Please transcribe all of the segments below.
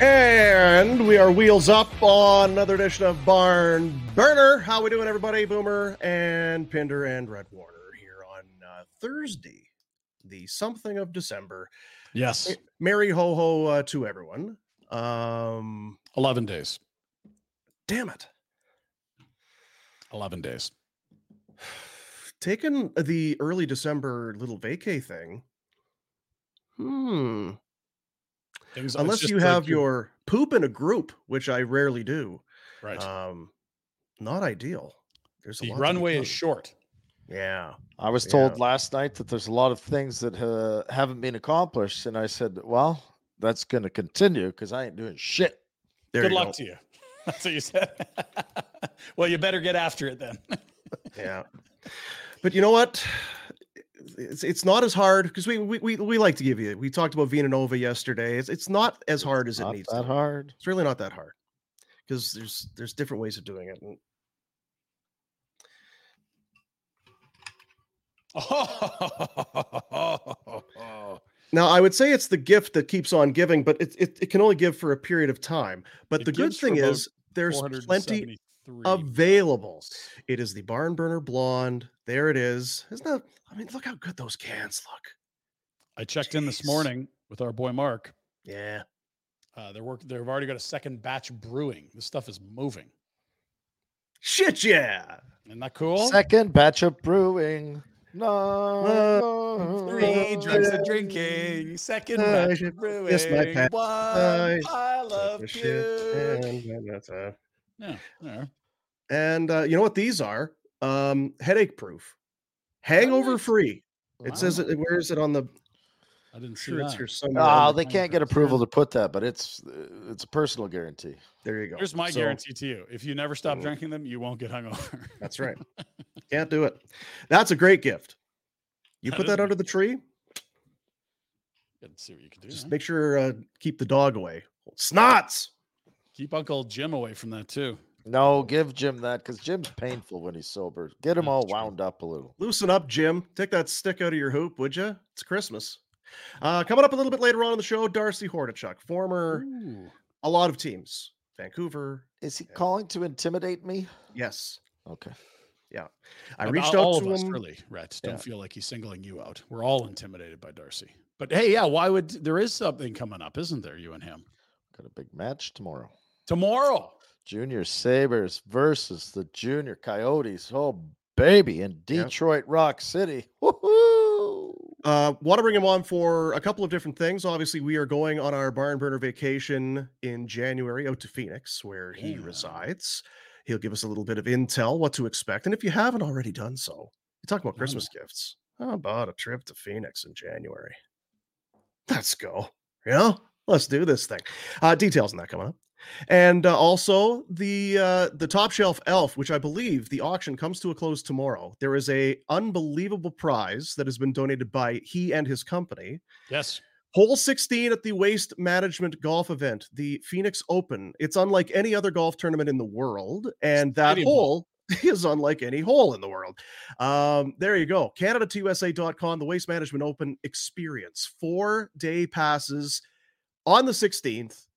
And we are wheels up on another edition of Barn Burner. How we doing, everybody? Boomer and Pinder and Rhett Warrener here on uh, Thursday, the something of December. Yes, Merry ho ho uh, to everyone. Um, 11 days. damn it, 11 days. taking the early December little vacay thing. Hmm. Things, Unless just you like have your poop in a group, which I rarely do. right. Um, not ideal. There's a the lot runway is short. Yeah. I was Yeah. told last night that there's a lot of things that uh, haven't been accomplished, and I said, "Well, that's going to continue because I ain't doing shit." There Good luck go. to you. That's what you said. well, you better get after it then. Yeah. But you know what? It's it's not as hard because we, we we we like to give you. We talked about Vena Nova yesterday. It's it's not as hard as it needs that to. be. hard. It's really not that hard because there's there's different ways of doing it. And now I would say it's the gift that keeps on giving, but it it, it can only give for a period of time. But It the good thing is there's plenty 473 available. It is the Barn Burner Blonde. There it is. Isn't that? I mean, look how good those cans look. I checked in this morning with our boy Mark. Yeah. Uh, they're work. They've already got a second batch brewing. This stuff is moving. Shit, yeah. Isn't that cool? Second batch of brewing. No, Uh, Three drinks yeah. of drinking. Second batch of brewing. kiss my pet. One I pile of Take a puke. shit and then that's, uh, Yeah, yeah. And uh, you know what these are? Um, headache proof, hangover Right. free. It says it. Where is it on the? I didn't see Sure, it's here somewhere. Oh, they can't get approval to put that, but it's uh, it's a personal guarantee. There you go. Here's my So, guarantee to you: if you never stop drinking them, you won't get hungover. That's right. Can't do it. That's a great gift. You That put that under the tree. Let's see what you can do. Just huh? make sure uh, keep the dog away. Snots. Keep Uncle Jim away from that too. No, give Jim that because Jim's painful when he's sober. Get him all wound up a little. Loosen up, Jim. Take that stick out of your hoop, would you? It's Christmas. Uh, coming up a little bit later on in the show, Darcy Hordichuk, former Ooh. a lot of teams, Vancouver. Is he Yeah. calling to intimidate me? Yes, Okay. Yeah, I About reached all out of to us, him. really, Rhett. Don't Yeah. feel like he's singling you out. We're all intimidated by Darcy. But hey, yeah, why would there is something coming up, isn't there? You and him. Got a big match tomorrow. Tomorrow. Junior Sabres versus the Junior Coyotes. Oh, baby, in Yep. Detroit Rock City. Woohoo! Uh, want to bring him on for a couple of different things. Obviously, we are going on our barn burner vacation in January out to Phoenix, where he Yeah. resides. He'll give us a little bit of intel, what to expect. And if you haven't already done so, you talk about Yeah. Christmas gifts. How about a trip to Phoenix in January? Let's go. Yeah, let's do this thing. Uh, details on that coming up. And uh, also the uh, the top shelf elf, which I believe the auction comes to a close tomorrow. There is a unbelievable prize that has been donated by he and his company. Yes. Hole 16 at the Waste Management Golf event, the Phoenix Open. It's unlike any other golf tournament in the world, and that Stadium hole. is unlike any hole in the world. Um, there you go. Canada2USA.com, the Waste Management Open experience. Four day passes on the 16th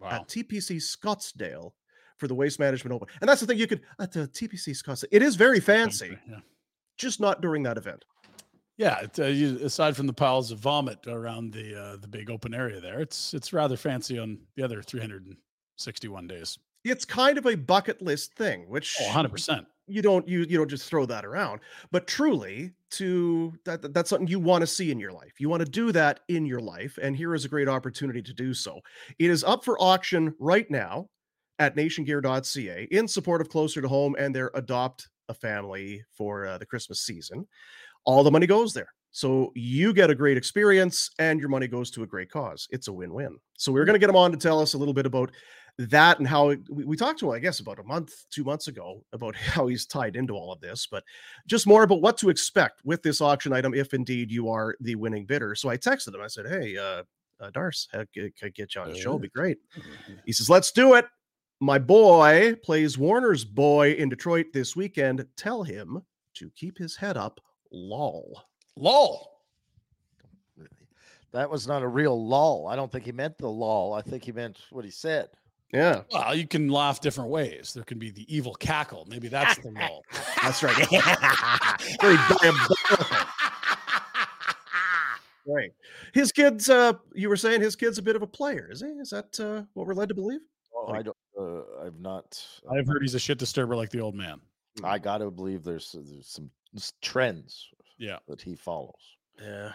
Wow. at TPC Scottsdale for the Waste Management Open. And that's the thing you could at the TPC Scottsdale. It is very fancy, Yeah. just not during that event. Yeah, it, uh, you, aside from the piles of vomit around the uh, the big open area there, it's it's rather fancy on the other 361 days. It's kind of a bucket list thing, which Oh, 100%. You don't you you don't just throw that around. But truly, to that that- that's something you want to see in your life. You want to do that in your life, and here is a great opportunity to do so. It is up for auction right now at nationgear.ca in support of Closer to Home and their Adopt a Family for uh, the Christmas season. All the money goes there. So you get a great experience and your money goes to a great cause. It's a win-win. So we're going to get them on to tell us a little bit about that and how it- we, we talked to him, I guess, about a month, two months ago about how he's tied into all of this, but just more about what to expect with this auction item if indeed you are the winning bidder. So I texted him. I said, "Hey, uh, uh Darce, heck, I could get you on the show. It'd be great." He says, "Let's do it." My boy plays Warrener's boy in Detroit this weekend. Tell him to keep his head up. Lol. Lol. That was not a real lull. I don't think he meant the lull. I think he meant what he said. Yeah, Well, you can laugh different ways. There can be the evil cackle. Maybe that's the lol. that's right. Very diabolical. Right. His kid's uh you were saying his kid's a bit of a player, is he? Is that uh what we're led to believe? Oh, I don't. Uh, I've not. I've heard he's a shit disturber like the old man. I got to believe there's there's some trends Yeah. that he follows. Yeah.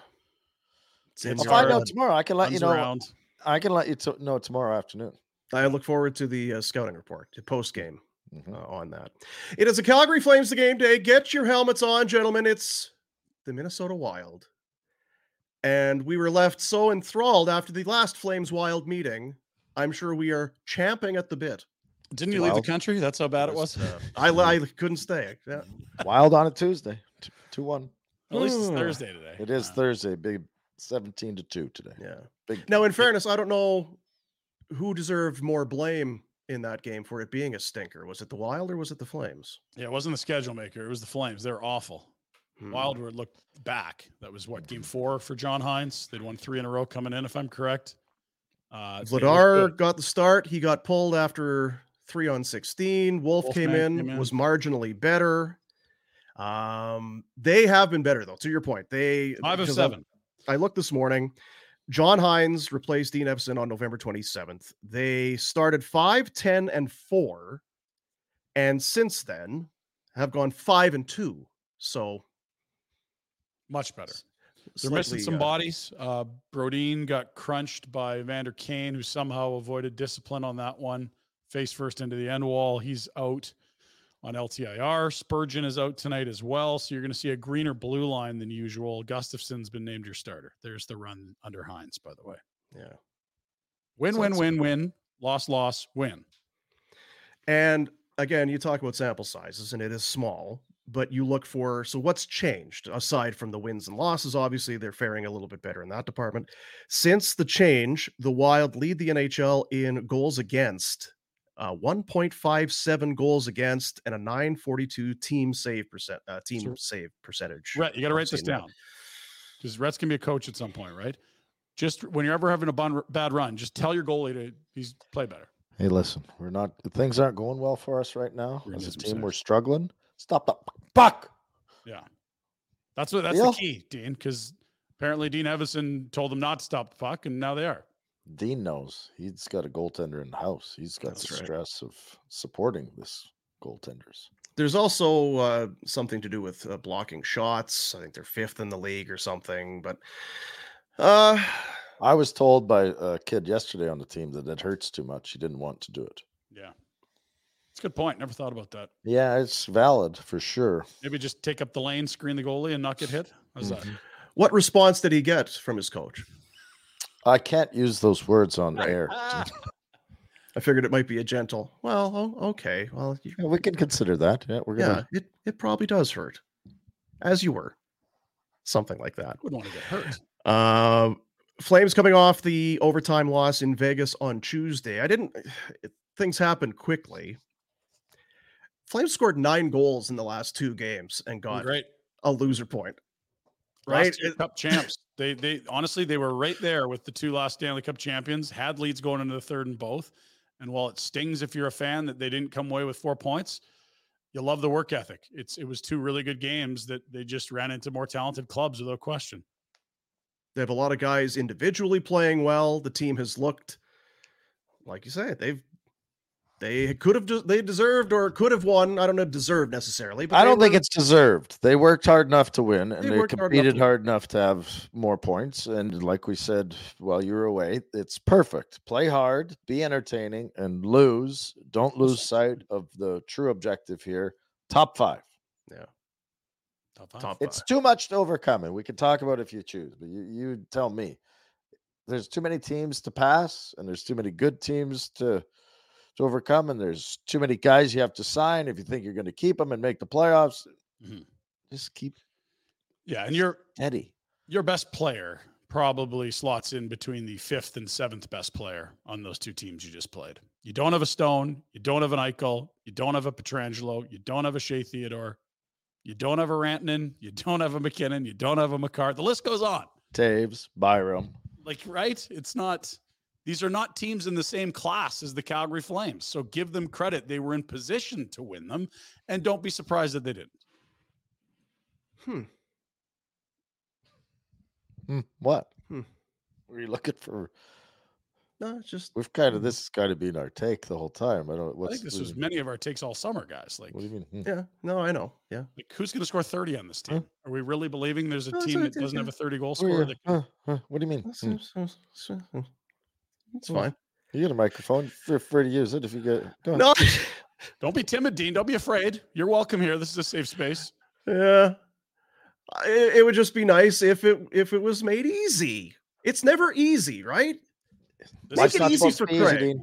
It's I'll in I'll your find blood. out tomorrow. I can let you know. around. I can let you to know tomorrow afternoon. I look forward to the uh, scouting report, the post game Mhm. uh, on that. It is a Calgary Flames the game day. Get your helmets on, gentlemen. It's the Minnesota Wild. And we were left so enthralled after the last Flames Wild meeting. I'm sure we are champing at the bit. Didn't you leave the country? That's how bad it was. Uh, I, I couldn't stay. Yeah. Wild on a Tuesday, T- two one. At least it's Hmm. Thursday today. It is Uh, Thursday, big seventeen to two today. Yeah. Big. Now, in fairness, I don't know who deserved more blame in that game for it being a stinker. Was it the Wild or was it the Flames? Yeah, it wasn't the schedule maker. It was the Flames. They're awful. Hmm. Wild were looked back. That was what game four for John Hynes. They'd won three in a row coming in, if I'm correct. Uh, Vladar got the start. He got pulled after three on 16. Wolf came in, came in. was marginally better. Um, they have been better though. To your point, they five of because I- seven. I looked this morning. John Hynes replaced Dean Evason on November 27th. They started 5, 10, and 4, and since then have gone 5 and 2. So Much better. s- They're missing some uh, bodies. Uh, Brodin got crunched by Vander Kane, who somehow avoided discipline on that one. Face first into the end wall. He's out on LTIR. Spurgeon is out tonight as well. So you're going to see a greener blue line than usual. Gustavsson's been named your starter. There's the run under Hynes, by the way. Yeah. Win, So win, win, win. Loss, loss, win. And again, you talk about sample sizes, and it is small, but you look for so what's changed aside from the wins and losses. Obviously, they're faring a little bit better in that department. Since the change, the Wild lead the NHL in goals against, uh, 1.57 goals against, and a 942 team save percent, uh, team So- save percentage. Right, you got to write this down because Rhett's going to be a coach at some point, right? Just when you're ever having a bun, bad run, just tell your goalie to he's play better. Hey, listen, we're not. Things aren't going well for us right now. We're As a rhythm team, we're struggling. Stop the puck. Yeah. That's what that's Deal? the key, Dean, because apparently Dean Evason told them not to stop the puck, and now they are. Dean knows he's got a goaltender in the house. He's got That's the right. stress of supporting this goaltenders. There's also uh, something to do with uh, blocking shots. I think they're fifth in the league or something. But uh, I was told by a kid yesterday on the team that it hurts too much. He didn't want to do it. Yeah. It's a good point. Never thought about that. Yeah, it's valid for sure. Maybe just take up the lane, screen the goalie, and not get hit. How's that? Mhm. what response did he get from his coach? I can't use those words on air. I figured it might be a gentle. Well, oh, okay. Well, you, Yeah, we can consider that. Yeah, we're yeah, gonna. Yeah, it it probably does hurt, as you were, something like that. Wouldn't want to get hurt. Um, Flames coming off the overtime loss in Vegas on Tuesday. I didn't. It, things happened quickly. Flames scored nine goals in the last two games and got Great. a loser point. Last Right? year It- Cup champs. They they honestly they were right there with the two last Stanley Cup champions. Had leads going into the third and both. And while it stings if you're a fan that they didn't come away with four points, you love the work ethic. It's it was two really good games that they just ran into more talented clubs without question. They have a lot of guys individually playing well. The team has looked, like you say, they've they could have they deserved or could have won. I don't know, deserved necessarily. But I don't think it's deserved. They worked hard enough to win, and They they, worked hard enough competed hard enough, to have more points. And like we said while you were away, it's perfect. Play hard, be entertaining, and lose. Don't lose sight of the true objective here. Top five. Yeah. Top five. top It's too much to overcome, and we can talk about it if you choose. But you, you tell me. There's too many teams to pass, and there's too many good teams to to overcome, and there's too many guys you have to sign if you think you're going to keep them and make the playoffs. Mhm. Just keep Yeah, and your Eddie, your best player probably slots in between the fifth and seventh best player on those two teams you just played. You don't have a Stone, you don't have an Eichel, you don't have a Pietrangelo, you don't have a Shea Theodore, you don't have a Rantanen, you don't have a MacKinnon, you don't have a Makar. The list goes on. Toews, Byram. Like, right? It's not. These are not teams in the same class as the Calgary Flames. So give them credit. They were in position to win them, and don't be surprised that they didn't. Hmm. Hmm, what? Hmm. Were you looking for? No, it's just We've kind of this has got to be our take the whole time. I don't. I think this was you- many of our takes all summer, guys. Like, What do you mean? Hmm. yeah. No, I know. Yeah. like who's going to score 30 on this Huh? team? Are we really believing there's a No, team that doesn't have a 30 goal Oh, scorer? yeah. that can- Huh, huh. What do you mean? It's, Hmm. fine. You get a microphone. Feel free to use it if you get. Go. No. Don't be timid, Dean. Don't be afraid. You're welcome here. This is a safe space. Yeah. It, it would just be nice if it if it was made easy. It's never easy, right? This, Make it easy for to be easy,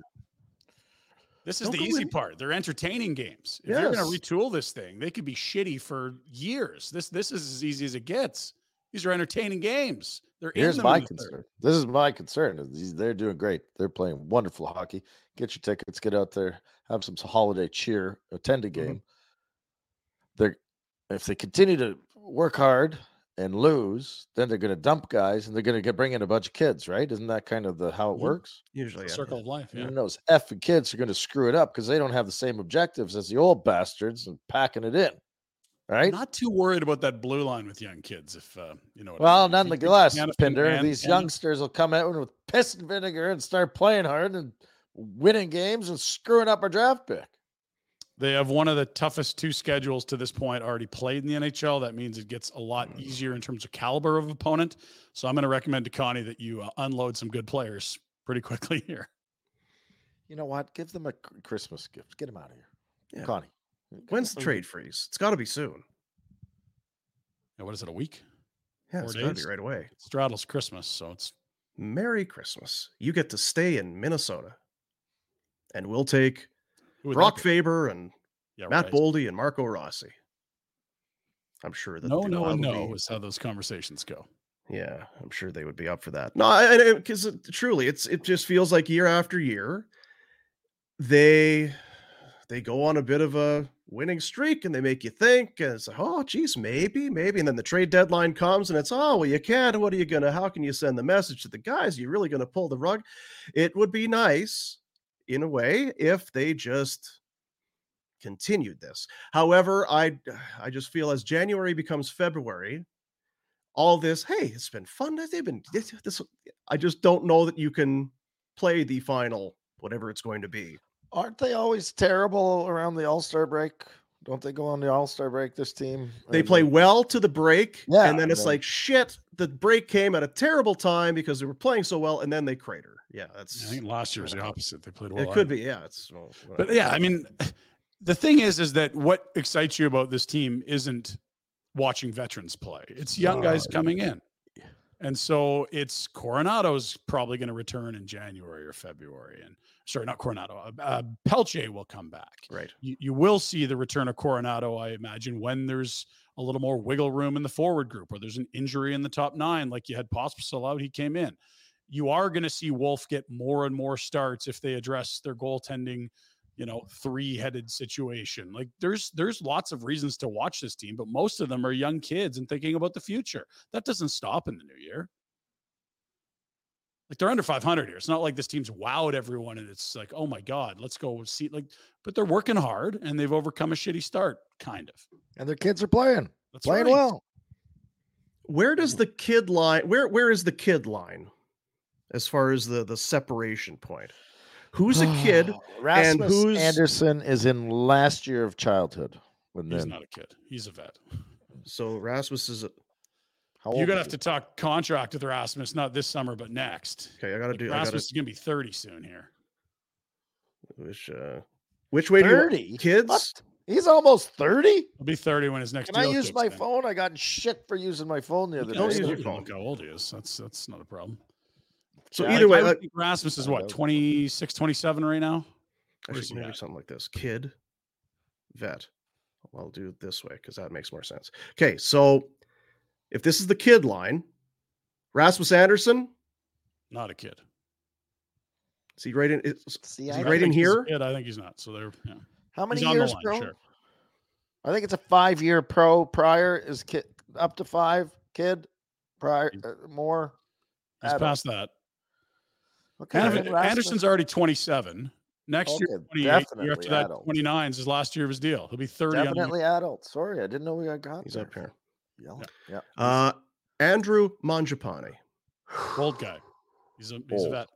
this is Don't the easy in- part. They're entertaining games. If you're going to retool this thing, they could be shitty for years. This this is as easy as it gets. These are entertaining games. They're Here's them my in the third. concern. This is my concern. is They're doing great. They're playing wonderful hockey. Get your tickets. Get out there. Have some holiday cheer. Attend a Mm-hmm. game. They're if they continue to work hard and lose, then they're going to dump guys and they're going to get bring in a bunch of kids. Right? Isn't that kind of the how it works? Usually, yeah. Circle of life. Yeah. And those effing kids are going to screw it up because they don't have the same objectives as the old bastards and packing it in. Right? Not too worried about that blue line with young kids. If uh, you know. What I Well, mean. If you nonetheless, Hanifin Pinder, and- these and- youngsters will come out with piss and vinegar and start playing hard and winning games and screwing up our draft pick. They have one of the toughest two schedules to this point already played in the NHL. That means it gets a lot easier in terms of caliber of opponent. So I'm going to recommend to Connie that you uh, unload some good players pretty quickly here. You know what? Give them a Christmas gift. Get them out of here. Yeah. Connie. When's the trade freeze? It's got to be soon. What is it? A week? Yeah, Four it's got to be right away. It straddles Christmas, so it's Merry Christmas. You get to stay in Minnesota, and we'll take Brock? Faber and Yeah, Matt right. Boldy and Marco Rossi. I'm sure that No, no, Wild and no be- is how those conversations go. Yeah, I'm sure they would be up for that. No, because truly, it's it just feels like year after year, they they go on a bit of a winning streak, and they make you think, and it's like, oh, geez, maybe, maybe, and then the trade deadline comes, and it's, oh, well, you can't. What are you gonna? How can you send the message to the guys? Are you really gonna pull the rug? It would be nice, in a way, if they just continued this. However, I I just feel as January becomes February, all this, hey, it's been fun. They've been this, this I just don't know that you can play the final, whatever it's going to be. Aren't they always terrible around the All Star break? Don't they go on the All Star break? This team They play then- well to the break, Yeah, and then it's like shit. The break came at a terrible time because they were playing so well, and then they crater. Yeah, that's I think last year was the opposite. They played well. it. Could be, yeah. It's well, But yeah, I mean, the thing is, is that what excites you about this team isn't watching veterans play. It's young uh, guys coming in. And so it's Coronato's probably going to return in January or February. And sorry, not Coronato, uh, uh, Pelletier will come back. right. You, you will see the return of Coronato, I imagine, when there's a little more wiggle room in the forward group or there's an injury in the top nine, like you had Pospisil out, he came in. You are going to see Wolf get more and more starts if they address their goaltending, you know, three-headed situation. Like there's there's lots of reasons to watch this team, but most of them are young kids and thinking about the future. That doesn't stop in the new year. Like they're under 500 here. It's not like this team's wowed everyone and it's like, oh my God, let's go see. Like, but they're working hard and they've overcome a shitty start, kind of. and their kids are playing, That's playing right. well. Where does the kid line? Where where is the kid line, as far as the the separation point? Who's a kid? Rasmus who's- Andersson is in last year of childhood. When He's then, not a kid. He's a vet. So Rasmus is a, how You're gonna have he? to talk contract with Rasmus, not this summer, but next. okay. I gotta Like, do. I Rasmus gotta, is gonna be 30 soon here. which uh, which way do you 30? kids? What? He's almost 30? He'll be 30 when his next. Can I deal use kicks my in. phone? I got shit for using my phone the You other can use day. your look phone. how old he is. That's that's not a problem. So Yeah, either Like, way, like, Rasmus is what know. 26, 27 right now. I should he maybe something like this. Kid, vet. I'll do it this way because that makes more sense. Okay, so if this is the kid line, Rasmus Andersson, Not a kid. is he right in? Is, See, is he don't right in think he's a here? kid. I think he's not. So they're yeah. How many He's years, line, bro? sure. I think it's a five year pro prior is kid up to five kid prior uh, more. He's adult. past that. Okay, Andersson- Andersson's already 27. Next year, 28. Year after definitely that, adult. 29 is his last year of his deal. He'll be 30. definitely adult. Sorry, I didn't know we got got He's there. up here. Yeah, yeah. Uh, Andrew Mangiapane. old guy. He's a he's a Old. vet.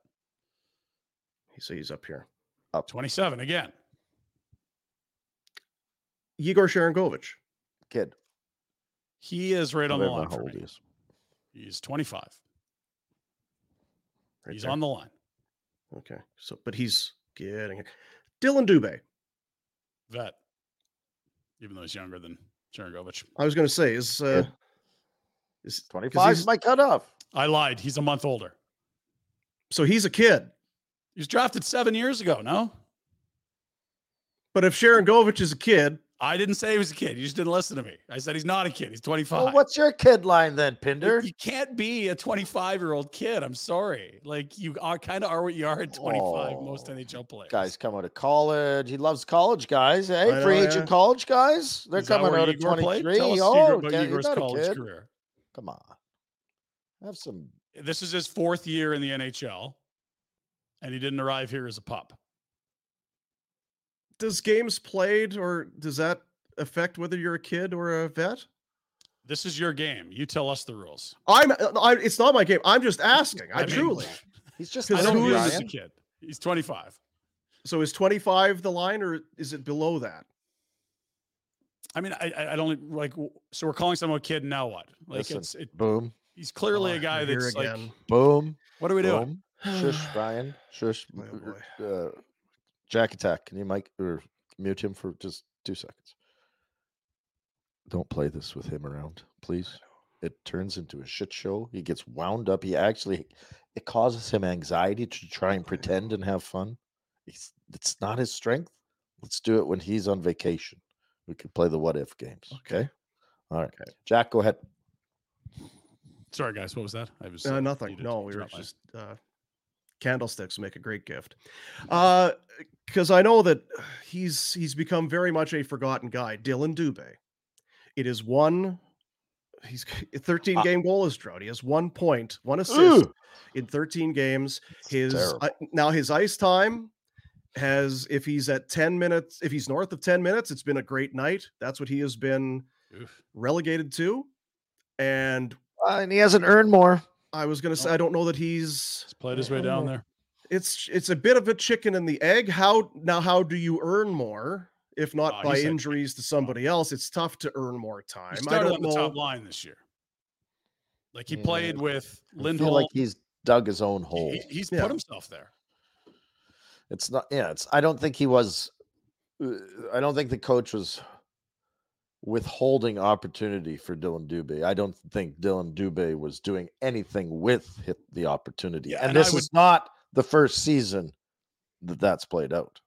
So he's up here. Up 27 again. Igor Sharangovich. kid. He is right on the line for old me. is. He's 25. Right He's there. on the line. Okay. So, but he's getting it. Dylan Dubé. Vet. Even though he's younger than Sharangovich. I was going to say is uh, Kid. is 'cause 25 is my cutoff. I lied. He's a month older. So he's a kid. He was drafted seven years ago. No, But if Sharangovich is a kid, I didn't say he was a kid. You just didn't listen to me. I said he's not a kid. He's 25. Well, what's your kid line then, Pinder? You can't be a 25 year old kid. I'm sorry. Like you are kind of are what you are at 25. most Oh, NHL players. Guys come out of college. He loves college guys. Hey, I know, free yeah. agent college guys. They're Is coming out of 23. Tell us Oh, okay, Igor's a college career. Come on. Have some. This is his fourth year in the NHL, and he didn't arrive here as a pup. Does games played or does that affect whether you're a kid or a vet? This is your game. You tell us the rules. I'm, I, it's not my game. I'm just asking. I, I mean, truly. He's just. I Because don't who view is- him as a kid. He's 25. So is 25 the line or is it below that? I mean, I, I- I don't like. So we're calling someone a kid. Now what? Like Listen, it's it, Boom. he's clearly Oh, a guy here that's like. Boom. what are we doing? Boom. Shush, Brian. Shush. Oh uh, Uh, Jack attack. Can you mic or mute him for just two seconds? Don't play this with him around, please. It turns into a shit show. He gets wound up. He actually, it causes him anxiety to try and pretend and have fun. It's, it's not his strength. Let's do it when he's on vacation. We can play the what if games. Okay. All right. Okay. Jack, go ahead. Sorry, guys. What was that? I was Uh, nothing. No, we were just uh, candlesticks make a great gift. Uh, because I know that he's he's become very much a forgotten guy. Dylan Dubé. It is one. He's a 13 Uh, game goal is drought. He has one point, one assist Ugh. in 13 games. His uh, now his ice time has if he's at 10 minutes, if he's north of 10 minutes, it's been a great night. That's what he has been Oof. relegated to. And Uh, and he hasn't earned more. I was gonna say I don't know that he's He's played his way down there. it's it's a bit of a chicken and the egg. How now? How do you earn more if not Oh, by injuries to somebody else? It's tough to earn more time. He I started don't on the know. top line this year. Like he Yeah, played with Lindholm. like he's dug his own hole. he- he's Yeah. put himself there. It's not. Yeah, it's. I don't think he was. uh, I don't think the coach was withholding opportunity for Dylan Dubé. I don't think Dylan Dubé was doing anything with hit the opportunity. Yeah, and, and this would- is not the first season that that's played out,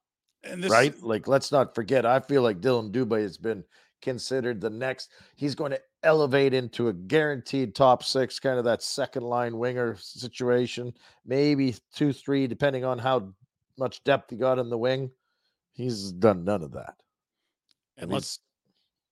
And this right? Like, let's not forget. I feel like Dylan Dubé has been considered the next. He's going to elevate into a guaranteed top six, kind of that second line winger situation, maybe two, three, depending on how much depth he got in the wing. He's done none of that. And And let's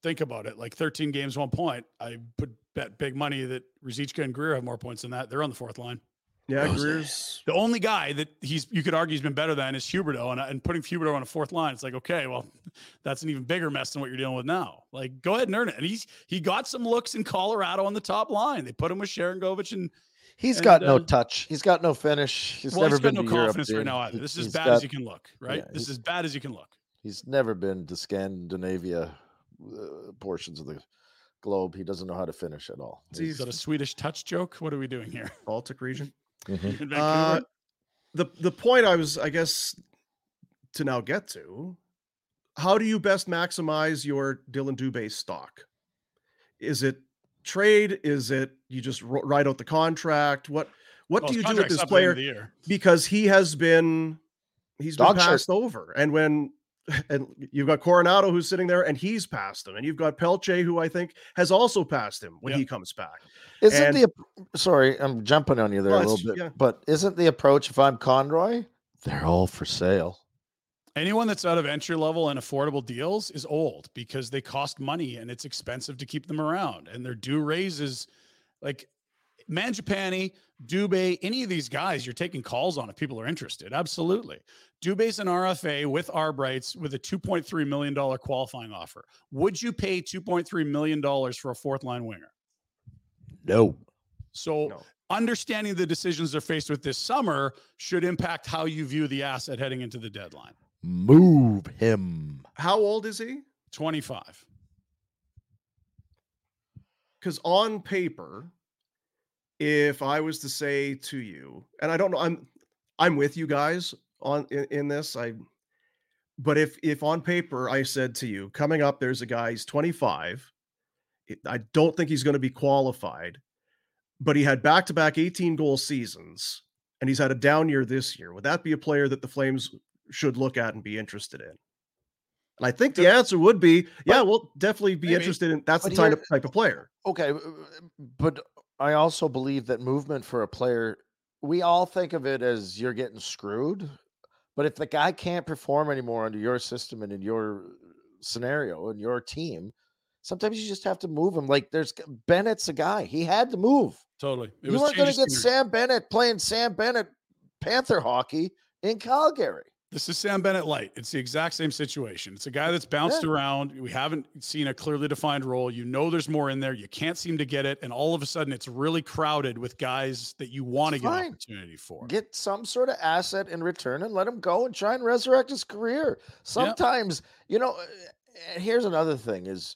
think about it. Like 13 games, one point. I put bet big money that Ruzicka and Greer have more points than that. They're on the fourth line. Yeah, Those- Greer's The only guy that he's you could argue he's been better than is Huberdeau, and, and putting Huberdeau on a fourth line, it's like okay, well, that's an even bigger mess than what you're dealing with now. Like, go ahead and earn it. And he's he got some looks in Colorado on the top line. They put him with Sharangovich, and He's And, got no uh, touch. He's got no finish. He's well, never he's got been no to Europe, confidence right now either. This is as bad got- as you can look, right? yeah, this is as bad as you can look. He's never been to Scandinavia uh, portions of the globe. He doesn't know how to finish at all. See, Is that a Swedish touch joke? What are we doing here? Baltic region. Mhm. Uh, the the point I was, I guess, to now get to, how do you best maximize your Dylan Dubé stock? Is it trade? Is it you just write out the contract? What what Well, do you do with this up at the end player? of the year. Because he has been he's been Dog shirt. passed over, and when and you've got Coronato who's sitting there and he's passed him, and you've got Pelletier who I think has also passed him when Yep. he comes back. Isn't And- the sorry, I'm jumping on you there No, a little bit, yeah. but isn't the approach if I'm Conroy, they're all for sale. Anyone that's out of entry level and affordable deals is old because they cost money and it's expensive to keep them around. And their due raises, like Mangiapane, Dubé, any of these guys, you're taking calls on if people are interested. Absolutely. Dubé's an RFA with arb rights with a $2.3 million qualifying offer. Would you pay $2.3 million for a fourth line winger? No. So No. understanding the decisions they're faced with this summer should impact how you view the asset heading into the deadline. Move him. How old is he? 25. because on paper if i was to say to you and i don't know i'm i'm with you guys on in, in this i but if if on paper i said to you coming up there's a guy he's 25 i don't think he's going to be qualified but he had back-to-back 18 goal seasons and he's had a down year this year would that be a player that the flames should look at and be interested in and i think the answer would be yeah we'll definitely be maybe. interested in that's the type of, type of player Okay, uh, but I also believe that movement for a player, we all think of it as you're getting screwed. But if the guy can't perform anymore under your system and in your scenario and your team, sometimes you just have to move him. Like there's Bennett's a guy. He had to move. Totally. It you weren't going to get. Sam Bennett playing Sam Bennett Panther hockey in Calgary. This is Sam Bennett light. It's the exact same situation. It's a guy that's bounced Yeah. around. We haven't seen a clearly defined role. You know there's more in there. You can't seem to get it. And all of a sudden it's really crowded with guys that you want to get an opportunity for. Get some sort of asset in return and let him go and try and resurrect his career. Sometimes, you know, uh, and here's another thing is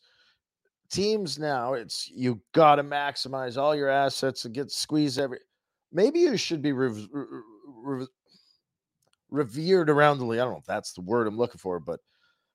teams now, it's you got to maximize all your assets and get squeezed every. Maybe you should be re- re- revered around the league. I don't know if that's the word I'm looking for, but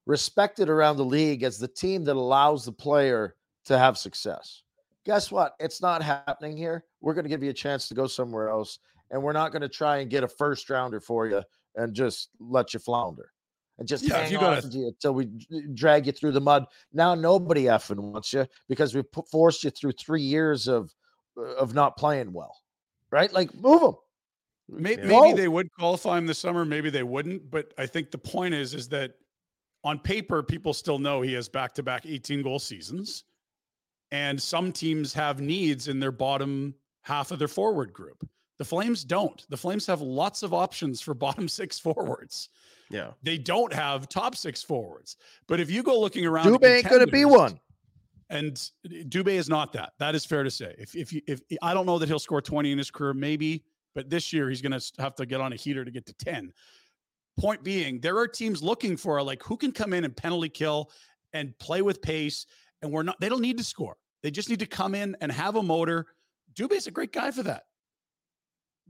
respected around the league as the team that allows the player to have success. Guess what? It's not happening here. We're going to give you a chance to go somewhere else, and we're not going to try and get a first rounder for you and just let you flounder and just Yeah, hang you gotta- to you until we drag you through the mud. Now nobody effing wants you because we put, forced you through three years of uh, of not playing well, right? Like move them. Maybe, Yeah. maybe they would qualify him this summer. Maybe they wouldn't. But I think the point is, is that on paper, people still know he has back to back 18 goal seasons. And some teams have needs in their bottom half of their forward group. The Flames don't. The Flames have lots of options for bottom six forwards. yeah They don't have top six forwards. But if you go looking around, at Dubé ain't going to be one. and Dubé is not that. That is fair to say. If if you if I don't know that he'll score 20 in his career, maybe, but this year he's going to have to get on a heater to get to 10. Point being, there are teams looking for like who can come in and penalty kill and play with pace. And we're not, they don't need to score. They just need to come in and have a motor. Dubé's a great guy for that.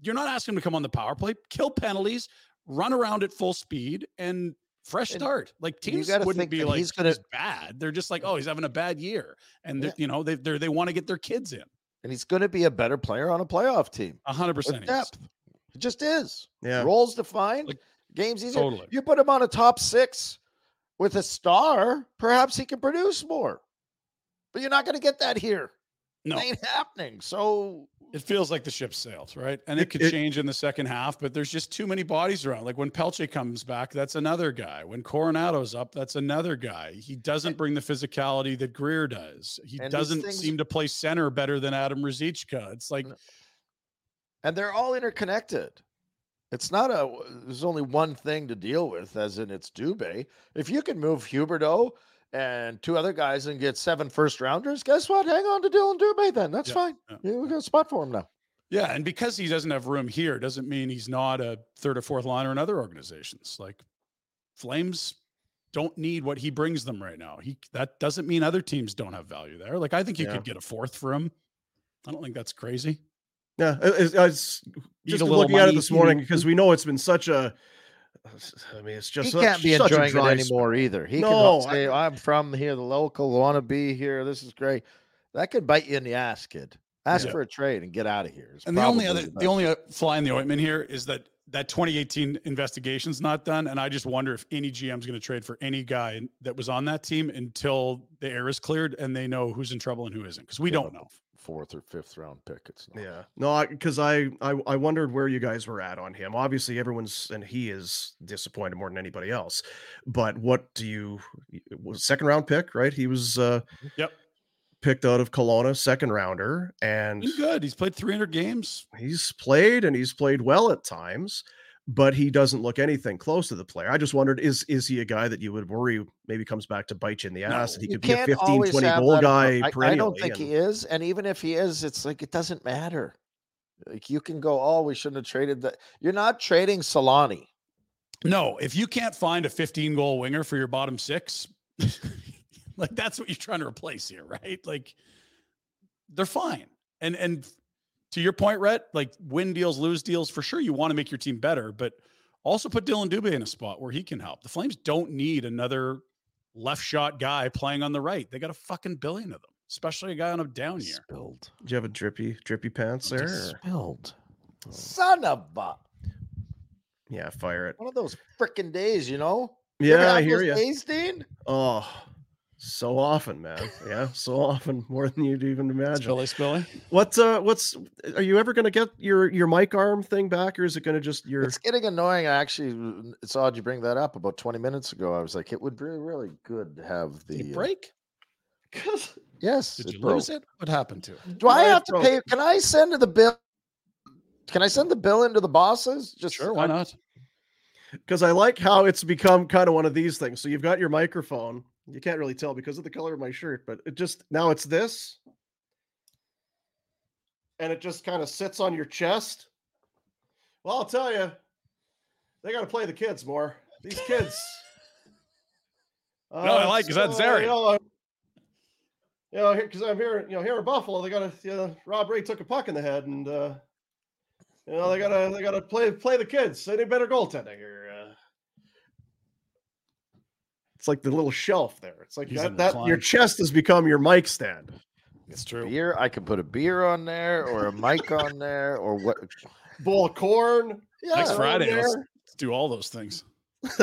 You're not asking him to come on the power play, kill penalties, run around at full speed, and fresh start. Like teams wouldn't be like he's gonna- he's bad. They're just like, oh, he's having a bad year, and Yeah. you know they they they want to get their kids in. And he's going to be a better player on a playoff team. A 100% depth. It just is. Yeah. Roles defined. Like, games easier. Totally. You put him on a top six with a star, perhaps he can produce more. But you're not going to get that here. No, It ain't happening. So it feels like the ship sails, right? And it, It- could it- change in the second half, but there's just too many bodies around. Like when Pelletier comes back, that's another guy. When Coronato's up, that's another guy. He doesn't bring the physicality that Greer does. He doesn't things- seem to play center better than Adam Ruzicka. It's like and they're all interconnected. It's not a there's only one thing to deal with, as in it's Dubé. If you can move Huberdeau and two other guys and get seven first rounders, guess what? Hang on to Dylan Dubé then. That's Yeah, fine. yeah. Yeah, we got a spot for him now. Yeah, and because he doesn't have room here, doesn't mean he's not a third or fourth liner in other organizations. Like Flames don't need what he brings them right now. He that doesn't mean other teams don't have value there. Like I think you Yeah. could get a fourth for him. I don't think that's crazy. Yeah, it- it's, it's just a little looking at it this morning because we know it's been such a. I mean, it's just he such, can't be enjoying it anymore spell. either. He No, can say, I'm from here, the local, want to be here. This is great. That could bite you in the ass, kid. Ask Yeah. for a trade and get out of here. is And the only other, the only uh, fly in the ointment here is that that 2018 investigation's not done, and I just wonder if any GM's going to trade for any guy that was on that team until the air is cleared and they know who's in trouble and who isn't, because we Yeah, don't know. Fourth or fifth round pick. It's not. Yeah, no, because I, I I wondered where you guys were at on him. Obviously, everyone's and he is disappointed more than anybody else. But what do you? Was second round pick, right? He was uh, Yep. picked out of Kelowna, second rounder, and He's good. He's played 300 games. he's played and he's played well at times. But he doesn't look anything close to the player. I just wondered is is he a guy that you would worry maybe comes back to bite you in the ass and he could be a can't 15, always 20 goal that guy I, I don't think and- he is. And even if he is, it's like it doesn't matter. Like you can go, oh, we shouldn't have traded that. You're not trading Solani. No, if you can't find a 15 goal winger for your bottom six, like that's what you're trying to replace here, right? Like they're fine. And and to your point, Rhett, like win deals, lose deals, for sure you want to make your team better, but also put Dylan Dubé in a spot where he can help. The Flames don't need another left shot guy playing on the right. They got a fucking billion of them, especially a guy on a down year. Spilled. Do you have a drippy drippy pants there? or- Spilled. Oh. Son of a Yeah, fire it. one of those freaking days, you know? You Yeah, I have hear you. Days, Dean? Oh, so often, man. Yeah, so often, more than you'd even imagine. Spilly, Spilly. What uh what's are you ever gonna get your your mic arm thing back or is it gonna just your It's getting annoying. I actually, it's odd you bring that up. About 20 minutes ago, I was like, it would be really good to have Did the. it uh, break? yes. Did you broke. lose it? What happened to it? Do I Mine have to broke. pay? Can I send the bill? Can I send the bill into the bosses? Just Sure, why I- not? because I like how it's become kind of one of these things. So you've got your microphone. You can't really tell because of the color of my shirt, but it just now it's this. And it just kind of sits on your chest. Well, I'll tell you, they got to play the kids more. These kids. No, I oh, like- is that so, Zary? Uh, you know, you know, because I'm here, you know, here in Buffalo, they got to. You know, Rob Ray took a puck in the head, and uh, you know they mm-hmm. gotta they gotta play play the kids. They need better goaltending here. It's like the little shelf there. It's like He's that, that your chest has become your mic stand. It's true. beer. I can put a beer on there or a mic on there or what? Bowl of corn. Yeah. Next Friday, let's, let's do all those things.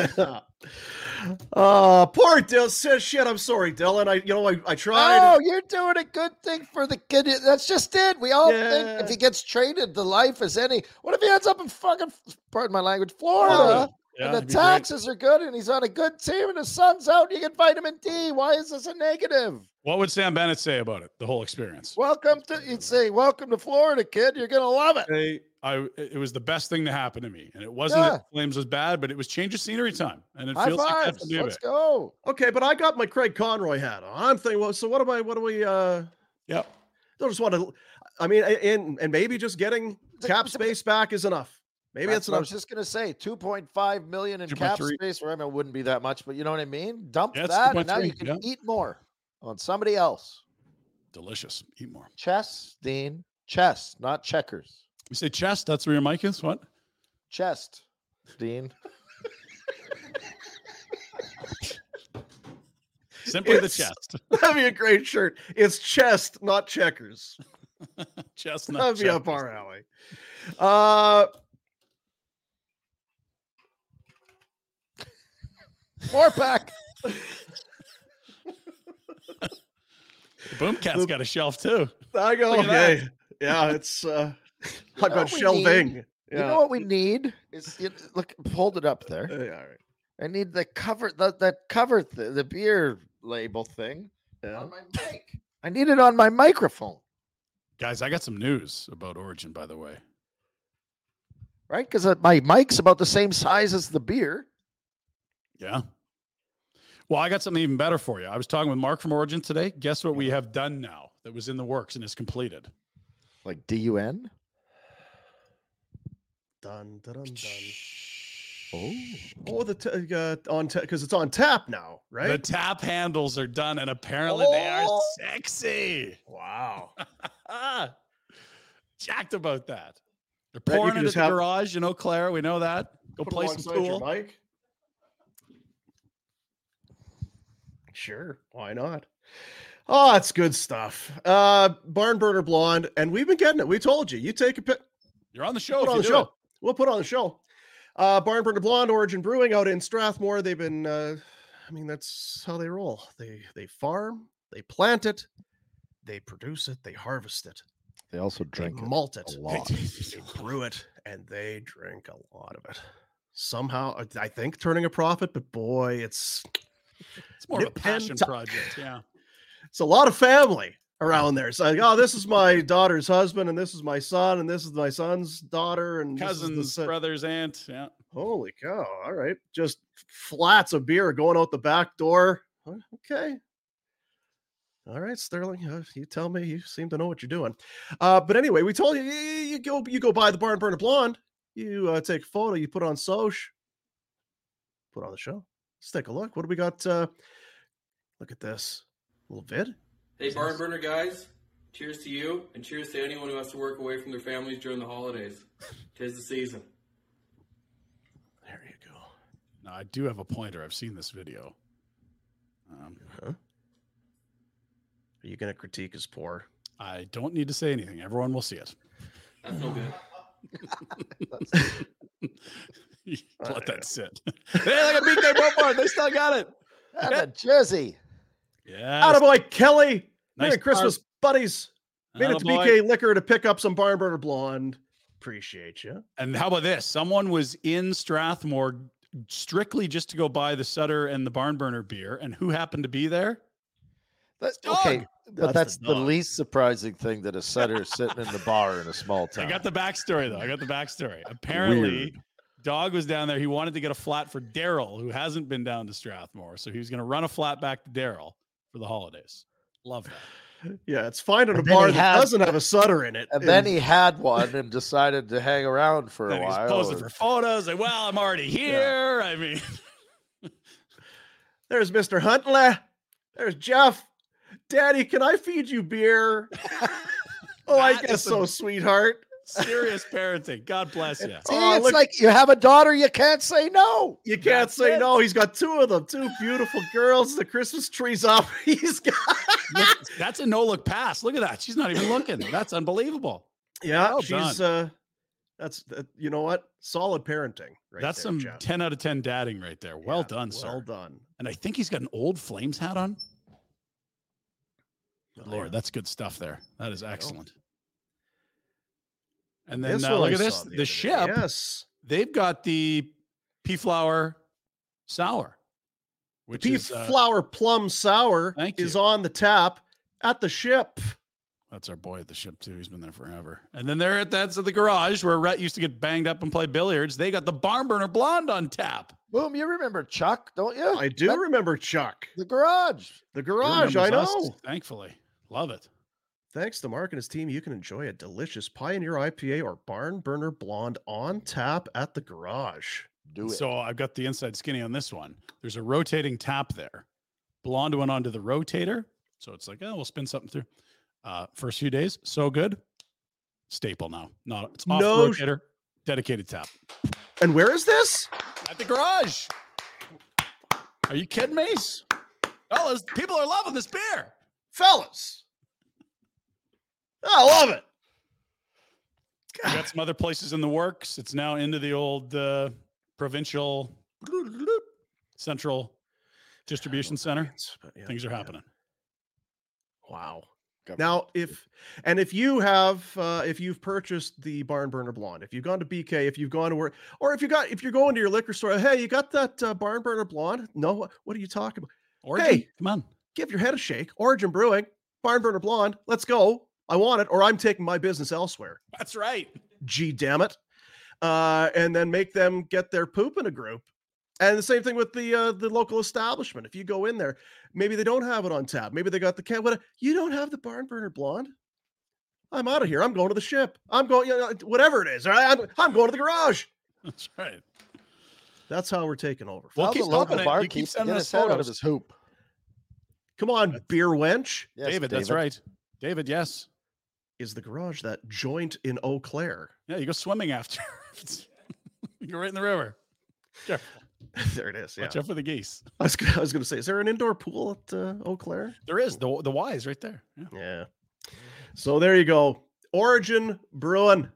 uh poor Dill says shit. I'm sorry, Dylan. I you know I, I tried. Oh, you're doing a good thing for the kid. That's just it. We all think if he gets traded, the life is any. What if he ends up in fucking, pardon my language, Florida. Florida? Yeah, and the it'd great. taxes are good, and he's on a good team, and his son's out. You get vitamin D. Why is this a negative? What would Sam Bennett say about it? The whole experience. Welcome to. You'd say, "Welcome to Florida, kid. You're gonna love it." Say, I it was the best thing to happen to me, and it wasn't Yeah. that Flames was bad, but it was change of scenery time, and it High feels like that fives. for Let's go. Okay, but I got my Craig Conroy hat on. I'm thinking, well, so what am I? What do we? uh Yep. I just want to. I mean, and and maybe just getting cap space back is enough. Maybe That's that's, what I enough. was just gonna say. Two point five million in cap 2.3. space. Or I mean, it wouldn't be that much, but you know what I mean. Dump Yeah, it's that, and now you can yeah. eat more on somebody else. Delicious. Eat more. Chess, Dean. Chess, not checkers. You say chest? That's where your mic is? What? Chest, Dean. Simply the chest. That'd be a great shirt. It's chest, not checkers. chest. not That'd be up our alley. Uh, More pack. The Boomcat's got a shelf too. I go Look at that. okay. Yeah, it's uh, I've got we shelving. need? Yeah. You know what we need? Is it, look, hold it up there. Uh, yeah, all right. I need the cover, the that cover, th- the beer label thing Yeah. on my mic. I need it on my microphone, Guys, I got some news about Origin, by the way. right? Because my mic's about the same size as the beer. Yeah. Well, I got something even better for you. I was talking with Mark from Origin today. Guess what we have done now that was in the works and is completed? Like D U N. Dun, dun, dun, dun. Oh, Oh, the t- uh, on because it's on tap now, right? The tap handles are done, and apparently they are Oh. sexy. wow. Jacked about that. They're Bet you pouring can it at the have- garage. You know, Claire, we know that. Go Put 'em play some alongside your pool. Sure, why not? Oh, that's good stuff. Uh, Barn Burner Blonde, and we've been getting it. We told you. You take a pic. You're on the show. put on the show. it. We'll put on the show. Uh, Barn Burner Blonde, Origin Brewing out in Strathmore. They've been, uh, I mean, that's how they roll. They they farm, they plant it, they produce it, they harvest it, they also drink it malt it, a lot. they brew it, and they drink a lot of it. Somehow, I- I think turning a profit, but boy, it's It's more of a passion project. Yeah. it's a lot of family around there. It's like, oh, this is my daughter's husband, and this is my son, and this is my son's daughter, and this is the Cousins, brothers, aunt. Yeah. Holy cow. All right. Just flats of beer going out the back door. Okay. All right, Sterling. uh, you tell me. You seem to know what you're doing. Uh, but anyway, we told you, you you go you go buy the Barn Burner Blonde. You uh, take a photo. You put on Soch. Put on the show. Let's take a look. What do we got? Uh, look at this a little vid. Hey, barn burner guys. Cheers to you, and cheers to anyone who has to work away from their families during the holidays. Tis the season. There you go. Now, I do have a pointer. I've seen this video. Um, Are you going to critique his pour? I don't need to say anything. Everyone will see it. That's no good. Let that sit. hey, look at Big Day They still got it. And a jersey. Yeah. boy Kelly. Nice Merry Christmas, buddies. Made it to BK Liquor to pick up some Barn Burner Blonde. Appreciate you. And how about this? Someone was in Strathmore strictly just to go buy the Sutter and the Barn Burner beer. And who happened to be there? That's Dog. okay, but That's that's, the the, least surprising thing that a setter is sitting in the bar in a small town. I got the backstory though. I got the backstory. Apparently, Weird. Dog was down there. He wanted to get a flat for Darryl, who hasn't been down to Strathmore. So he was going to run a flat back to Darryl for the holidays. Love that. Yeah, it's fine finding a And bar that had- doesn't have a Sutter in it. and then he had one and decided to hang around for a Then he's while. posing for photos. Like, well, I'm already here. I mean, there's Mr. Huntley. There's Jeff. Daddy, can I feed you beer? oh, I guess so, a- sweetheart. Serious parenting. God bless you. See, Oh, it's look- like you have a daughter, you can't say no. You can't That's say it. no. He's got two of them, two beautiful girls. The Christmas tree's up. He's got. That's a no look pass. Look at that. She's not even looking. That's unbelievable. yeah, Well she's uh, that's that, you know what? Solid parenting. Right that's there, some Jeff. 10 out of 10 dadding right there. Well Yeah, done, Well sir. done. And I think he's got an old Flames hat on. Oh, Lord, yeah. that's good stuff there. That is excellent. And then uh, one look I at this. the The, other day. ship, Yes. they've got the pea flower sour, which Pea is uh, flower plum sour Thank is on the tap at the ship. that's our boy at the ship too. He's been there forever. And then they're at that's at the garage where Rhett used to get banged up and play billiards. They got the barn burner blonde on tap. Boom, you remember Chuck, don't you? I do That- remember Chuck. the garage. The garage, I remembers us, know. thankfully, love it. Thanks to Mark and his team, you can enjoy a delicious Pioneer IPA or Barn Burner Blonde on tap at the garage. Do it. So I've got the inside skinny on this one. There's a rotating tap there. Blonde went onto the rotator. So it's like, oh, we'll spin something through. Uh, first few days, so good. Staple now. Not it's off No the sh- rotator, dedicated tap. And where is this? At the garage. Are you kidding me? Fellas, people are loving this beer. Fellas. I love it. We got some other places in the works. It's now into the old uh, provincial central distribution center. But yeah, Things are yeah. happening. Wow. Government. Now, if and if you have uh, if you've purchased the Barn Burner Blonde, if you've gone to BK, if you've gone to work, or if you got if you're going to your liquor store, hey, you got that uh, Barn Burner Blonde? No, what, what are you talking about? Origin, Hey. come on. Give your head a shake. Origin Brewing, Barn Burner Blonde. Let's go. I want it, or I'm taking my business elsewhere. That's right. Gee, damn it! Uh, and then make them get their poop in a group. And the same thing with the uh, the local establishment. If you go in there, maybe they don't have it on tap. Maybe they got the can. What you don't have the barn burner blonde? I'm out of here. I'm going to the ship. I'm going. You know, whatever it is. all right? I'm, I'm going to the garage. That's right. That's how we're taking over. Well, How's keep the local pumping it. You keep sending get us his head out of photos. his hoop? Come on, beer wench. Yes, David, that's right. David, yes. Is the garage that joint in Eau Claire? Yeah, you go swimming after. you go right in the river. Careful. there it is. Yeah. Watch out for the geese. I was, gonna- I was going to say, is there an indoor pool at uh, Eau Claire? There is the the Y is right there. Yeah. Yeah. So there you go. Origin Brewing,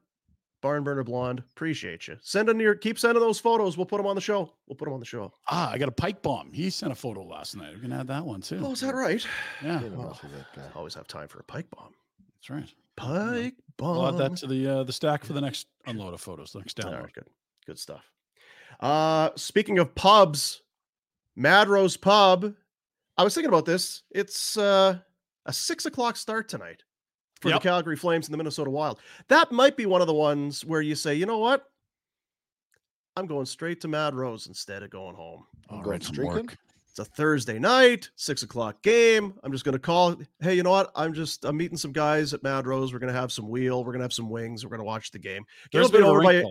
Barn Burner Blonde. Appreciate you. Send in your keep sending those photos. We'll put them on the show. We'll put them on the show. Ah, I got a pike bomb. He sent a photo last night. We can add that one too. Oh, is that right? Yeah, You know, Well, that's what that guy- Always have time for a pike bomb. that's right. Pike bomb. We'll add that to the uh, the stack for the next unload of photos. The next All download. right, good. Good stuff. Uh speaking of pubs, Mad Rose Pub. I was thinking about this. It's uh a six o'clock start tonight for Yep. the Calgary Flames and the Minnesota Wild. That might be one of the ones where you say, you know what? I'm going straight to Mad Rose instead of going home. I'm going right, some streaking? It's a Thursday night, six o'clock game. I'm just gonna call. Hey, you know what? I'm just I'm meeting some guys at Mad Rose. We're gonna have some wheel. We're gonna have some wings. We're gonna watch the game. Game There's will be over by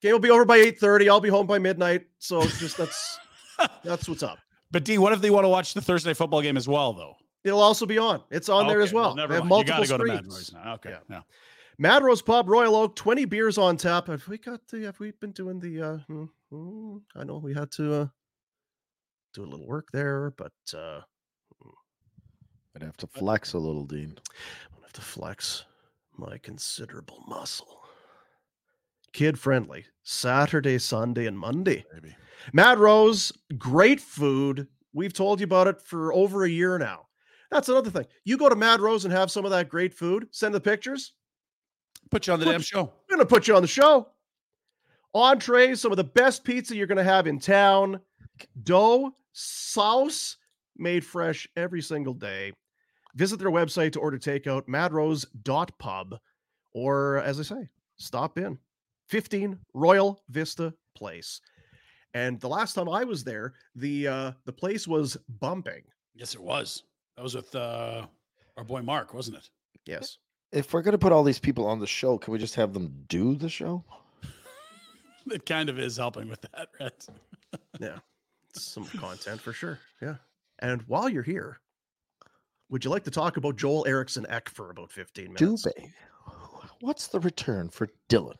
game will be over by eight thirty. I'll be home by midnight. So it's just that's that's what's up. But D, what if they want to watch the Thursday football game as well, though? It'll also be on. It's on there as Okay, well. never they have mind. You multiple gotta go to Mad screens. Rose now. Okay. Yeah. Yeah. Mad Rose Pub, Royal Oak, 20 beers on tap. Have we got the have we been doing the uh hmm, hmm, I know we had to uh do a little work there, but uh I'd have to flex a little, Dean. I'd have to flex my considerable muscle. Kid friendly. Saturday, Sunday, and Monday. Maybe. Mad Rose, great food. We've told you about it for over a year now. That's another thing. You go to Mad Rose and have some of that great food, send the pictures. Put you on the Put- damn show. We're going to put you on the show. Entrees, some of the best pizza you're going to have in town. Dough, sauce, made fresh every single day. Visit their website to order takeout, madrose.pub, or as I say, stop in. 15 Royal Vista Place. And the last time I was there, the uh the place was bumping. Yes, it was. That was with uh, our boy Mark, wasn't it? Yes. If we're gonna put all these people on the show, can we just have them do the show? It kind of is helping with that, right? Yeah. Some content for sure. Yeah. And while you're here, would you like to talk about Joel Eriksson Ek for about 15 minutes? Dubé. What's the return for Dylan?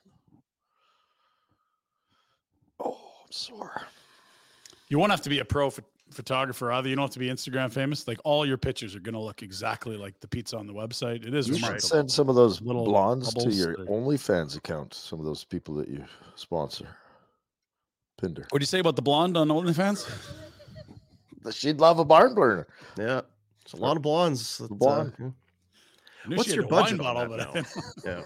Oh, I'm sore. You won't have to be a pro ph- photographer either. You don't have to be Instagram famous. Like all your pictures are going to look exactly like the pizza on the website. It is You should send some of those Little blondes to your or- OnlyFans account. Some of those people that you sponsor. Pinder. What do you say about the blonde on OnlyFans? She'd love a barn burner. Yeah. It's a lot of blondes. that, uh, Blonde. yeah. I knew What's your had a wine budget on bottle, that now?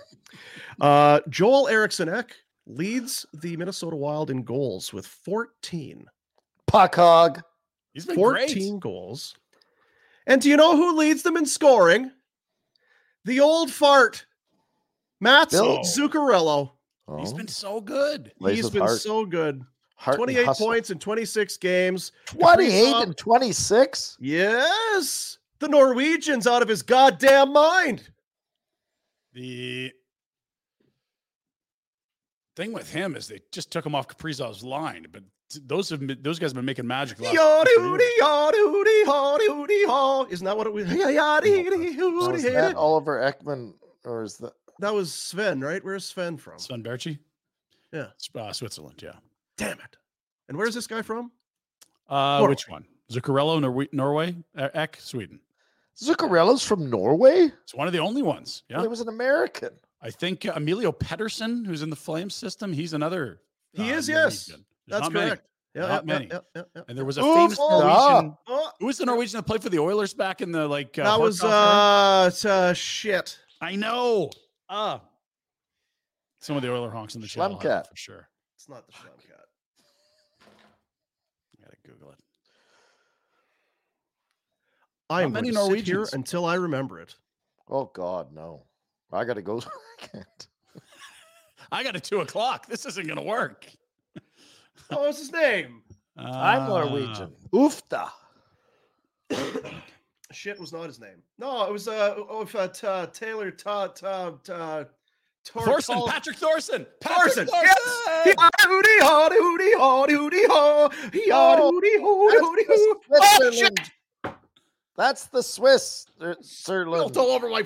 Yeah. Uh, Joel Eriksson Ek leads the Minnesota Wild in goals with 14. Puck hog. He's been 14 great. goals. And do you know who leads them in scoring? The old fart, Matt Bill. Zuccarello. Oh, He's been so good. plays He's with been heart- so good. Heart and 28 hustle. points in 26 games. 28 Kaprizov- and 26. Yes. The Norwegian's out of his goddamn mind. The thing with him is they just took him off Kaprizov's line, but those have been, those guys have been making magic. last couple of years. Isn't that what it was? So that Oliver Ekman or is that That was Sven, right? Where's Sven from? Sven Baertschi? Yeah. Uh, Switzerland, yeah. Damn it. And where's this guy from? Uh, Norway. which one? Zuccarello, Norwe- Norway? Uh, Ek, Sweden. Zuccarello's from Norway? It's one of the only ones. Yeah. He was an American. I think uh, Emilio Pettersen, who's in the Flame system, he's another. He uh, is, yes. That's not many. correct. Yeah, Not yeah, many. Yeah, yeah, yeah, And there was a Oof, famous oh, Norwegian. Oh, Who was the Norwegian that played for the Oilers back in the like? Uh, that was uh, it's, uh shit. I know. Ah, some of the Oiler honks in the channel have for sure. It's not the Schlemcat. I gotta Google it. I am many going to sit here until I remember it. Oh God, no. I gotta go. I can't. I got a two o'clock. This isn't gonna work. Oh, what's his name? I'm Ah, Norwegian. Oofta. Shit was not his name. No, it was uh, oh, if, uh, t- uh Taylor Ta Ta Ta Tor- Thoresen, Tol- Patrick Thoresen, Patrick Thoresen. Thoresen. Yes. That's Oh, shit! Switzerland. That's the Swiss uh, Spilled all over my.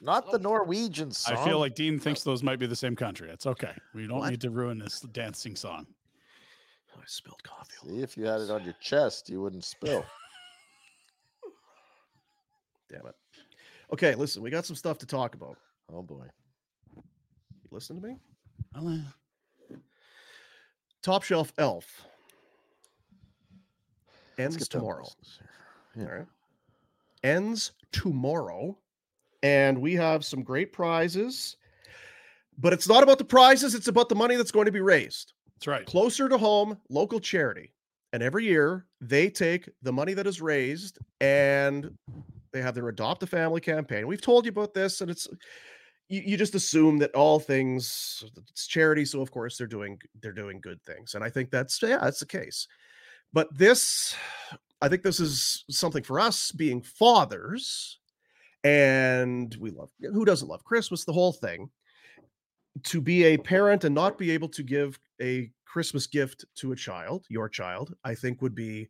not the Norwegian song. I feel like Dean thinks those might be the same country. It's okay. We don't What? need to ruin this dancing song. I spilled coffee. See, if you had it on your chest, you wouldn't spill. Damn it. Okay, listen, we got some stuff to talk about. Oh boy. You listen to me? Well, eh, Top Shelf Elf Let's ends get down to tomorrow. business here. All right. Ends tomorrow. And we have some great prizes. But it's not about the prizes, it's about the money that's going to be raised. That's right. Closer to home, local charity. And every year they take the money that is raised and they have their adopt a family campaign. We've told you about this, and it's you, you just assume that all things it's charity, so of course they're doing they're doing good things. And I think that's yeah, that's the case. But this, I think this is something for us being fathers, and we love who doesn't love Christmas, the whole thing. To be a parent and not be able to give a Christmas gift to a child, your child, I think would be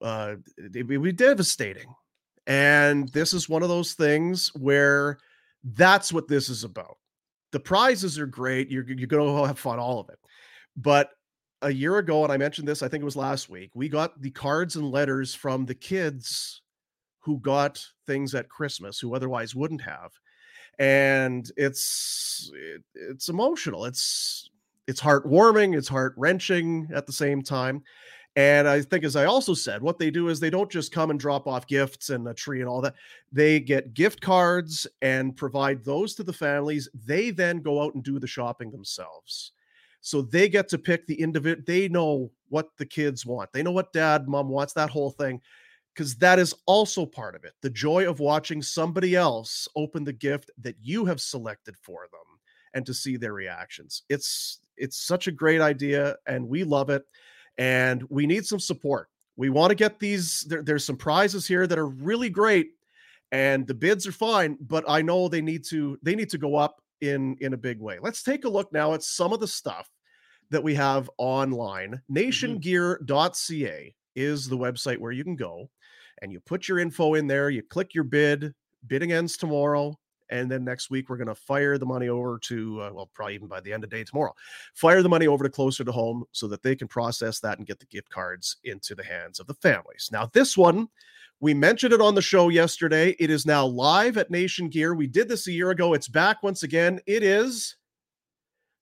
uh it would be devastating. And this is one of those things where that's what this is about. The prizes are great. You're you're going to have fun, all of it. But a year ago, and I mentioned this, I think it was last week, we got the cards and letters from the kids who got things at Christmas who otherwise wouldn't have. And it's it, it's emotional. It's it's heartwarming, it's heart wrenching at the same time. And I think, as I also said, what they do is they don't just come and drop off gifts and a tree and all that. They get gift cards and provide those to the families. They then go out and do the shopping themselves. So they get to pick the individual. They know what the kids want. They know what dad, mom wants, that whole thing. Because that is also part of it. The joy of watching somebody else open the gift that you have selected for them and to see their reactions. It's it's such a great idea and we love it and we need some support. We want to get these there, there's some prizes here that are really great and the bids are fine, but I know they need to they need to go up in in a big way. Let's take a look now at some of the stuff that we have online. Nationgear.ca is the website where you can go and you put your info in there, you click your bid, bidding ends tomorrow and then next week we're going to fire the money over to uh, well probably even by the end of the day tomorrow fire the money over to closer to home so that they can process that and get the gift cards into the hands of the families. Now this one we mentioned it on the show yesterday. It is now live at nation gear we did this a year ago. It's back once again. It is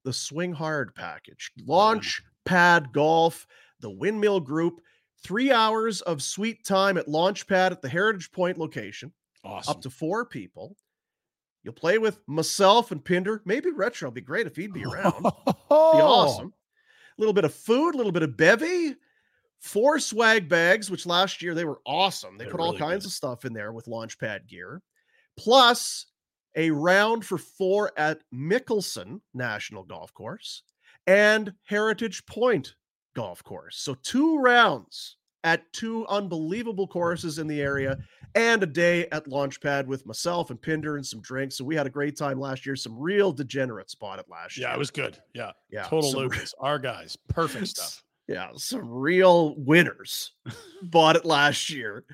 the swing hard package launch pad golf the windmill group three hours of sweet time at launch pad at the heritage point location Awesome. up to four people You'll play with myself and Pinder. Maybe Retro would be great if he'd be around. be awesome. A little bit of food, a little bit of bevy, four swag bags, which last year they were awesome. They They're put all really kinds good. of stuff in there with Launchpad gear, plus a round for four at Mickelson National Golf Course and Heritage Point Golf Course. So two rounds at two unbelievable courses in the area and a day at Launchpad with myself and Pinder and some drinks. So we had a great time last year. Some real degenerates bought it last year. Yeah, it was good. Yeah. Yeah. Total some- Lucas. Our guys. Perfect stuff. Yeah, some real winners bought it last year.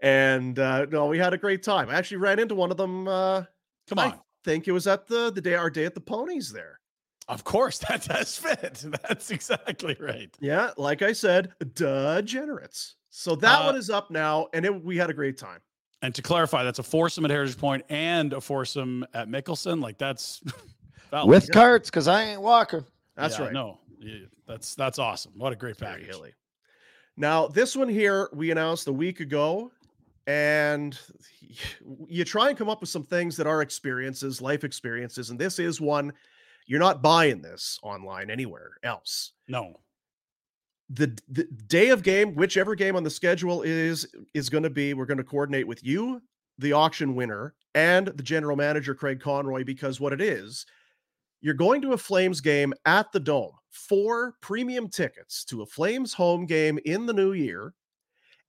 And uh no, we had a great time. I actually ran into one of them uh Come I on. think it was at the the day our day at the ponies there. Of course, that does fit. That's exactly right. Yeah, like I said, degenerates. So that Uh, one is up now, and it, we had a great time. And to clarify, that's a foursome at Heritage Point and a foursome at Mickelson. Like that's valid. with carts because I ain't walking. That's Yeah, right. No, yeah, that's that's awesome. What a great Very package. hilly. Now, this one here we announced a week ago, and you try and come up with some things that are experiences, life experiences, and this is one. You're not buying this online anywhere else. No, the, the day of game, whichever game on the schedule is is going to be, we're going to coordinate with you, the auction winner, and the general manager Craig Conroy because what it is, you're going to a Flames game at the Dome. Four premium tickets to a Flames home game in the new year,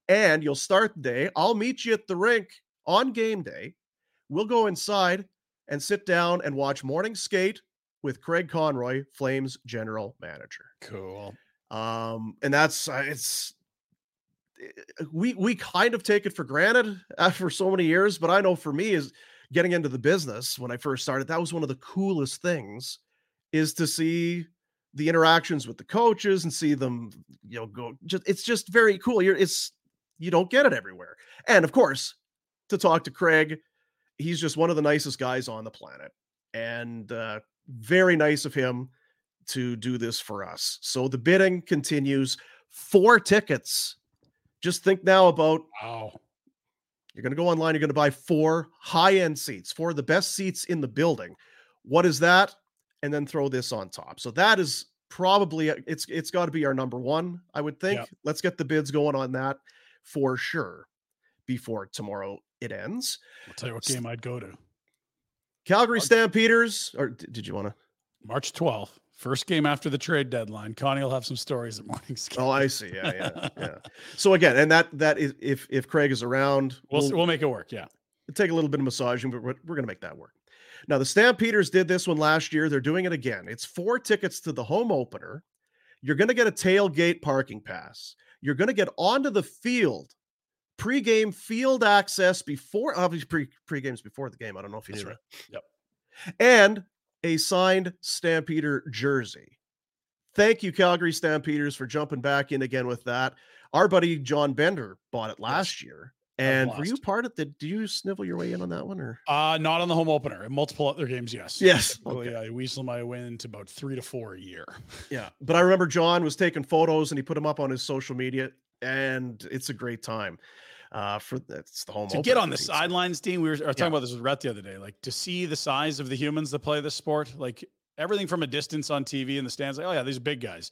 and you'll start the day. I'll meet you at the rink on game day. We'll go inside and sit down and watch morning skate with Craig Conroy, Flames general manager cool. um and that's uh, it's uh, we we kind of take it for granted uh, for so many years but i know for me is getting into the business when i first started that was one of the coolest things is to see the interactions with the coaches and see them you know go just it's just very cool you're it's you don't get it everywhere and of course to talk to craig he's just one of the nicest guys on the planet and uh very nice of him to do this for us. So the bidding continues. Four tickets. Just think now about Wow. you're going to go online, you're going to buy four high end seats, four of the best seats in the building. What is that? And then throw this on top. So that is probably it's it's got to be our number one, I would think. Yep. Let's get the bids going on that for sure before tomorrow it ends. I'll tell you what game I'd go to. Calgary Stampeders, or did you want to? March 12th, first game after the trade deadline. Connie will have some stories at morning skate. Oh, I see. Yeah, yeah, yeah. So again, and that that is if if Craig is around, We'll, we'll, we'll make it work. Yeah. take a little bit of massaging, but we're, we're going to make that work. Now, the Stampeders did this one last year. They're doing it again. It's four tickets to the home opener. You're going to get a tailgate parking pass. You're going to get onto the field, pregame field access before, obviously pre pre games before the game. I don't know if you That's knew right. that. Yep. And a signed Stampeder jersey. Thank you, Calgary Stampeders, for jumping back in again with that. Our buddy John Bender bought it last year. And were you part of the? Do you snivel your way in on that one or? Uh, not on the home opener. In multiple other games, yes. Yes, Typically, I weasel my way into about three to four a year. Yeah. But I remember John was taking photos and he put them up on his social media, and it's a great time. Uh, for it's the home to get on the sidelines, Dean, we were, talking Yeah. about this with Rhett the other day. Like to see the size of the humans that play this sport, like everything from a distance on TV in the stands, like, oh yeah, these big guys.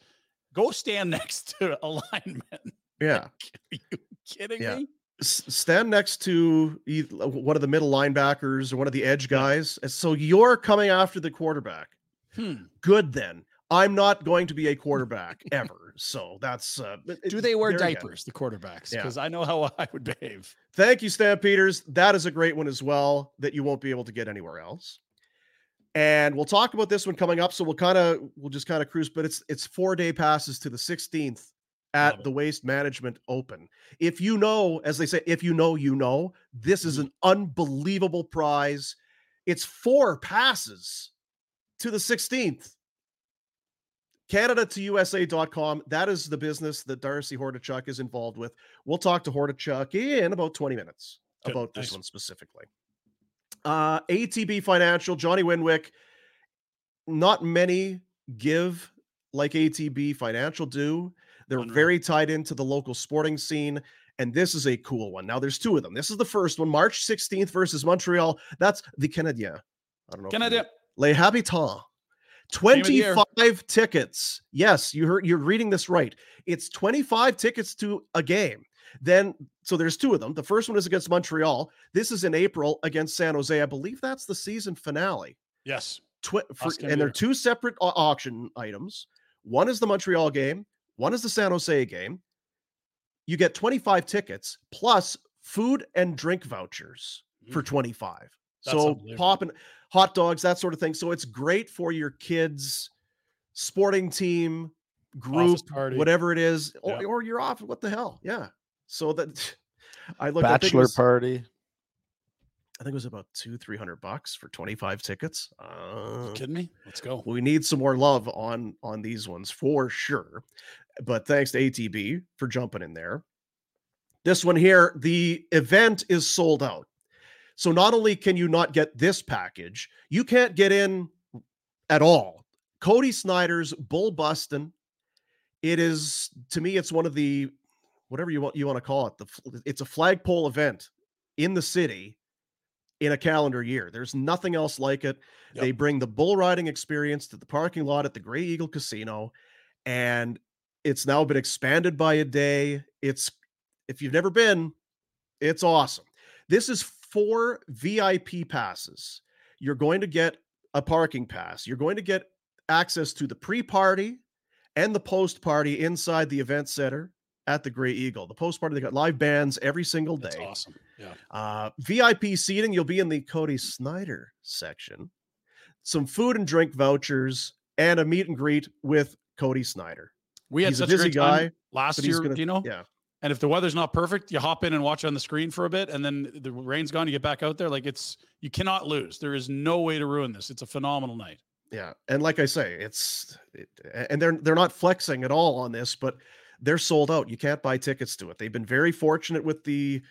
Go stand next to a lineman. Yeah. Are you kidding Yeah. me? Stand next to one of the middle linebackers or one of the edge guys. So you're coming after the quarterback. Hmm. Good then. I'm not going to be a quarterback ever. So that's uh Do they wear diapers, the quarterbacks? Yeah. Because I know how I would behave. Thank you, Stampeders. That is a great one as well that you won't be able to get anywhere else. And we'll talk about this one coming up. So we'll kind of we'll just kind of cruise, but it's it's four day passes to the 16th Love at the Waste Management Open. If you know, as they say, if you know, you know, this is Mm-hmm. an unbelievable prize. It's four passes to the 16th. Canada to USA.com. That is the business that Darcy Hordichuk is involved with. We'll talk to Hordichuk in about 20 minutes Good, about this nice. one specifically. Uh, ATB Financial, Johnny Winwick. Not many give like ATB Financial do. They're Unreal. very tied into the local sporting scene. And this is a cool one. Now, there's two of them. This is the first one, March 16th versus Montreal. That's the Canadien. I don't know. if you Canada. know. Les Habitants. Game of the year. 25 tickets. Yes, you heard you're reading this right. It's 25 tickets to a game. Then so there's two of them. The first one is against Montreal. This is in April against San Jose. I believe that's the season finale. Yes. Twi- for, and they're two separate au- auction items. One is the Montreal game, one is the San Jose game. you get 25 tickets plus food and drink vouchers for Mm. 25. That's so pop and hot dogs, that sort of thing. So it's great for your kids' sporting team, group, party. whatever it is, or, Yeah. or you're off. What the hell? Yeah. So that I looked. I think, Bachelor was, party. I think it was about two, three hundred bucks for 25 tickets. Uh, kidding me? Let's go. we need some more love on on these ones for sure but thanks to atb for jumping in there this one here the event is sold out so not only can you not get this package you can't get in at all cody snyder's bull busting. it is to me it's one of the whatever you want you want to call it the it's a flagpole event in the city in a calendar year there's nothing else like it Yep. they bring the bull riding experience to the parking lot at the Grey Eagle Casino, and it's now been expanded by a day. It's if you've never been, it's awesome. This is four VIP passes. You're going to get a parking pass. You're going to get access to the pre-party and the post-party inside the event center at the Grey Eagle. The post-party they got live bands every single day. That's awesome. Yeah. Uh, VIP seating, you'll be in the Cody Snyder section. Some food and drink vouchers and a meet and greet with Cody Snyder. We had He's such a busy great time guy, last year, gonna- you know? Yeah. And if the weather's not perfect, you hop in and watch on the screen for a bit, and then the rain's gone. You get back out there. Like it's you cannot lose. There is no way to ruin this. It's a phenomenal night. Yeah. And like I say, it's it, and they're they're not flexing at all on this, but they're sold out. You can't buy tickets to it. They've been very fortunate with the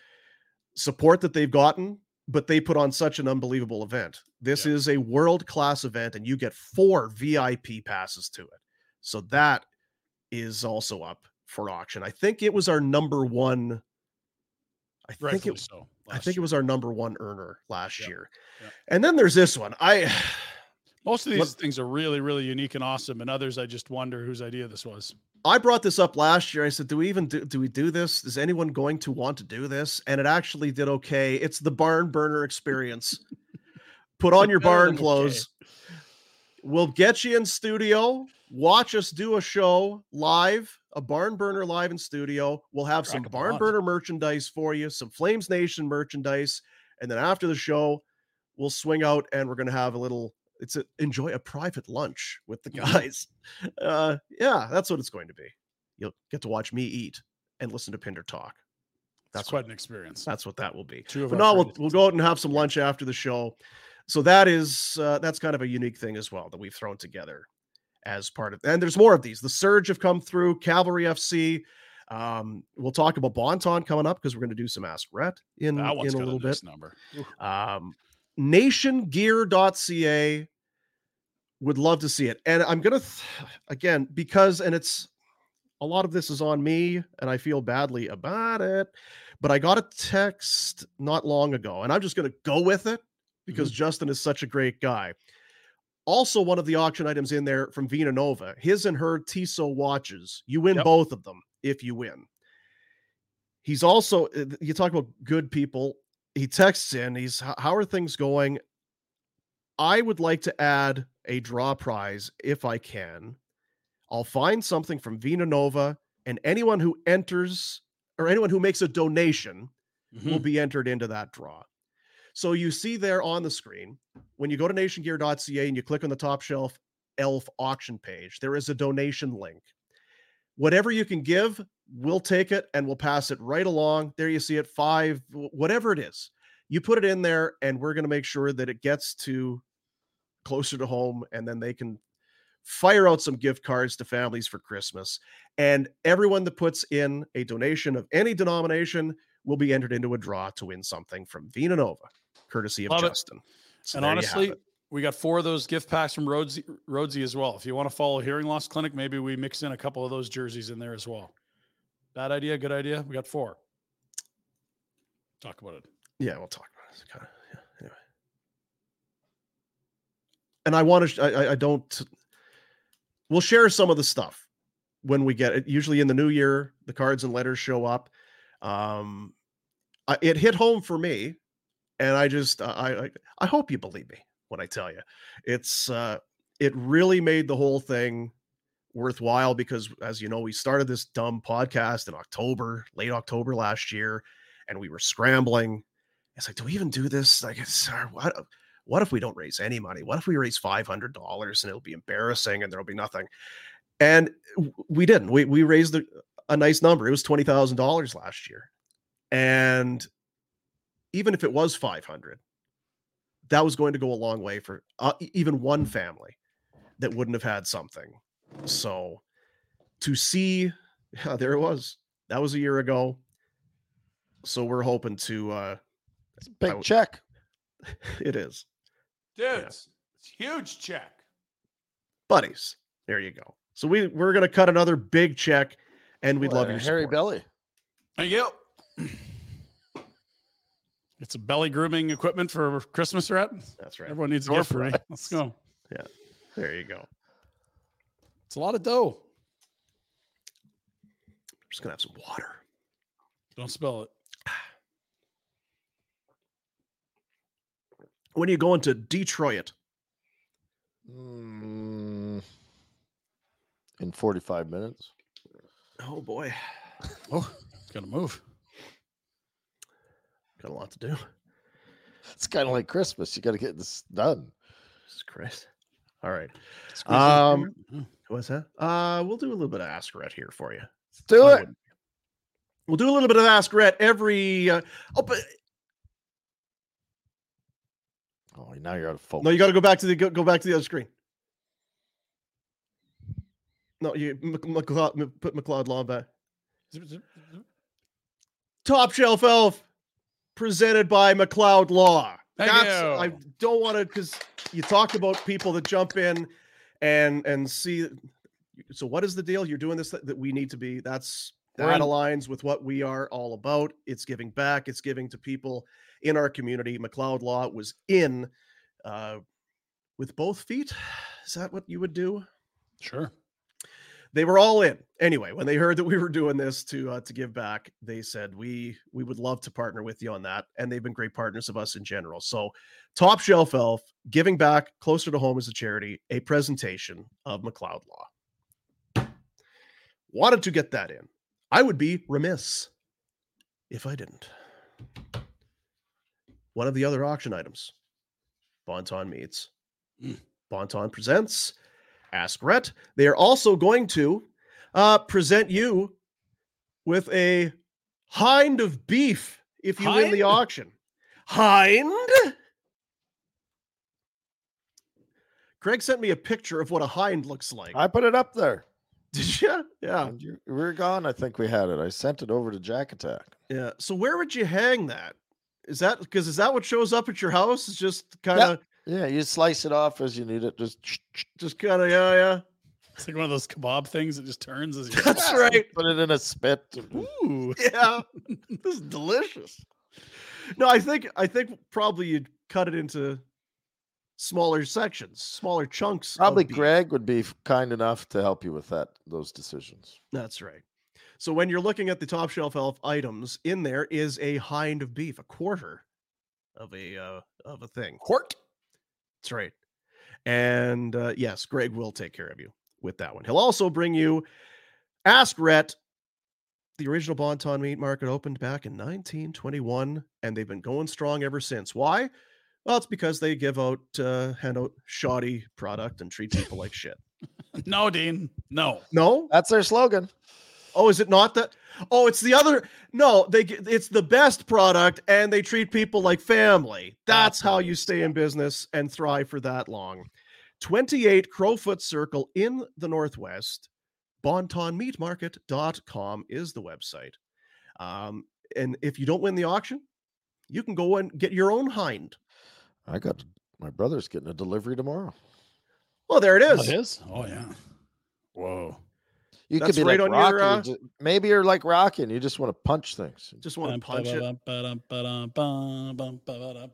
support that they've gotten, but they put on such an unbelievable event. This Yeah. is a world-class event and you get four VIP passes to it. So that is also up for auction. I think it was our number 1 I think Rightfully it so. I think year. it was our number 1 earner last Yeah. year. Yeah. And then there's this one. I most of these What- things are really, really unique and awesome. And others, I just wonder whose idea this was. I brought this up last year. I said, "Do we even do, do we do this? Is anyone going to want to do this?" And it actually did okay. It's the barn burner experience. Put on your barn than okay. clothes. We'll get you in studio. Watch us do a show live, a barn burner live in studio. We'll have some barn burner merchandise for you, some Flames Nation merchandise, and then after the show, we'll swing out and we're going to have a little. It's a, enjoy a private lunch with the guys. Uh, yeah, that's what it's going to be. You'll get to watch me eat and listen to Pinder talk. That's quite an experience. That's what that will be. Two of But no, we'll, we'll go out and have some lunch after the show. So that is uh, that's kind of a unique thing as well that we've thrown together as part of. And there's more of these. The Surge have come through. Cavalry FC. Um, we'll talk about Bon Ton coming up because we're going to do some Ask Rhett in, in a little bit. number. Um, nationgear.ca would love to see it. And I'm going to, th- again, because, and it's a lot of this is on me and I feel badly about it, but I got a text not long ago and I'm just going to go with it because Justin is such a great guy. Also, one of the auction items in there from Vena Nova, his and her Tissot watches. You win Yep. both of them if you win. He's also, uh, you talk about good people. He texts in, he's, How are things going? I would like to add a draw prize if I can. I'll find something from Vena Nova, and anyone who enters or anyone who makes a donation will Mhm. be entered into that draw. So you see there on the screen when you go to nationgear.ca and you click on the top shelf elf auction page, there is a donation link. Whatever you can give, we'll take it and we'll pass it right along. There you see it, five, whatever it is. You put it in there, and we're going to make sure that it gets to closer to home, and then they can fire out some gift cards to families for Christmas. And everyone that puts in a donation of any denomination will be entered into a draw to win something from Vena Nova, courtesy of Love. Justin. So and there you have honestly, we got four of those gift packs from Rhodesy, Rhodesy as well. If you want to follow Hearing Loss Clinic, maybe we mix in a couple of those jerseys in there as well. Bad idea, good idea. We got four. Talk about it. yeah, we'll talk about it. Kind of, yeah, anyway. And I want to, I, I- I don't, we'll share some of the stuff when we get it. Usually in the new year, the cards and letters show up. Um, I, it hit home for me, and I just, I, I, I hope you believe me when I tell you, it's, uh, it really made the whole thing worthwhile because, as you know, we started this dumb podcast in October, late October last year, and we were scrambling. It's like, do we even do this? Like, it's, uh, what? What if we don't raise any money? What if we raise five hundred dollars and it'll be embarrassing and there'll be nothing? And we didn't. We we raised a, a nice number. It was twenty thousand dollars last year, and even if it was five hundred, that was going to go a long way for uh, even one family that wouldn't have had something. So to see, yeah, there it was. That was a year ago. So we're hoping to. uh It's a big w- check. It is Dudes, it's huge check. buddies. There you go. So we we're gonna cut another big check, and we'd Boy, love a your hairy support. belly. Thank you. It's a belly grooming equipment for Christmas, Rhett. That's right. Everyone needs a gift for me. Let's go. Yeah. There you go. It's a lot of dough. I'm just gonna have some water. Don't spell it. When are you going to Detroit? Mm, in 45 minutes. Oh boy, Oh, gotta move. Got a lot to do. It's kind of like Christmas. You got to get this done. Jesus Christ. All right. Um, what's that? Uh, we'll do a little bit of Ask Rhett here for you. Let's do it. We'll do a little bit of Ask Rhett every. Uh, oh, but Oh, now you're out of focus. no, you got to go back to the go, go back to the other screen. No, you McLeod, put McLeod Law back. Top Shelf Elf, presented by McLeod Law. Thank I don't want to because you talked about people that jump in and and see. So what is the deal? You're doing this that, that we need to be. That's that aligns with what we are all about. It's giving back. It's giving to people in our community. McLeod Law was in uh, with both feet. Is that what you would do? Sure. They were all in. Anyway when they heard that we were doing this to uh, to give back they said we we would love to partner with you on that and they've been great partners of us in general. So top shelf elf giving back closer to home as a charity a presentation of mcleod law. Wanted to get that in. I would be remiss if i didn't. One of the other auction items bonton meats. Mm. bonton presents Ask Rhett. They are also going to uh, present you with a hind of beef if you win the auction. Hind? Greg sent me a picture of what a hind looks like. I put it up there. Did you? Yeah. You, we were gone. I think we had it. I sent it over to Jack Attack. Yeah. So where would you hang that? Is that because is that what shows up at your house? It's just kind of, Yeah, you slice it off as you need it. Just just kind of, yeah, yeah. It's like one of those kebab things that just turns as you That's right. put it in a spit. Ooh. Yeah. this is delicious. No, I think I think probably you'd cut it into smaller sections, smaller chunks. Probably. Greg would be kind enough to help you with that those decisions. That's right. So when you're looking at the top shelf elf items, in there is a hind of beef, a quarter of a uh, of a thing. Quart. That's right. And uh, yes, Greg will take care of you with that one. He'll also bring you Ask Rhett. The original Bon Ton Meat Market opened back in 1921, and they've been going strong ever since. Why? Well, it's because they give out, uh, hand out shoddy product and treat people like shit. No, Dean. No. No, That's their slogan. Oh, is it not that? Oh, it's the other. No, they g- it's the best product and they treat people like family. That's how you stay in business and thrive for that long. 28 Crowfoot Circle in the Northwest. bontonmeatmarket.com is the website. Um, and if you don't win the auction, you can go and get your own hind. I got my brother's getting a delivery tomorrow. Well, there it Oh, is. it is? Oh, yeah. Whoa. You That's could be right like on your, uh, ju- maybe you're like Rocky and you just want to punch things. Just want to punch it.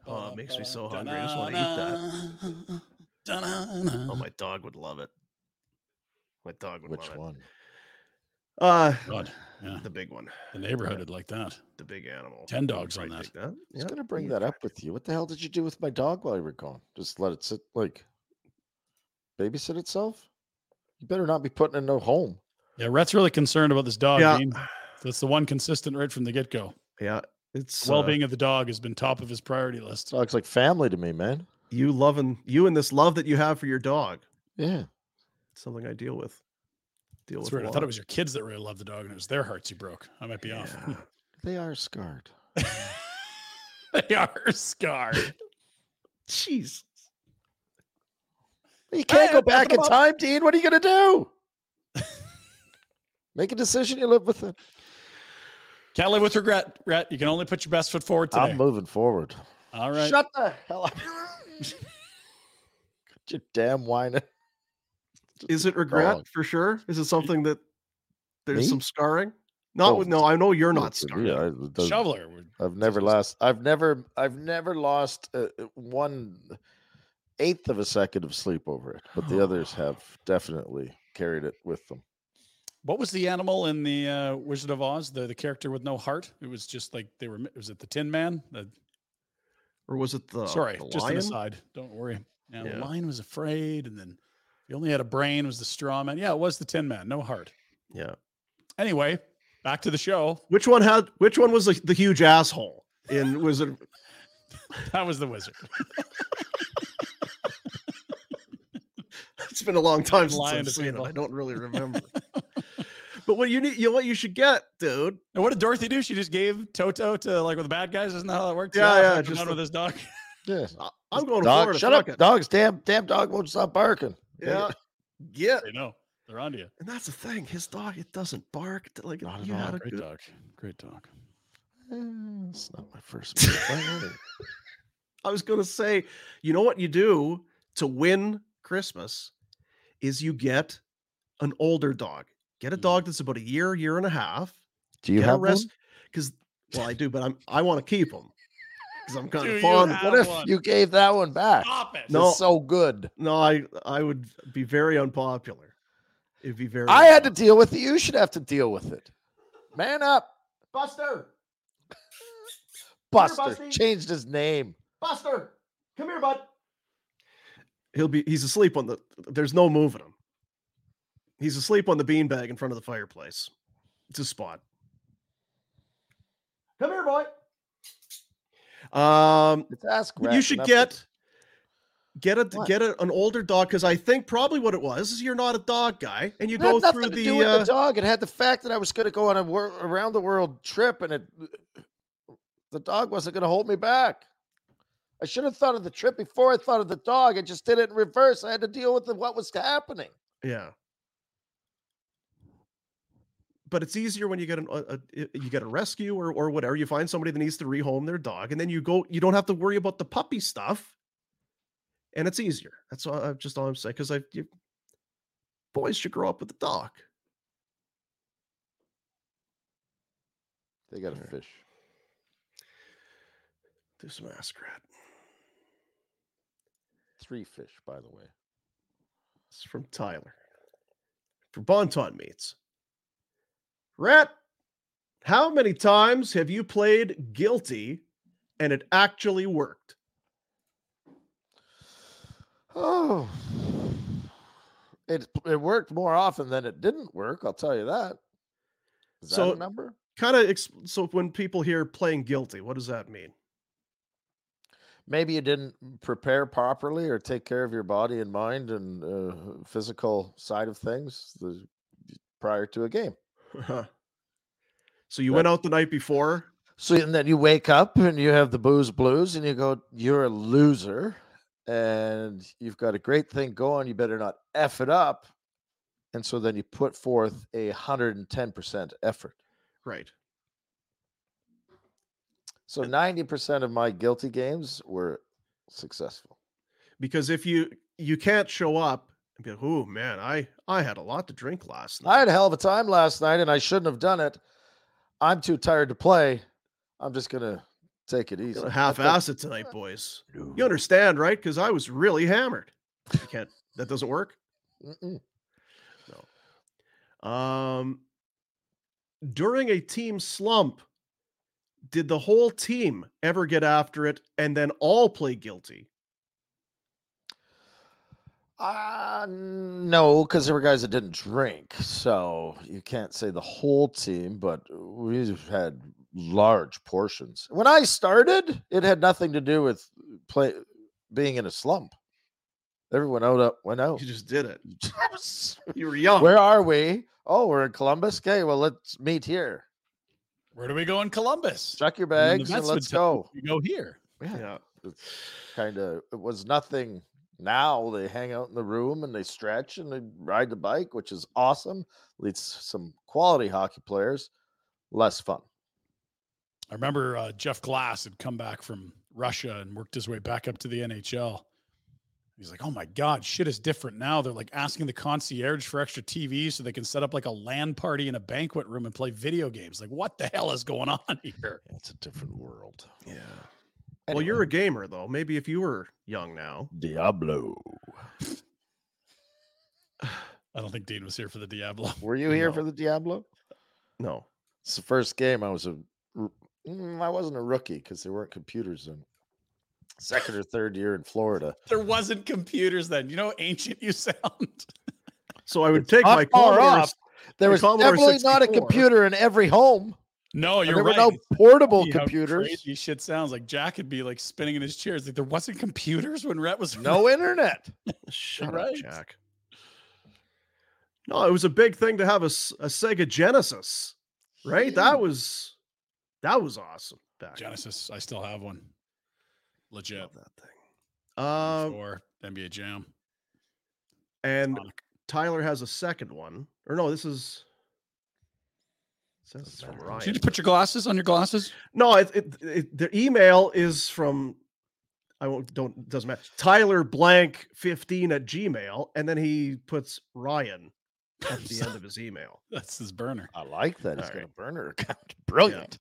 Oh, it makes me so hungry. I just wanna eat that. Oh, my dog would love it. My dog would Which love one? it. Uh, God. Yeah. the big one. The neighborhood would like that. the big animal. 10 dogs Right, on that. take that. I was Yeah, gonna bring that up with you. What the hell did you do with my dog while you were gone? Just let it sit like babysit itself? You better not be putting in no home. Yeah, Rhett's really concerned about this dog. Yeah. Dean. That's the one consistent right from the get go. Yeah, it's Well uh, being of the dog has been top of his priority list. Dog's like family to me, man. you loving you and this love that you have for your dog. Yeah. It's something I deal with. Deal That's with. weird. I thought it was your kids that really loved the dog and it was their hearts you broke. I might be off. They are scarred. they are scarred. Jeez. You can't Hey, go back in time, Dean. What are you going to do? Make a decision. You live with it. Can't live with regret, Rhett. You can only put your best foot forward today. I'm moving forward. All right. Shut the hell up. Get your damn whining. Is it regret dog. for sure? Is it something that there's Me? some scarring? Not Oh, with no, I know you're not For scarred. me, I- it Shoveler. would- I've never lost. I've never. I've never lost uh, uh, one eighth of a second of sleep over it, but the others have definitely carried it with them. What was the animal in the uh, Wizard of Oz? The the character with no heart. It was just like they were. Was it the Tin Man? The, Or was it the sorry, the just an lion? aside. Don't worry. Now Yeah. the lion was afraid, and then he only had a brain. Was the straw man? Yeah, it was the Tin Man. No heart. Yeah. Anyway, back to the show. Which one had which one was the, the huge asshole? In Wizard? That was the wizard. it's been a long time since I've seen it. I don't really remember. but what you need you know what you should get, dude. And what did Dorothy do? She just gave Toto to like with the bad guys. Isn't that how that works? Yeah, yeah, fuck him just the- with this dog. Yeah, I- I'm going to dog. Florida. Shut up, it. dogs. Damn, damn dog won't stop barking. Yeah. Get. They know they're on to you. And that's the thing. His dog, it doesn't bark. Like Not at all. had a Great good- dog. Great dog. Eh, It's not my first. I was going to say, you know what you do to win Christmas is you get an older dog. Get a Mm. dog that's about a year, year and a half. Do you get a have res- one? Because well, I do, but I'm I want to keep him because I'm kind Do of you fond. have- What if one. you gave that one back? Stop it. No. It's so good. No, I I would be very unpopular. It'd be very. I had to deal with it. You should have to deal with it. Man up. Buster, Buster Busty. changed his name. Buster, come here, bud. He'll be. He's asleep on the. There's no moving him. He's asleep on the beanbag in front of the fireplace. It's a spot. Come here, boy. Um, Let's ask. You should get to- get a What? get a, an older dog because I think probably what it was is you're not a dog guy and you It go nothing through to the, do with uh, the dog. It had the fact that I was going to go on a wor- around the world trip, and it the dog wasn't going to hold me back. I should have thought of the trip before I thought of the dog. I just did it in reverse. I had to deal with the, what was happening. yeah. But it's easier when you get an, uh, uh, a, a, you get a rescue or or whatever. You find somebody that needs to rehome their dog, and then you go. You don't have to worry about the puppy stuff, and it's easier. That's all. I'm just all I'm saying because I you, boys should grow up with a dog. They got a fish. Do some ask Rhett. Three fish, by the way. It's from Tyler. For Bon Ton meats. Rhett, how many times have you played guilty and it actually worked? Oh, it it worked more often than it didn't work. I'll tell you that. Is that So- a number? Kind of ex- so when people hear playing guilty, what does that mean? Maybe you didn't prepare properly or take care of your body and mind and uh, physical side of things the, prior to a game. So you That- went out the night before. So and then you wake up and you have the booze blues and you go, you're a loser and you've got a great thing going. You better not F it up. And so then you put forth a hundred and ten percent effort. Right. So ninety percent of my guilty games were successful. Because if you you can't show up and be like, oh man, I I had a lot to drink last night. I had a hell of a time last night and I shouldn't have done it. I'm too tired to play. I'm just gonna take it easy. Half thought- ass it tonight, boys. You understand, right? Because I was really hammered. You can't that doesn't work. Mm-mm. Um, during a team slump, did the whole team ever get after it and then all play guilty? Uh, no, because there were guys that didn't drink, so you can't say the whole team, but we've had large portions. When I started, it had nothing to do with play being in a slump. Everyone out up went out. You just did it. You were young. Where are we? Oh, we're in Columbus. Okay, well let's meet here. Where do we go in Columbus? Check your And then the bags and let's go. you, You go here. Yeah, Yeah. kind of it was nothing. Now they hang out in the room and they stretch and they ride the bike, which is awesome. Leads some quality hockey players. Less fun. I remember uh, Jeff Glass had come back from Russia and worked his way back up to the NHL. He's like, "Oh my God, shit is different now. They're like asking the concierge for extra TVs so they can set up like a LAN party in a banquet room and play video games. Like, what the hell is going on here?" It's a different world. Yeah. Well, you're a gamer though. Maybe if you were young now. Diablo. I don't think Dean was here for the Diablo. Were you here No. for the Diablo? No. It's the first game I was a. r- mm, wasn't a rookie because there weren't computers in. Second or third year in Florida. There wasn't computers then. You know how ancient you sound. So I would It's take my far off. There The was Commodore definitely not a computer in every home. No, you're there right. were no portable See how computers. Crazy shit sounds like Jack would be like spinning in his chairs. Like there wasn't computers when Rhett was No internet. Shut right. up, Jack. No, it was a big thing to have a, a Sega Genesis, right? That was that was awesome. Back then. Genesis. I still have one. Legit. Love that thing. Uh, for NBA Jam. and Sonic. Tyler has a second one, or no? This is. It Says it's from matter. Ryan. Did you put your glasses on your glasses? No, it, it, it the email is from I won't don't doesn't matter. Tyler blank 15 at Gmail, and then he puts Ryan at the end of his email That's his burner. I like that. He's All got a burner account. Brilliant.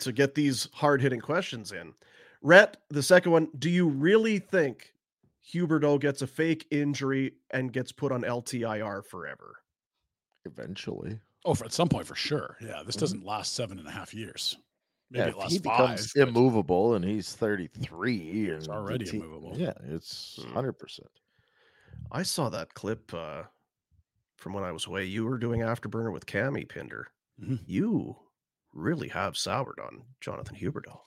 to get these hard hitting questions in. Rhett, the second one, do you really think Huberdeau gets a fake injury and gets put on LTIR forever? Eventually. Oh, for, at some point for sure. Yeah, this Mhm. doesn't last seven and a half years. Maybe yeah, it lasts he becomes five. immovable and he's 33 and the already team- immovable. Yeah, it's Hmm. 100%. I saw that clip uh, from when I was away. You were doing Afterburner with Cammy Pinder. Mhm. You really have soured on Jonathan Huberdeau.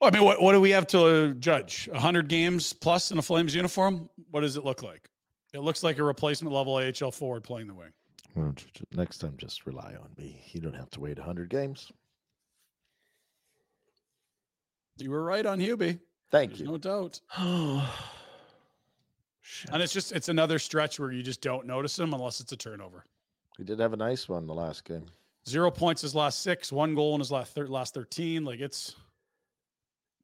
Well, I mean, what, what do we have to uh, judge? 100 games plus in a Flames uniform? What does it look like? It looks like a replacement level AHL forward playing the wing. Well, j- j- next time, just rely on me. You don't have to wait 100 games. You were right on Hubie. Thank There's you. no doubt. And it's just it's another stretch where you just don't notice him unless it's a turnover. We did have a nice one the last game. Zero points his last six, one goal in his last thir- last 13. Like it's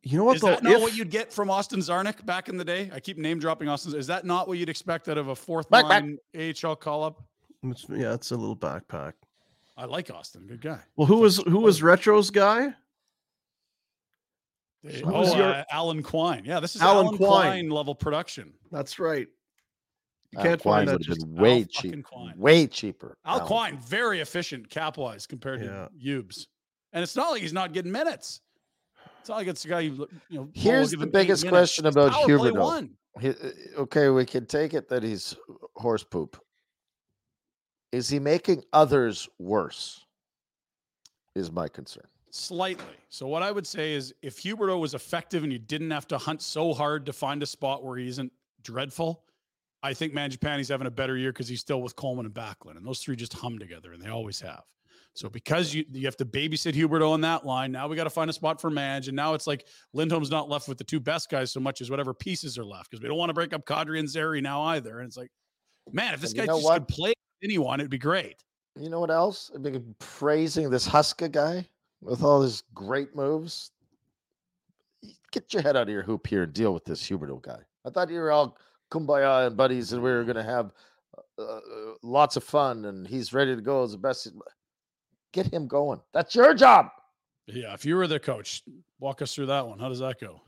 You know what is though? that not If- what you'd get from Austin Czarnik back in the day? I keep name dropping Austin. Is that not what you'd expect out of a fourth Back, back. line AHL call up? It's- yeah, it's a little backpack. I like Austin, good guy. Well, who was who was Retro's guy? They- Who oh, was your- uh, Alan Quine. Yeah, this is Alan Alan, Quine. Quine. level production. That's right. You can't Quine find that. would Just, way Al cheap, Quine. way cheaper. Al Alan. Quine, very efficient cap wise compared Yeah. to Ubes. And it's not like he's not getting minutes. It's not like it's a guy you you know. oh, Here's the biggest question It's about power play Huberdeau. one. Uh, okay, we can take it that he's horse poop. Is he making others worse? Is my concern. Slightly. So what I would say is if Huberdeau was effective and you didn't have to hunt so hard to find a spot where he isn't dreadful, I think Mangiapane's having a better year because he's still with Coleman and Backlund. And those three just hum together and they always have. So because you you have to babysit Huberdeau on that line, now we got to find a spot for Madge. And now it's like Lindholm's not left with the two best guys so much as whatever pieces are left because we don't want to break up Kadri and Zary now either. And it's like, man, if this And you guy know just what? could play anyone, it'd be great. You know what else? I've been praising this Huska guy with all his great moves. Get your head out of your hoop here and deal with this Huberdeau guy. I thought you were all kumbaya and buddies and we were going to have uh, uh, lots of fun and he's ready to go as the best. Get him going. That's your job. Yeah, if you were the coach, walk us through that one. How does that go?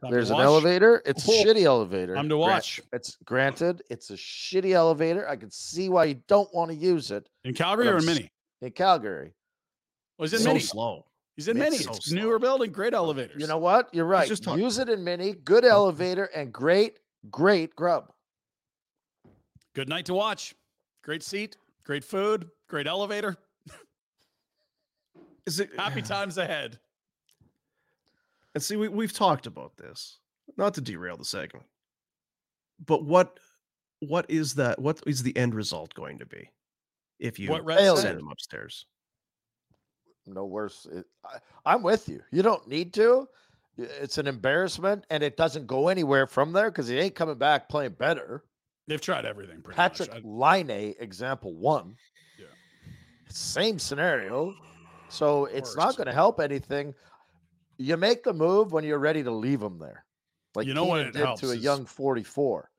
Time There's an watch? elevator. It's a Oh, shitty elevator. Time to Grant- watch. It's granted, it's a shitty elevator. I can see why you don't want to use it In Calgary But or I'm in s- Mini? in Calgary. Oh, Was it so Mini? slow. He's in It's many. so It's slow. newer building, great elevators. You know what? You're right. just talking- Use it in mini, good elevator, and great, great grub. good night to watch. Great seat, great food, great elevator. Is it Happy times ahead. And see, we, we've talked about this, not to derail the segment, but what what is that? What is the end result going to be if you What Red Failure. send them upstairs? No worse. It, I, I'm with you. You don't need to. It's an embarrassment, and it doesn't go anywhere from there because he ain't coming back playing better. They've tried everything. Patrick much. Line, example one. Yeah. Same scenario. So it's not going to help anything. You make the move when you're ready to leave them there. Like You know Keenan it did helps to a young 44.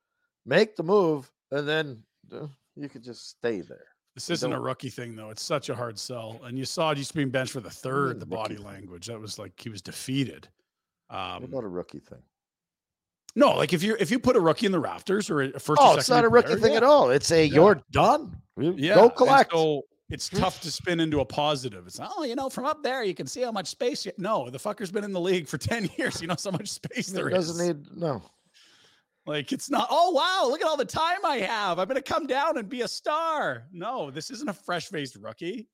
Make the move, and then uh, you could just stay there. This isn't a rookie thing, though. It's such a hard sell. And you saw just being benched for the third, the body language. That was like he was defeated. What Um, about a rookie thing? no, like if you if you put a rookie in the rafters or a first, Oh, it's not a rookie player, thing yeah. at all. It's a Yeah. you're done. Yeah, Go collect. So it's tough to spin into a positive. It's oh, you know, from up there you can see how much space. You, no, the fucker's been in the league for ten years. You know so much space there it is. doesn't need no. Like it's not. Oh wow, look at all the time I have. I'm gonna come down and be a star. No, this isn't a fresh faced rookie.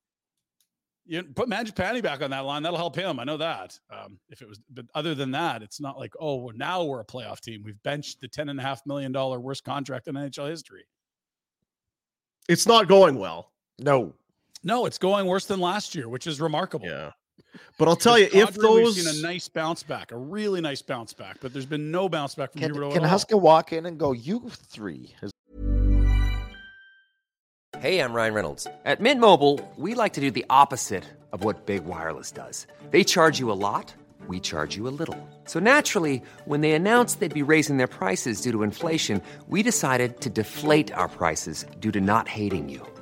You put Mangiapane back on that line. That'll help him. I know that. Um, if it was, but other than that, it's not like oh well, now we're a playoff team. We've benched the ten and a half million dollar worst contract in NHL history. It's not going well. No. No, it's going worse than last year, which is remarkable. Yeah. But I'll tell you, With if those we've seen a nice bounce back, a really nice bounce back, but there's been no bounce back from Can, Huberdeau can at all. Huska walk in and go, you three? Is- Hey, I'm Ryan Reynolds. At Mint Mobile, we like to do the opposite of what Big Wireless does. They charge you a lot, we charge you a little. So naturally, when they announced they'd be raising their prices due to inflation, we decided to deflate our prices due to not hating you.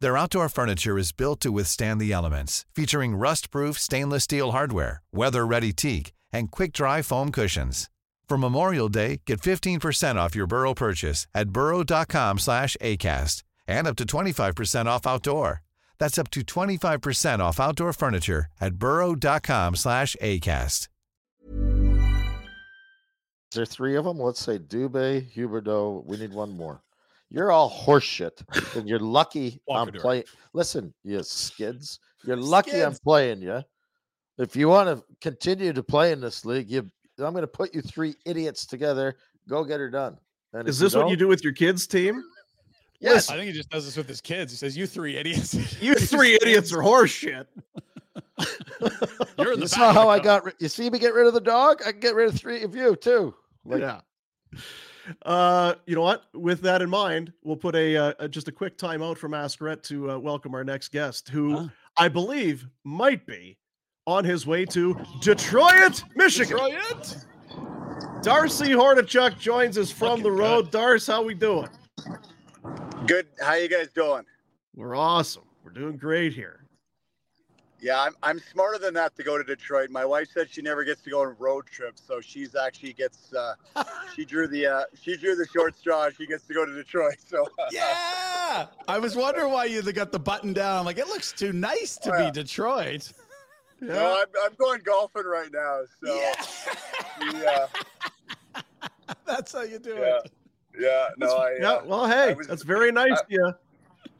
Their outdoor furniture is built to withstand the elements, featuring rust-proof stainless steel hardware, weather-ready teak, and quick-dry foam cushions. For Memorial Day, get 15% off your Burrow purchase at burrow.com slash ACAST and up to 25% off outdoor. That's up to 25% off outdoor furniture at burrow.com slash ACAST. There are three of them? Let's say Dubé, Huberdeau. We need one more. You're all horseshit, and you're lucky I'm playing. Listen, you skids. You're lucky I'm playing you. If you want to continue to play in this league, you, I'm going to put you three idiots together. Go get her done. And is if this what you don't- with your kids' team? Yes. I think he just does this with his kids. He says, "You three idiots. You three idiots are horseshit." You're in the You saw of the how I got. ri- You see me get rid of the dog. I can get rid of three of you too. Like, yeah. Uh, you know what? With that in mind, we'll put a, uh, a just a quick timeout from Ask Rhett to uh, welcome our next guest, who Ah. I believe might be on his way to Detroit, Michigan. Detroit. Darcy Hordichuk joins us from Looking the good. road. Darcy, how we doing? Good. How you guys doing? We're awesome. We're doing great here. Yeah, I'm, I'm smarter than that to go to Detroit. My wife said she never gets to go on road trips, so she's actually gets. Uh, she drew the uh, she drew the short straw. She gets to go to Detroit. So Yeah, I was wondering why you got the button down. I'm like, it looks too nice to Yeah. be Detroit. no, I'm, I'm going golfing right now. So yeah, That's how you do yeah, it. yeah. No, I. yeah. Uh, Well, hey, was- that's very nice I- of you.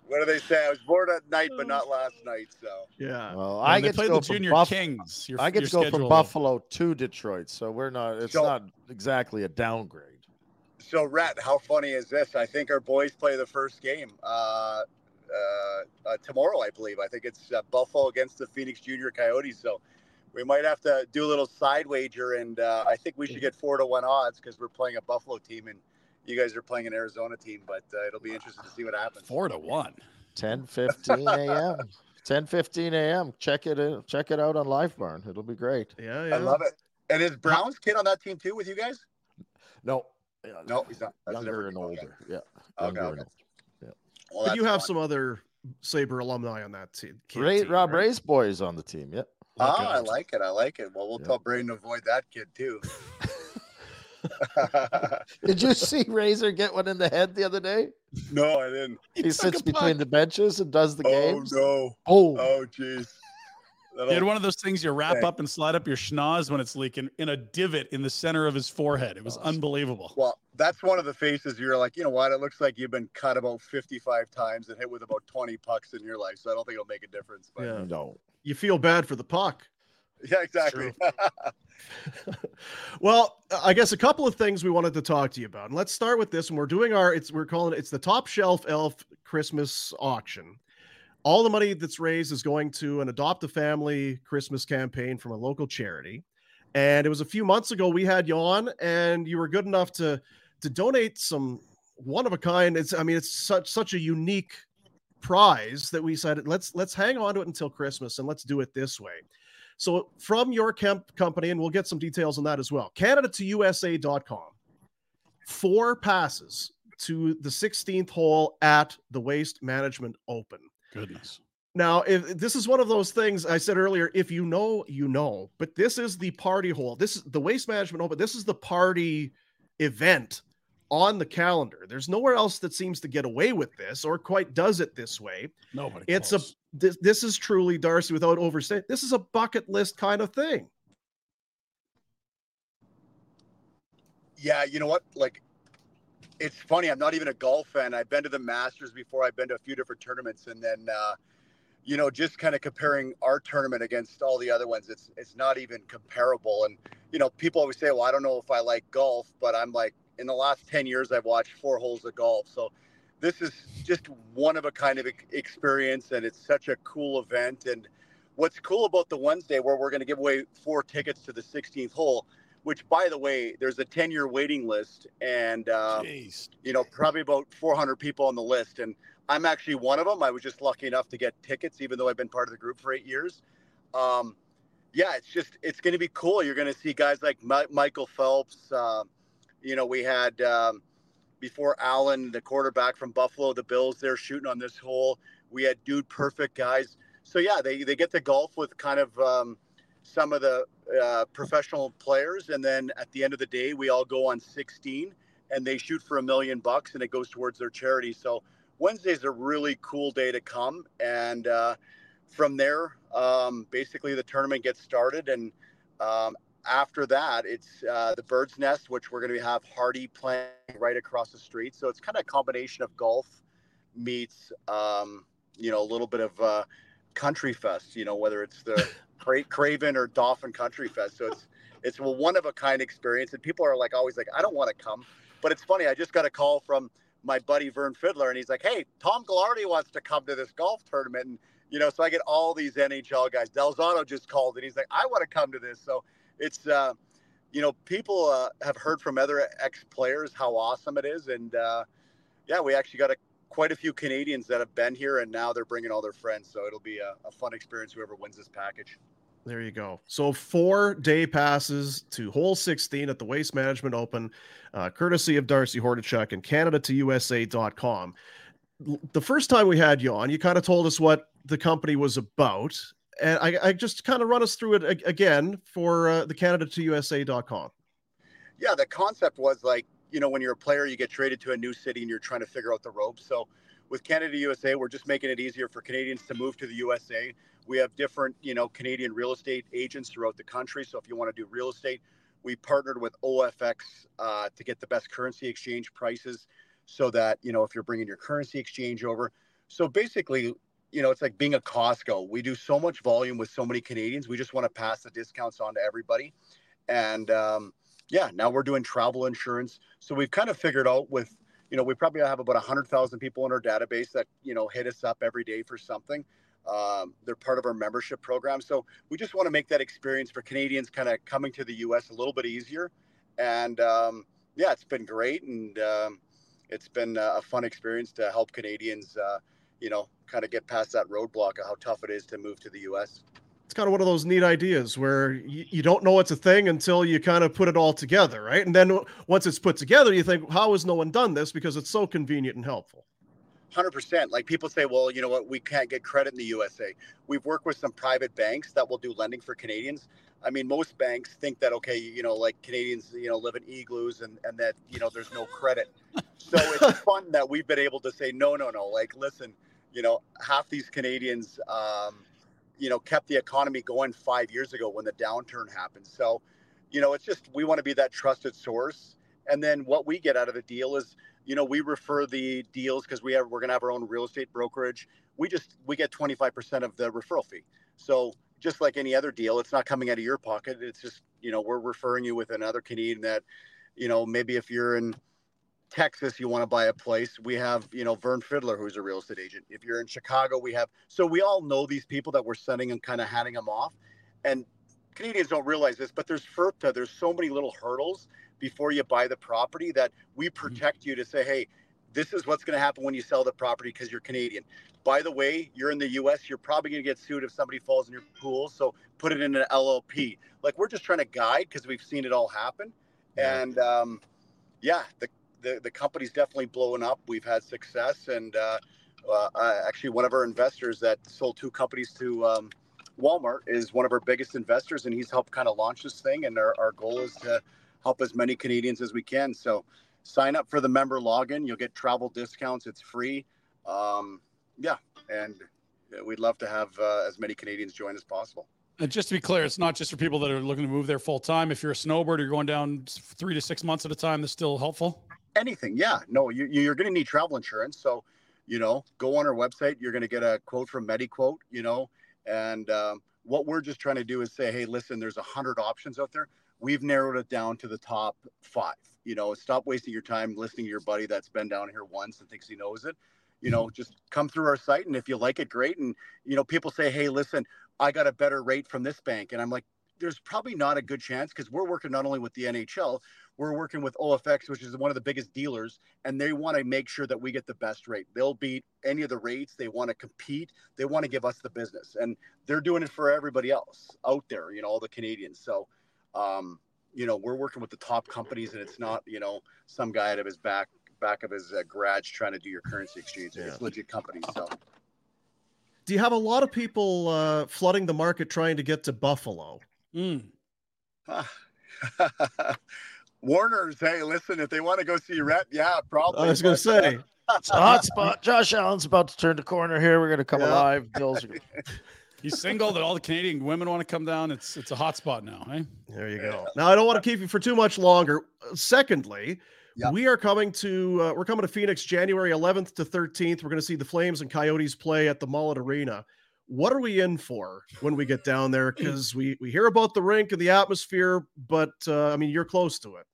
What do they say? I was bored at night, but not last night. So Yeah. Well, When I get to played go the from Junior Buff- Kings. Your, I get to go from Buffalo to Detroit, so we're not. It's So- not exactly a downgrade. So, Rhett, how funny is this? I think our boys play the first game uh, uh, uh, tomorrow, I believe. I think it's uh, Buffalo against the Phoenix Junior Coyotes. So, we might have to do a little side wager, and uh, I think we should get four to one odds because we're playing a Buffalo team, and you guys are playing an Arizona team. But uh, it'll be interesting to see what happens. Four to one. 10 15 a.m. 10 15 a.m. Check it in, check it out on Live Barn. It'll be great. Yeah, yeah. I love it. And is Brown's kid on that team too with you guys? No, No, he's not. That's younger never- and okay. older. Yeah. Okay, younger and okay. older. Well, but you have fun. some other Sabre alumni on that team. kid Ray, team, Rob right? Ray's boys on the team. Yep. Ah, I like it. I like it. Well, we'll Yeah. tell Braden to avoid that kid too. Did you see Razor get one in the head the other day? no, I didn't. He, took sits between puck. the benches and does the Oh games. no. Oh, Oh jeez. He had one of those things you wrap Hey. up and slide up your schnoz when it's leaking in a divot in the center of his forehead. It was unbelievable. Well, that's one of the faces you're like, you know what? It looks like you've been cut about 55 times and hit with about 20 pucks in your life. So I don't think it'll make a difference. But Yeah. no. You feel bad for the puck. yeah, exactly. well, I guess a couple of things we wanted to talk to you about. And let's start with this. And we're doing our it's we're calling it it's the top shelf elf Christmas auction. All the money that's raised is going to an adopt a family Christmas campaign from a local charity. And it was a few months ago we had you on, and you were good enough to to donate some one of a kind. It's I mean it's such such a unique prize that we said let's let's hang on to it until Christmas and let's do it this way. So from your camp company, and we'll get some details on that as well. Canada to USA.com. Four passes to the 16th hole at the Waste Management Open. Goodness. Now, if this is one of those things I said earlier, if you know, you know, but this is the party hole. This is the Waste Management Open. This is the party event on the calendar. There's nowhere else that seems to get away with this or quite does it this way. Nobody. It's close. a this, this is truly Darcy without overstating. This is a bucket list kind of thing. Yeah, you know what? Like, it's funny. I'm not even a golf fan. I've been to the Masters before. I've been to a few different tournaments, and then, uh, you know, just kind of comparing our tournament against all the other ones, it's it's not even comparable. And you know, people always say, "Well, I don't know if I like golf," but I'm like, in the last ten years, I've watched four holes of golf. So this is just one of a kind of experience, and it's such a cool event. And what's cool about the Wednesday, where we're going to give away four tickets to the 16th hole which by the way there's a 10 year waiting list and uh, you know probably about 400 people on the list. And i'm actually one of them. I was just lucky enough to get tickets even though i've been part of the group for eight years. Um, yeah it's just it's going to be cool. You're going to see guys like Mi- michael phelps uh, you know we had um, before allen the quarterback from buffalo the bills they're shooting on this hole. We had dude perfect guys. So yeah they, they get to golf with kind of um, some of the uh, professional players. And then at the end of the day we all go on 16 and they shoot for a million bucks and it goes towards their charity. So wednesday's a really cool day to come. And uh, from there um, basically the tournament gets started and um, after that it's uh, the bird's nest which we're going to have hardy playing right across the street so it's kind of a combination of golf meets um, you know a little bit of uh, country fest you know whether it's the Cra- Craven or Dauphin Country Fest. So it's it's a one of a kind experience, and people are like always like, I don't want to come, but it's funny. I just got a call from my buddy Vern Fiddler, and he's like, Hey, Tom Galiardi wants to come to this golf tournament, and you know, so I get all these NHL guys. Delzato just called, and he's like, I want to come to this. So it's uh, you know, people uh, have heard from other ex players how awesome it is, and uh, yeah, we actually got a quite a few Canadians that have been here and now they're bringing all their friends. So it'll be a, a fun experience, whoever wins this package. There you go. So four day passes to hole 16 at the Waste Management Open, uh, courtesy of Darcy Hordichuk and Canada to USA.com. The first time we had you on, you kind of told us what the company was about. And I, I just kind of run us through it again for uh, the Canada to USA.com. Yeah, the concept was like, you know, when you're a player, you get traded to a new city and you're trying to figure out the ropes. So with Canada USA, we're just making it easier for Canadians to move to the USA. We have different, you know, Canadian real estate agents throughout the country. So if you want to do real estate, we partnered with OFX uh, to get the best currency exchange prices so that, you know, if you're bringing your currency exchange over. So basically, you know, it's like being a Costco. We do so much volume with so many Canadians. We just want to pass the discounts on to everybody. And, um, yeah, now we're doing travel insurance. So we've kind of figured out with, you know, we probably have about 100,000 people in our database that, you know, hit us up every day for something. Um, they're part of our membership program. So we just want to make that experience for Canadians kind of coming to the US a little bit easier. And um, yeah, it's been great. And um, it's been a fun experience to help Canadians, uh, you know, kind of get past that roadblock of how tough it is to move to the US it's kind of one of those neat ideas where you, you, don't know it's a thing until you kind of put it all together, right? And then once it's put together, you think, how has no one done this? Because it's so convenient and helpful. 100%. Like people say, well, you know what, we can't get credit in the USA. We've worked with some private banks that will do lending for Canadians. I mean, most banks think that, okay, you know, like Canadians, you know, live in igloos and, and that, you know, there's no credit. So it's fun that we've been able to say, no, no, no. Like, listen, you know, half these Canadians, um, you know kept the economy going five years ago when the downturn happened. So, you know, it's just we want to be that trusted source. And then what we get out of the deal is, you know, we refer the deals because we have we're gonna have our own real estate brokerage. We just we get 25% of the referral fee. So just like any other deal, it's not coming out of your pocket. It's just, you know, we're referring you with another Canadian that, you know, maybe if you're in Texas, you want to buy a place, we have, you know, Vern Fiddler, who's a real estate agent. If you're in Chicago, we have, so we all know these people that we're sending and kind of handing them off. And Canadians don't realize this, but there's FIRPTA, there's so many little hurdles before you buy the property that we mm-hmm. protect you to say, hey, this is what's going to happen when you sell the property because you're Canadian. By the way, you're in the US, you're probably going to get sued if somebody falls in your pool. So put it in an LLP. Like we're just trying to guide because we've seen it all happen. And um, yeah, the the, the company's definitely blowing up. We've had success, and uh, uh, actually, one of our investors that sold two companies to um, Walmart is one of our biggest investors, and he's helped kind of launch this thing. And our, our goal is to help as many Canadians as we can. So, sign up for the member login. You'll get travel discounts. It's free. Um, yeah, and we'd love to have uh, as many Canadians join as possible. And just to be clear, it's not just for people that are looking to move there full time. If you're a snowboarder, you're going down three to six months at a time. That's still helpful anything. Yeah, no, you, you're going to need travel insurance. So, you know, go on our website. You're going to get a quote from MediQuote, you know, and um, what we're just trying to do is say, hey, listen, there's a hundred options out there. We've narrowed it down to the top five. You know, stop wasting your time listening to your buddy that's been down here once and thinks he knows it. You know, just come through our site, and if you like it, great. And you know, people say, hey, listen, I got a better rate from this bank, and I'm like, there's probably not a good chance because we're working not only with the NHL, we're working with OFX, which is one of the biggest dealers, and they want to make sure that we get the best rate. They'll beat any of the rates. They want to compete. They want to give us the business, and they're doing it for everybody else out there. You know, all the Canadians. So, um, you know, we're working with the top companies, and it's not you know some guy out of his back back of his uh, garage trying to do your currency exchange. Yeah. It's legit companies. So. Do you have a lot of people uh, flooding the market trying to get to Buffalo? Mm. Warner's, hey, listen, if they want to go see Rep, yeah, probably. I was going to say. It's a hot spot. Josh Allen's about to turn the corner here. We're going to come yeah. alive. Bills. Are... He's single. That all the Canadian women want to come down. It's it's a hot spot now. Hey, there you go. Now I don't want to keep you for too much longer. Secondly, yep. we are coming to uh, we're coming to Phoenix January 11th to 13th. We're going to see the Flames and Coyotes play at the Mullet Arena what are we in for when we get down there? Because we we hear about the rink and the atmosphere, but uh, I mean, you're close to it.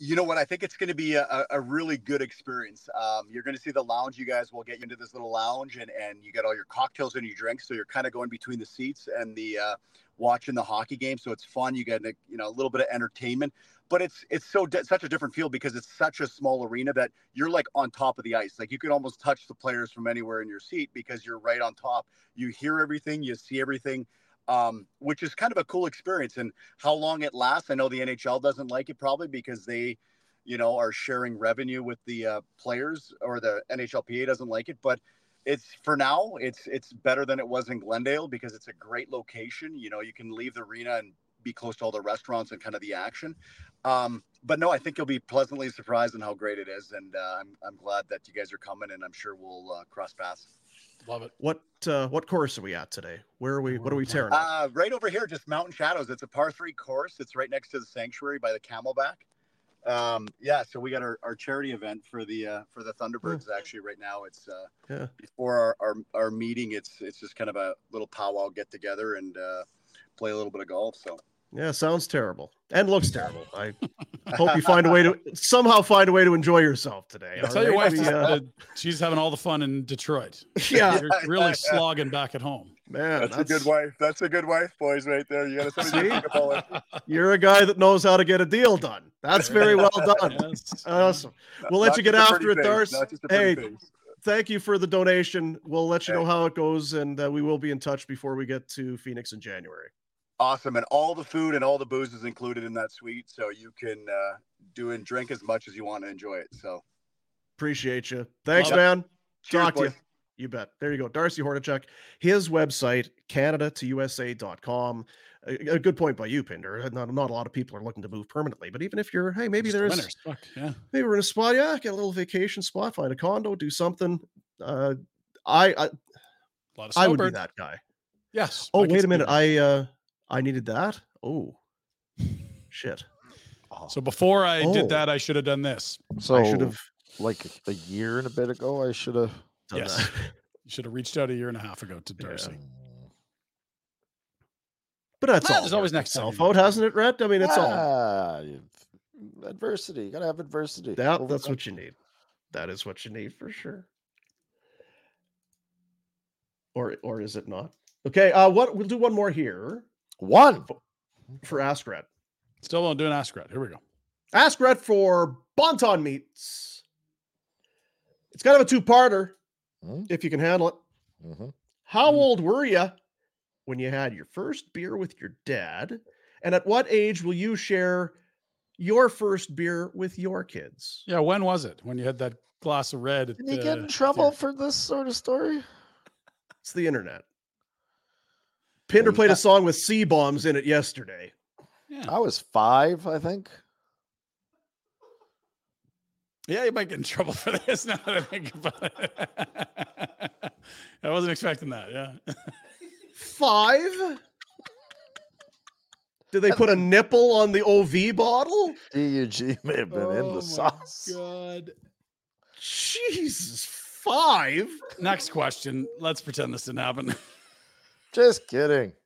You know what? I think it's going to be a, a really good experience. Um, you're going to see the lounge. You guys will get you into this little lounge, and and you get all your cocktails and your drinks. So you're kind of going between the seats and the uh, watching the hockey game. So it's fun. You get you know a little bit of entertainment but it's it's so such a different feel because it's such a small arena that you're like on top of the ice. Like you can almost touch the players from anywhere in your seat because you're right on top. You hear everything you see everything um, which is kind of a cool experience. And how long it lasts i know the nhl doesn't like it probably because they you know are sharing revenue with the uh, players or the nhlpa doesn't like it. But it's for now it's it's better than it was in glendale because it's a great location. You know you can leave the arena and be close to all the restaurants and kind of the action. Um, but no, I think you'll be pleasantly surprised in how great it is, and uh, I'm I'm glad that you guys are coming, and I'm sure we'll uh, cross paths. Love it. What uh, what course are we at today? Where are we? What are we tearing? Uh, right over here, just Mountain Shadows. It's a par three course. It's right next to the sanctuary by the Camelback. Um, yeah, so we got our, our charity event for the uh, for the Thunderbirds. Oh. Actually, right now it's uh, yeah. before our, our, our meeting. It's it's just kind of a little powwow get together and uh, play a little bit of golf. So Yeah, sounds terrible and looks terrible. I hope you find a way to somehow find a way to enjoy yourself today. Tell all your right? wife We, uh, she's having all the fun in Detroit. Yeah. You're really slogging back at home. man, That's, a good wife. That's a good wife, boys, right there. You got to See? think about it. You're a guy that knows how to get a deal done. That's very well done. Yes. Awesome. We'll let Not you get after it, face, Darce. not just a pretty Hey, face. thank you for the donation. We'll let you know how it goes, and uh, we will be in touch before we get to Phoenix in January. Awesome. And all the food and all the booze is included in that suite. So you can uh, do and drink as much as you want to enjoy it. So Appreciate you. Thanks, Love man. Cheers, Talk to you. boys. You bet. There you go. Darcy Hordichuk. His website, Canada to USA.com. A, a good point by you, Pinder. Not, not a lot of people are looking to move permanently, but even if you're, hey, maybe Just the there's winners. Yeah. maybe we're in a spot, yeah, get a little vacation spot, find a condo, do something. Uh I I, A lot of I would be that guy. Yes. Oh, I wait a minute. I uh I needed that. Oh shit. So before I Oh. did that, I should have done this. So I should have like a year and a bit ago, I should have. done Yes. that. You should have reached out a year and a half ago to Yeah. Darcy. But that's Well, all. there's always next time itself out, hasn't it, Rhett? I mean, it's all. Ah, you- adversity. You gotta have adversity. Yeah, that's Overcome- what you need. That is what you need for sure. Or or is it not? Okay, uh what we'll do one more here one. for Ask Rhett. Still don't do an ask Rhett. Here we go. Ask Rhett for Bon Ton meats. It's kind of a two-parter Hmm? if you can handle it. Mhm. How Mm. old were you when you had your first beer with your dad? And at what age will you share your first beer with your kids? Yeah, when was it? When you had that glass of red? At, Did he uh, get in trouble for this sort of story? It's the internet. Pinder you played a song with C bombs in it yesterday. Yeah. I was five, I think. Yeah, you might get in trouble for this now that I think about it. I wasn't expecting that. Yeah. Five? Did they put a nipple on the OV bottle? DUG may have been in Oh my the sauce. God. Jesus, five? Next question. Let's pretend this didn't happen. Just kidding.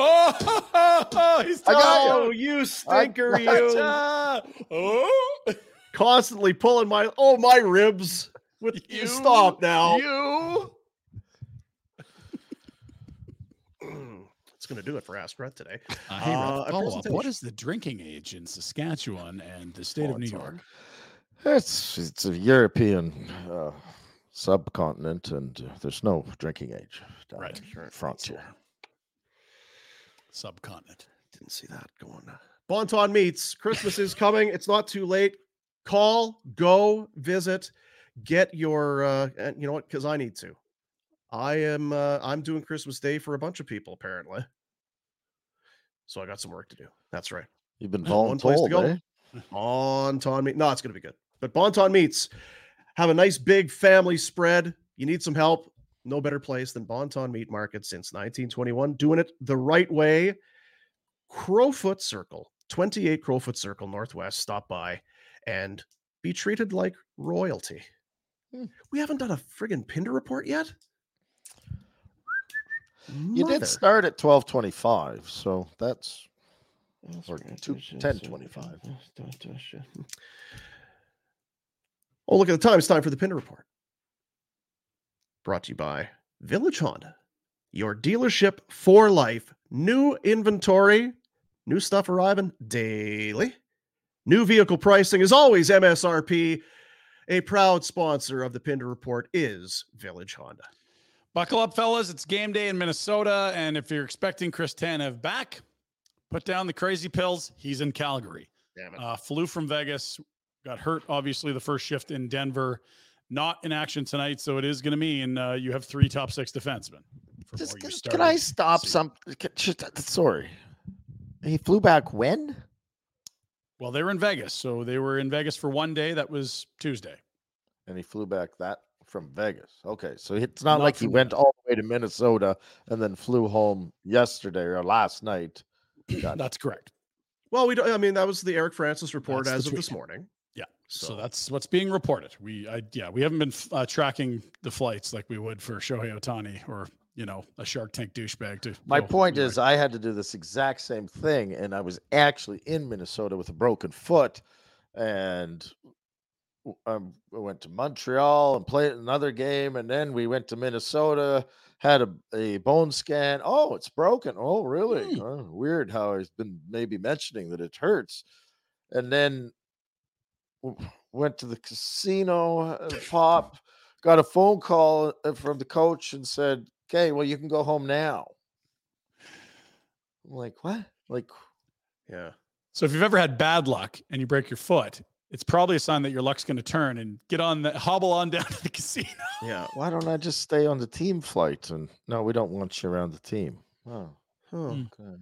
Oh, he's I got telling Oh, you stinker, I- you. Gotcha. Oh, Constantly pulling my oh my ribs. With you stop now. You. It's gonna do it for Ask Rhett today. Uh, hey, Ralph, Uh, follow up. What presentation. is the drinking age in Saskatchewan and the state Oh, of New York? hard. It's it's a European uh, subcontinent, and uh, there's no drinking age. down Right. there. Frontier. Subcontinent. Didn't see that going. On. Bon Ton meets. Christmas is coming. It's not too late. Call, go, visit, get your. uh And you know what? Because I need to. I am. uh I'm doing Christmas Day for a bunch of people apparently. So I got some work to do. That's right. You've been One place to go. eh? Bon Ton meat. No, it's going to be good. But Bon Ton meats have a nice big family spread. You need some help. No better place than Bon Ton Meat Market since 1921. Doing it the right way. Crowfoot Circle, 28 Crowfoot Circle Northwest. Stop by and be treated like royalty. Hmm. We haven't done a friggin' Pinder report yet. You Mother. did start at twelve twenty five, so that's or two, 1025. Oh, look at the time. It's time for the Pinder Report. Brought to you by Village Honda, your dealership for life. New inventory, new stuff arriving daily. New vehicle pricing is always MSRP. A proud sponsor of the Pinder Report is Village Honda. Buckle up, fellas. It's game day in Minnesota. And if you're expecting Chris Tanev back, put down the crazy pills. He's in Calgary. Damn it. Uh, flew from Vegas, got hurt, obviously, the first shift in Denver. Not in action tonight. So it is going to mean uh, you have three top six defensemen. Just can, can I stop some? can- just- Sorry, he flew back when? Well, they were in Vegas. So they were in Vegas for one day. That was Tuesday. And he flew back that from Vegas. Okay, so it's not, Not like he from went all the way to Minnesota and then flew home yesterday or last night. That's correct. Well, we don't. I mean, that was the Eric Francis report That's as of this morning. Yeah. So, So- that's what's being reported. We, I, yeah, we haven't been uh, tracking the flights like we would for Shohei Ohtani or you know, a Shark Tank douchebag to. My go, point "You're is, I had to do this exact same thing, and I was actually in Minnesota with a broken foot, and um, I went to Montreal and played another game, and then we went to Minnesota, had a, a bone scan. Oh, it's broken. Oh, really? Hmm. Oh, weird how I've been maybe mentioning that it hurts, and then w- went to the casino, uh, pop, got a phone call uh, from the coach and said, "Okay, well, you can go home now." I'm like, what? Like, Yeah. So if you've ever had bad luck and you break your foot, it's probably a sign that your luck's going to turn and get on the hobble on down to the casino. Yeah. why don't I just stay on the team flight? And no, we don't want you around the team. Oh, Huh. Mm. okay.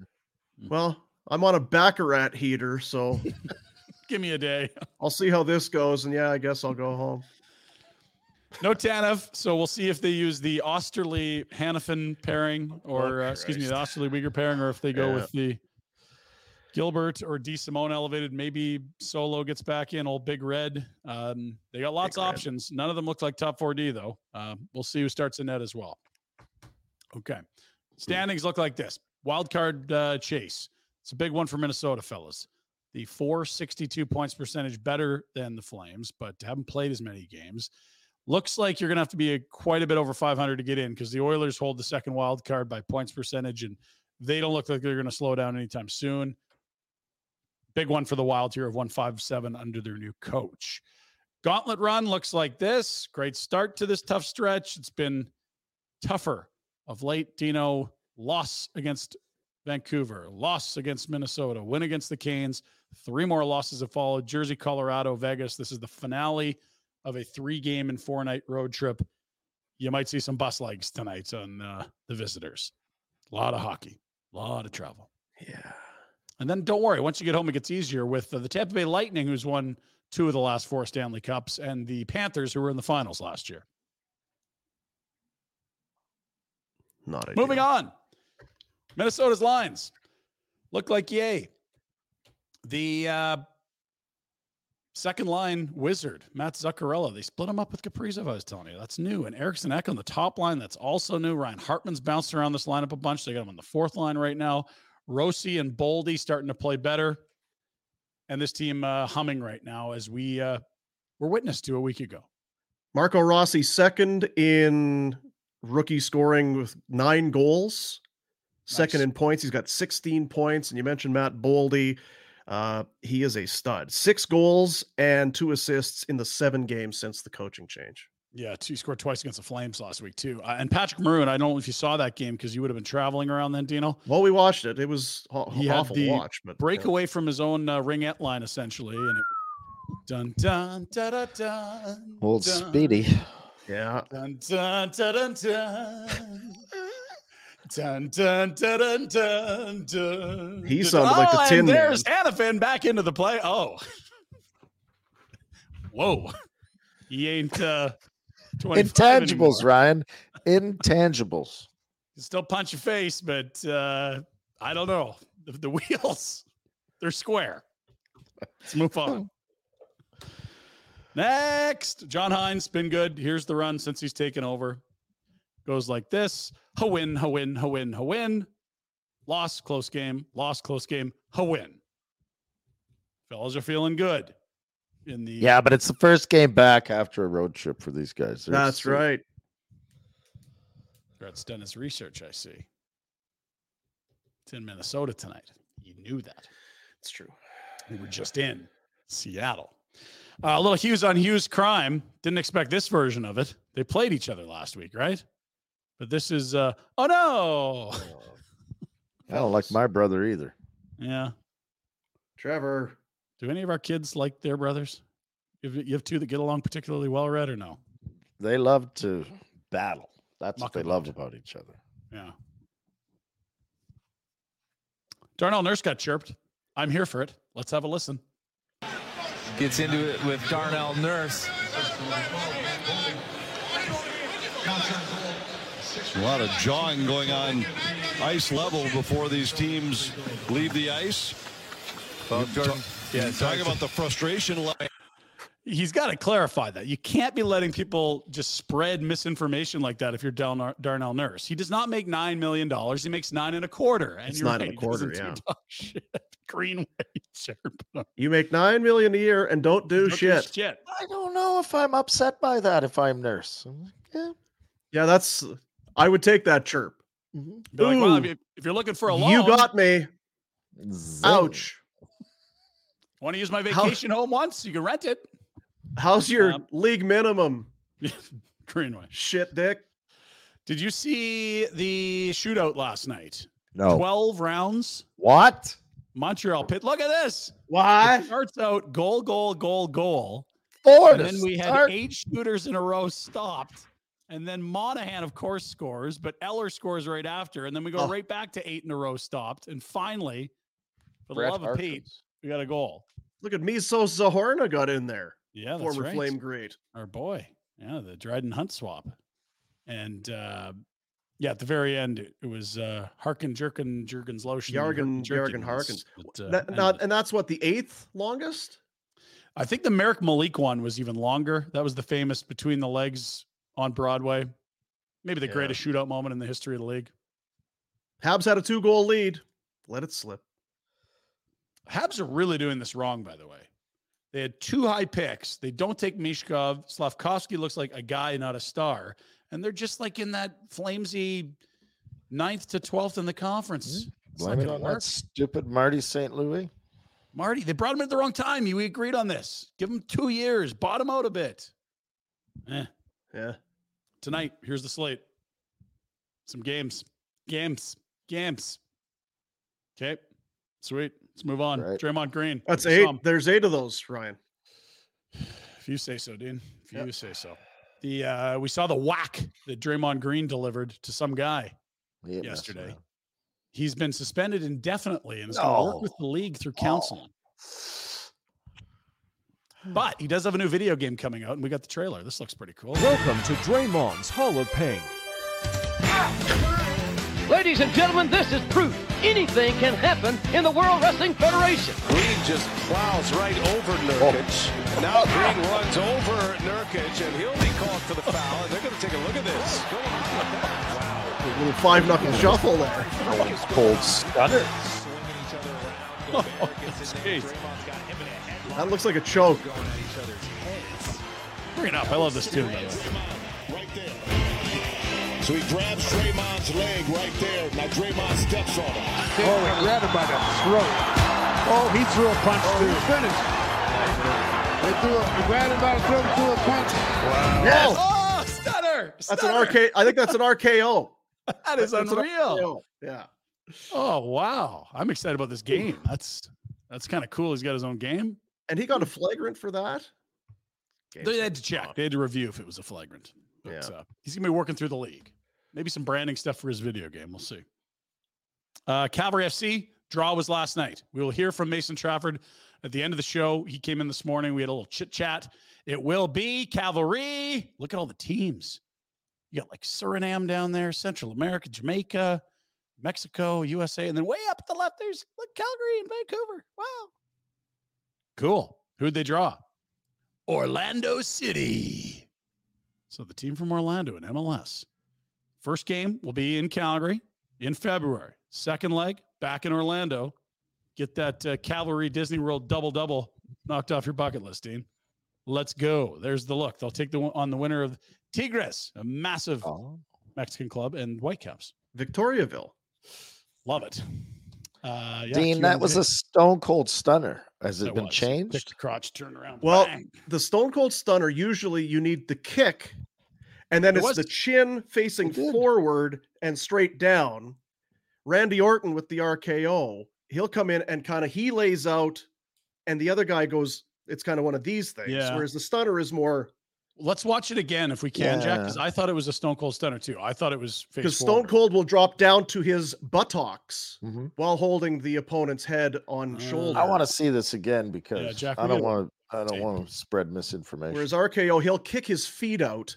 Well, I'm on a Baccarat heater, so Give me a day. I'll see how this goes. And yeah, I guess I'll go home. No Tanev, so we'll see if they use the Oesterle Hanifin pairing, or uh, excuse me, the Oesterle Weegar pairing, or if they go Yeah. with the Gilbert or DeSimone elevated. Maybe Solo gets back in. Old Big Red. Um, they got lots of Red. options. None of them look like top 4D though. Uh, we'll see who starts in net as well. Okay, standings look like this. Wild card uh, chase. It's a big one for Minnesota, fellas. The 462 points percentage better than the Flames, but haven't played as many games. Looks like you're going to have to be a, quite a bit over 500 to get in because the Oilers hold the second wild card by points percentage, and they don't look like they're going to slow down anytime soon. Big one for the Wild here of 157 under their new coach. Gauntlet run looks like this. Great start to this tough stretch. It's been tougher of late. Dino loss against Vancouver, loss against Minnesota, win against the Canes. Three more losses have followed Jersey, Colorado, Vegas. This is the finale of a three game and four night road trip. You might see some bus legs tonight on uh, the visitors. A lot of hockey, a lot of travel. Yeah. And then don't worry, once you get home, it gets easier with uh, the Tampa Bay Lightning, who's won two of the last four Stanley Cups, and the Panthers, who were in the finals last year. Not a Moving on. Minnesota's lines look like yay. The uh, second line wizard, Matt Zuccarello, they split him up with Kaprizov, I was telling you. That's new. And Eriksson Ek on the top line, that's also new. Ryan Hartman's bounced around this lineup a bunch. They got him on the fourth line right now. Rossi and Boldy starting to play better. And this team uh, humming right now as we uh, were witness to a week ago. Marco Rossi second in rookie scoring with nine goals. Second Nice. in points, he's got 16 points. And you mentioned Matt Boldy. Uh, he is a stud. Six goals and two assists in the seven games since the coaching change. Yeah, two, he scored twice against the Flames last week too. Uh, and Patrick Maroon, I don't know if you saw that game because you would have been traveling around then, Dino. Well, we watched it. It was aw- He had awful the watch, but break yeah. away from his own uh, ringette line essentially, and it dun dun da da dun. Old dun, Speedy. Yeah. Dun dun da dun dun. Dun dun dun dun dun dun. He dun. sounded like the Oh, Tin and Man. There's Hanifin back into the play. Oh, whoa! He ain't uh, 25 anymore. Intangibles, Ryan. Intangibles. can still punch your face, but uh, I don't know. The, the wheels, they're square. Let's move on. Next, John Hynes been good. Here's the run since he's taken over. Goes like this: ha win, ha win, ha win, ha win. Loss, close game. Lost, close game. Ha win. Fellas are feeling good. In the Yeah, but it's the first game back after a road trip for these guys. There's That's the- right. Rhett's done his research. I see. It's in Minnesota tonight. You knew that. It's true. We were just in Seattle. Uh, a little Hughes on Hughes crime. Didn't expect this version of it. They played each other last week, right? But this is uh oh no. I don't like my brother either. Yeah. Trevor. Do any of our kids like their brothers? You have, two that get along particularly well, Red, or no? They love to battle. That's Muck what they about love about each other. Yeah. Darnell Nurse got chirped. I'm here for it. Let's have a listen. Gets into it with Darnell Nurse. A lot of jawing going on ice level before these teams leave the ice. Bob Jordan. Yeah, Talk about the frustration level. He's got to clarify that. You can't be letting people just spread misinformation like that if you're Darnell, Darnell Nurse. He does not make $9 million. He makes nine and a quarter. And It's you're nine right, and a quarter, yeah. shit. Greenway, You make nine million a year and don't do Don't do shit. shit. I don't know if I'm upset by that if I'm nurse. Yeah. Yeah, that's. I would take that chirp. mhm. Be like, well, if, Ooh. you, if you're looking for a loan, You got me. Zing. Ouch. want to use my How- vacation home once? You can rent it. How's your Um, league minimum? Greenway. Shit, Dick. Did you see the shootout last night? No. 12 rounds. What? Montreal pit. Look at this. Why? It starts out goal, goal, goal, goal. Four And then we had eight shooters in a row stopped. And then Monahan, of course, scores, but Eller scores right after. And then we go Oh. right back to eight in a row stopped. And finally, for the Brett love of Pete, we got a goal. Look at Miso Zohorna got in there. Yeah, that's Former right. Flame great. Our boy. Yeah, the Dryden Hunt swap. And uh, yeah, at the very end, it, it was uh, Harkin, Jerkin, Jurgens, Lotion. Jargon, Jerkin Jargon Harkins. that, uh, That- ended now- it. and that's what the eighth longest. I think the Marek Malik one was even longer. That was the famous between the legs on Broadway. Maybe the Yeah. greatest shootout moment in the history of the league. Habs had a two goal lead. Let it slip. Habs are really doing this wrong, by the way. They had two high picks. They don't take Michkov. Slavkovsky looks like a guy, not a star. And they're just like in that flamesy ninth to 12th in the conference. It's not Blame it on work. that stupid Marty St. Louis. Marty, they brought him at the wrong time. You agreed on this. Give him two years, bottom out a bit. Eh. Yeah. Tonight, here's the slate. Some games, games, games. Okay, sweet. Let's move on. Right. Draymond Green. That's eight. saw him. There's eight of those, Ryan. If you say so, Dean. If Yep. you say so. The uh, we saw the whack that Draymond Green delivered to some guy. He Yesterday. He's been suspended indefinitely and is going to work with the league through counseling. But he does have a new video game coming out, and we got the trailer. This looks pretty cool. Welcome to Draymond's Hall of Pain. Ladies and gentlemen, this is proof anything can happen in the World Wrestling Federation. Green just plows right over Nurkic. Oh. Now Green runs over Nurkic, and he'll be called for the foul. And they're going to take a look at this. Wow. A little five knuckle shuffle there. Cold stunner. That looks like a choke. Bring it up. I love this tune, by the way. So he grabs Draymond's leg right there. Now Draymond steps on him. Oh, he grabbed him by the throat. Oh, he threw a punch oh, too. Finished. They threw a, they grabbed him by the throat and threw a punch. Wow. Yes. Oh, oh stunner! That's an RK. I think that's an RKO. That is That's an unreal. Yeah. Oh wow, I'm excited about this game. That's that's kind of cool. He's got his own game. And he got a flagrant for that. They had to check. They had to review if it was a flagrant. But Yeah. uh, he's gonna be working through the league. Maybe some branding stuff for his video game. We'll see. Uh, Cavalry FC draw was last night. We will hear from Mason Trafford at the end of the show. He came in this morning. We had a little chit chat. It will be Cavalry. Look at all the teams. You got like Suriname down there, Central America, Jamaica, Mexico, USA, and then way up at the left, there's like Calgary and Vancouver. Wow. Cool. Who'd they draw? Orlando City. So the team from Orlando in MLS. First game will be in Calgary in February. Second leg back in Orlando. Get that uh, Cavalry Disney World double double knocked off your bucket list, Dean. Let's go. There's the look. They'll take the on the winner of Tigres, a massive Oh. Mexican club, and Whitecaps. Victoriaville. Love it. Uh, yeah, Dean, that was A. a stone cold stunner. Has it That been was. Pick changed? the crotch, turn around. Well, bang. the Stone Cold Stunner usually you need the kick, and then It it's was- the chin facing forward and straight down. Randy Orton with the RKO, he'll come in and kind of he lays out, and the other guy goes. It's kind of one of these things. Yeah. Whereas the stunner is more Let's watch it again if we can, Jack, because I thought it was a Stone Cold Stunner too. I thought it was because Stone. Cold will drop down to his buttocks Mhm. while holding the opponent's head on Uh, shoulder. I want to see this again because Jack, I don't want to. I don't want to spread misinformation. Whereas RKO, he'll kick his feet out.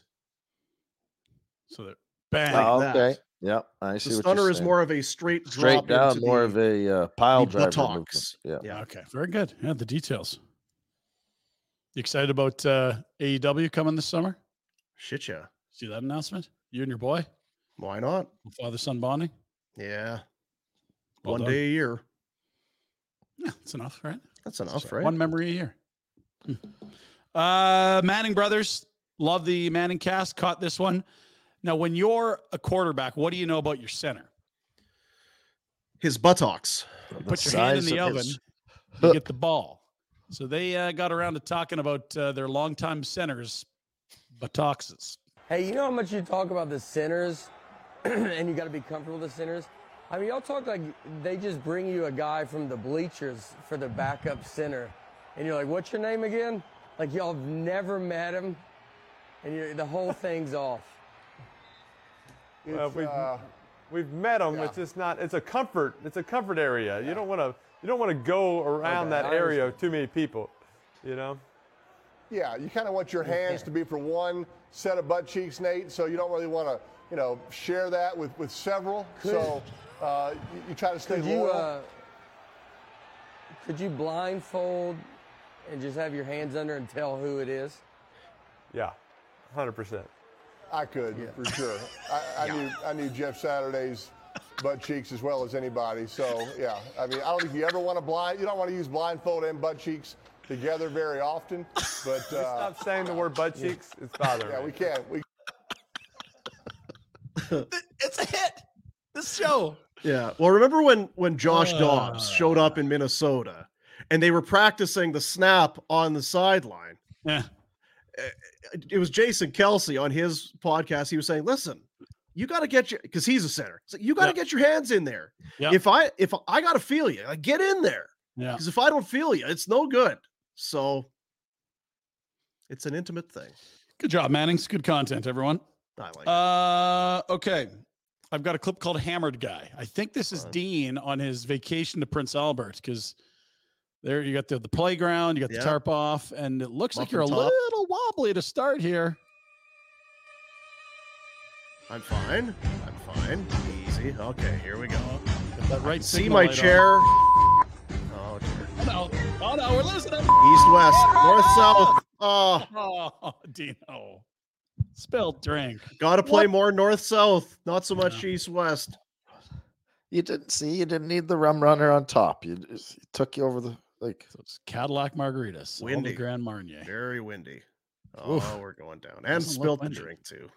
So that bang. like Oh, that. okay. Yep. I see The what stunner you're is saying. more of a straight straight drop down, into more the- of a uh, pile the driver buttocks. Yeah. Yeah. Okay, very good. Yeah, the details. You excited about uh, AEW coming this summer? Shit, yeah. See that announcement? You and your boy, Why not? father son bonding. Yeah. Well One done. day a year. Yeah, that's enough, right? That's enough, So right? One memory a year. Hmm. Uh, Manning brothers, love the ManningCast. Caught this one. Now, when you're a quarterback, what do you know about your center? His buttocks. You put your hand in the oven, his- you get the ball. So they uh, got around to talking about uh, their longtime centers, buttocks. Hey, you know how much you talk about the centers, and you got to be comfortable with the centers. I mean, y'all talk like they just bring you a guy from the bleachers for the backup center, and you're like, "What's your name again?" Like y'all have never met him, and you're, the whole thing's off. Well, we've, uh, we've met them. yeah. It's just not. It's a comfort. It's a comfort area. You don't want to. You don't want to go around Okay, that area with too many people. You know. Yeah, you kind of want your hands to be for one set of butt cheeks, Nate. So you don't really want to, you know, share that with with several. So uh, you, you try to stay Could you uh, could you blindfold and just have your hands under and tell who it is? Yeah. Hundred percent. I could for sure. I, I knew I knew Jeff Saturday's butt cheeks as well as anybody. So yeah, I mean, I don't think you ever want to blind. You don't want to use blindfold and butt cheeks together very often. But uh, Stop saying the word butt cheeks. It's bothering yeah, me. we can't. We It's a hit. This show. Yeah. Well, remember when when Josh Dobbs Ah. showed up in Minnesota and they were practicing the snap on the sideline? Yeah. It was Jason Kelce on his podcast. He was saying, "Listen, you got to get your because he's a center. So you got to Yeah. get your hands in there. Yeah. If I if I got to feel you, like get in there. Yeah. Because if I don't feel you, it's no good. So it's an intimate thing. Good job, Manning's good content, everyone. I like. it. Uh, okay. I've got a clip called Hammered Guy. I think this is Dean on his vacation to Prince Albert because there you got the, the playground, you got the tarp off, and it looks like you're a little wobbly to start here. I'm fine. I'm fine. Easy. Okay, here we go. That right See my light on. chair. Oh, dear. Oh no, oh no, we're losing him. East, west, north, south. Oh, ah. Oh, Dino. Spilled drink. got to play more north, south, not so much east, west. You didn't see. You didn't need the rum runner on top. You just it took you over the like. So it's Cadillac margaritas. Windy. Grand Marnier. Very windy. Oh, Oof. we're going down. And Doesn't spilled the windy. drink too.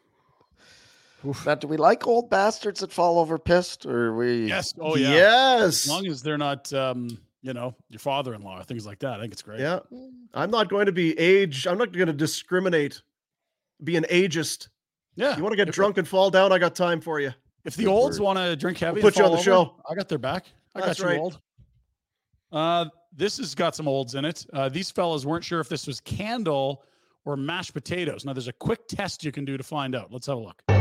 Now, do we like old bastards that fall over pissed, or are we? Yes. Oh yeah. Yes. As long as they're not, um, you know, your father-in-law or things like that. I think it's great. Yeah. I'm not going to be age. I'm not going to discriminate. Be an ageist. Yeah. You want to get if- drunk and fall down? I got time for you. If the olds want to drink heavy, put and you on the over, show. I got their back. I That's got you right. old. Uh, this has got some olds in it. Uh, these fellas weren't sure if this was candle or mashed potatoes. Now, there's a quick test you can do to find out. Let's have a look.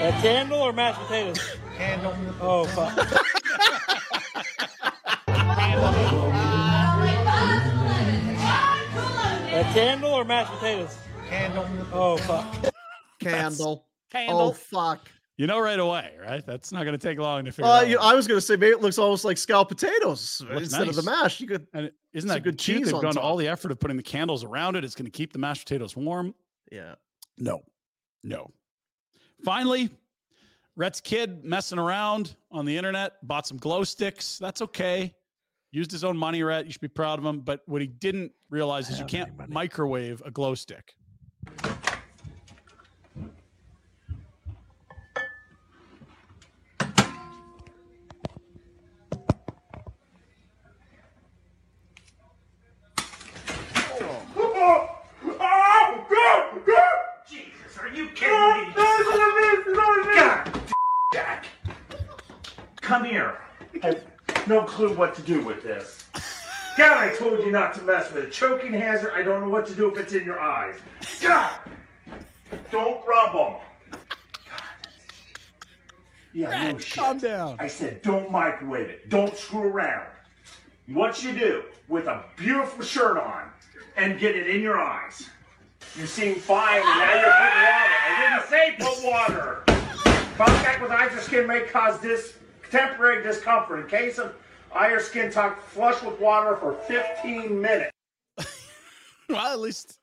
A candle or mashed potatoes? Candle. Oh fuck. A candle or mashed potatoes? Candle. Oh fuck. Candle. Oh, candle. Oh fuck. You know right away, right? That's not going to take long to figure Uh, out. I was going to say maybe it looks almost like scalloped potatoes instead of the mash. You could. And isn't that good cheese They've on gone to all the effort of putting the candles around it. It's going to keep the mashed potatoes warm. Yeah. No, no. Finally, Rhett's kid messing around on the internet, bought some glow sticks. That's okay. Used his own money, Rhett. You should be proud of him. But what he didn't realize is you can't microwave a glow stick. Jesus, are you kidding me? God, Jack. Come here. I have no clue what to do with this. God, I told you not to mess with it. Choking hazard. I don't know what to do if it's in your eyes. God, don't rub them. Yeah, no shit. Calm down. I said, don't microwave it. Don't screw around. What you do with a beautiful shirt on and get it in your eyes. You seem fine, and now you're putting water. I didn't say put water. Contact with eyes or skin may cause this temporary discomfort. In case of eye or skin tucked, flush with water for 15 minutes. well, at least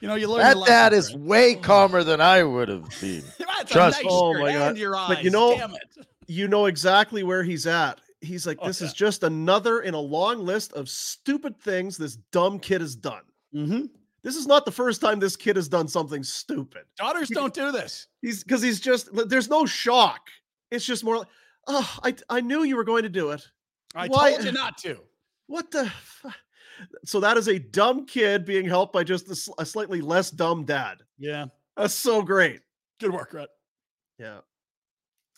you know you learn. That dad is right? way calmer than I would have been. That's a Trust nice me. Oh shirt my and god! your but you know, damn it. you know exactly where he's at. He's like, Oh, this is just another in a long list of stupid things this dumb kid has done. Mm-hmm. This is not the first time this kid has done something stupid. Daughters don't do this. He's because he's just there's no shock. It's just more like, oh, I I knew you were going to do it. I Why- told you not to. What the? fu- So that is a dumb kid being helped by just a, a slightly less dumb dad. Yeah. That's so great. Good work, Rhett. Yeah,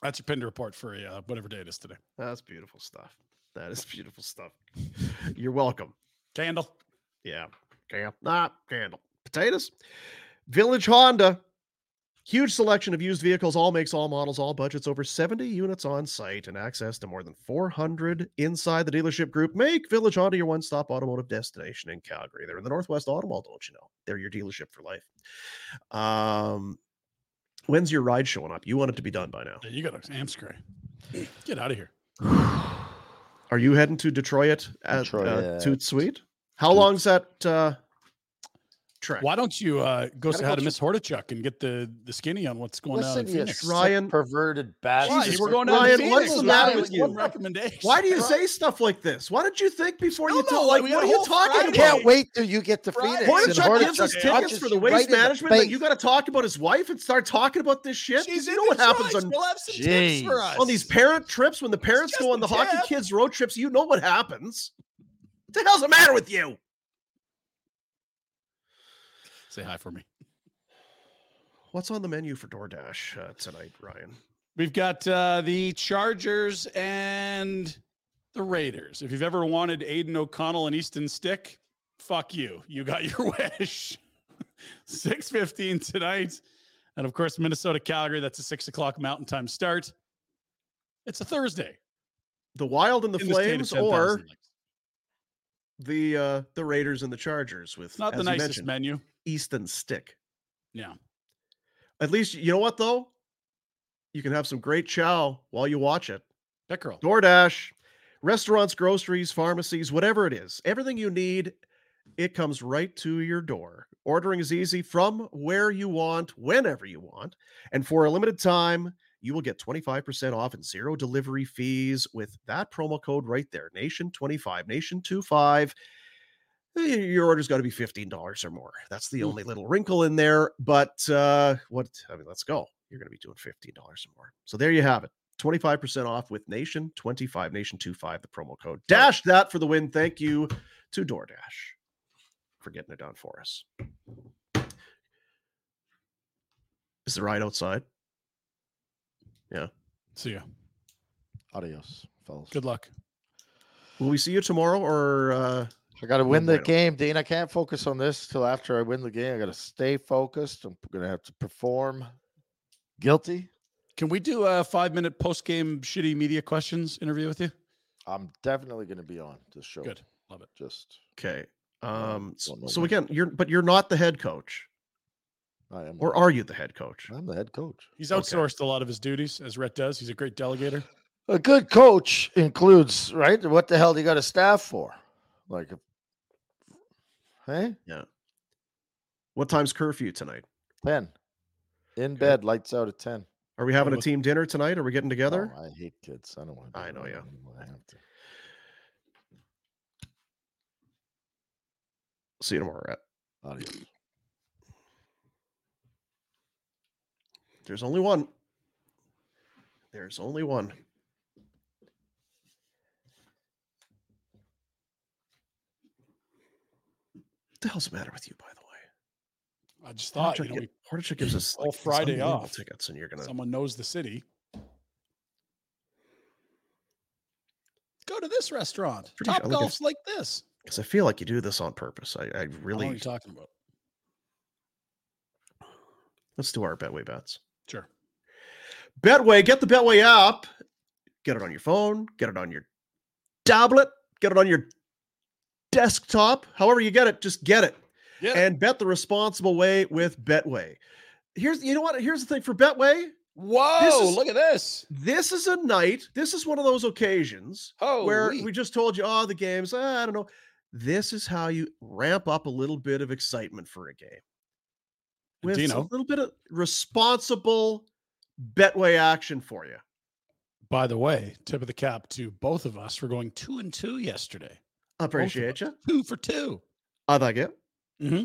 That's your pin report for a, uh, whatever day it is today. that's beautiful stuff. That is beautiful stuff. You're welcome. Candle. Yeah. Cam. Not candle. Potatoes. Village Honda. Huge selection of used vehicles, all makes, all models, all budgets, over 70 units on site, and access to more than 400 inside the dealership group. Make Village Honda your one stop automotive destination in Calgary. They're in the Northwest Auto Mall, don't you know? They're your dealership for life. Um, when's your ride showing up? You want it to be done by now. Yeah, you got an Amscray. Get out of here. Are you heading to Detroit at Detroit, uh, yeah. Toot Sweet? How long's that uh, trek? Why don't you uh, go say hi to Miss Hordichuk and get the, the skinny on what's going on Listen, in you Phoenix? sick, Ryan- perverted bastard. Why? You were going down Ryan, to what's the matter with giving you? Recommendations. Why do you say stuff like this? Why did you think before you Don't told know, like we what had are a you whole talking Friday. I about? can't wait till you get to Friday. Phoenix. and Hordichuk gives us Hordichuk tickets punches for the you waste right in management. that face. you got to talk about his wife and start talking about this shit. She's you know what happens on, We'll have some tips for us. on these parent trips when the parents just go on a the hockey tip. kids road trips. You know what happens. What the hell's the matter with you? Say hi for me. What's on the menu for DoorDash uh, tonight, Ryan? We've got uh, the Chargers and the Raiders. If you've ever wanted Aidan O'Connell and Easton Stick, fuck you. You got your wish. 6.15 tonight. And of course, Minnesota Calgary. That's a six o'clock mountain time start. It's a Thursday. The Wild and the in the state Flames, 10,000 or likes. The uh, the Raiders and the Chargers with not the nicest menu. Easton Stick. Yeah. At least you know what though? You can have some great chow while you watch it. Pickerel. DoorDash, restaurants, groceries, pharmacies, whatever it is, everything you need, it comes right to your door. Ordering is easy from where you want, whenever you want. And for a limited time, you will get 25% off and zero delivery fees with that promo code right there Nation25, Nation25. Eh, Your order's got to be $15 or more. That's the only little wrinkle in there. But uh, what, I mean, let's go. You're going to be doing $15 or more. So there you have it. 25% off with Nation 25, Nation 25, the promo code. Dash that for the win. Thank you to DoorDash for getting it done for us. Is the ride outside? Yeah. See ya. Adios, fellas. Good luck. Will we see you tomorrow or uh I got to win the game, Dean. I can't focus on this till after I win the game. I got to stay focused. I'm going to have to perform guilty. Can we do a five minute post game shitty media questions interview with you? I'm definitely going to be on this show. Good. Love it. Just Okay. Um so, so again, you're but you're not the head coach. I am. Or are you the head coach? I'm the head coach. He's outsourced a lot of his duties, as Rhett does. He's a great delegator. A good coach includes right. What the hell do you got a staff for? Like, hey, Yeah. What time's curfew tonight? ten in bed, lights out at ten. Are we having a team dinner tonight? Are we getting oh, together? Oh, I hate kids. I don't want. To. I know, yeah. I have to. See you tomorrow, Rhett. Adios. There's only one. There's only one. What the hell's the matter with you, by the way? I just thought, don't you you know, get- why don't give us all like, Friday off. tickets and you're gonna someone knows the city. Go to this restaurant. Pretty Top it's- golf's like this. because I feel like you do this on purpose. I, I I what are you're talking about. let's do our Betway bets. Sure. Betway, get the Betway app. Get it on your phone, get it on your tablet, get it on your desktop. However you get it, just get it. Yeah. And bet the responsible way with Betway. Here's you know what? Here's the thing for Betway. Whoa, is- look at this. This is a night. This is one of those occasions where we just told you, oh, the games. ah, I don't know. This is how you ramp up a little bit of excitement for a game. With a little bit of responsible betway action for you. By the way, tip of the cap to both of us for going two and two yesterday. Appreciate you. Two for two. I like it. Mm-hmm.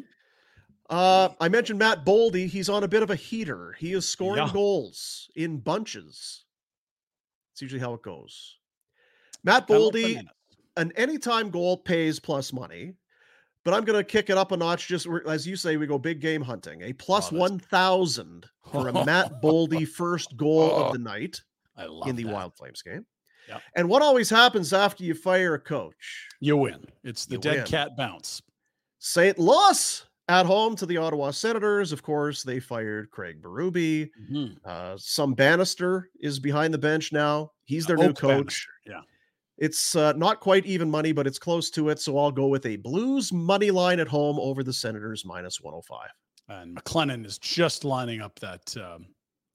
Uh, I mentioned Matt Boldy. He's on a bit of a heater. He is scoring Yeah. goals in bunches. It's usually how it goes. Matt Boldy, an anytime goal pays plus money, but I'm going to kick it up a notch. Just as you say, we go big game hunting. A plus Oh, 1,000 for a Matt Boldy first goal Oh, of the night in the that. Wild Flames game. Yep. And what always happens after you fire a coach? You win. It's the You dead win. cat bounce. St. Louis at home to the Ottawa Senators. Of course, they fired Craig Berube. Mhm. Uh, some Bannister is behind the bench now. He's their new Oak coach. Bannister, Yeah. It's uh, not quite even money, but it's close to it. So I'll go with a Blues money line at home over the Senators minus 105. And McLennan is just lining up that um,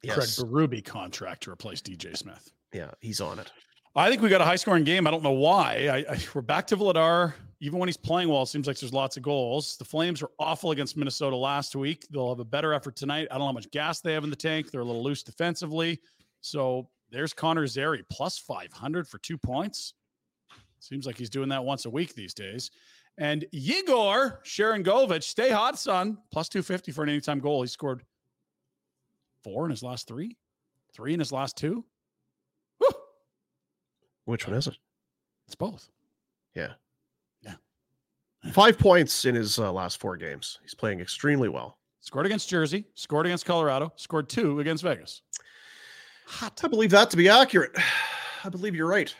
Yes. Craig Berube contract to replace DJ Smith. Yeah, he's on it. I think we got a high scoring game. I don't know why. I, I, we're back to Vladar. Even when he's playing well, it seems like there's lots of goals. The Flames were awful against Minnesota last week. They'll have a better effort tonight. I don't know how much gas they have in the tank. They're a little loose defensively. So there's Connor Zary plus 500 for two points. Seems like he's doing that once a week these days. And Yegor Sharangovich, stay hot, son. Plus 250 for an anytime goal. He scored four in his last three, three in his last two. Which one is it? It's both. Yeah. Yeah. Five points in his uh, last four games. He's playing extremely well. Scored against Jersey, scored against Colorado, scored two against Vegas. I believe that to be accurate. I believe you're right.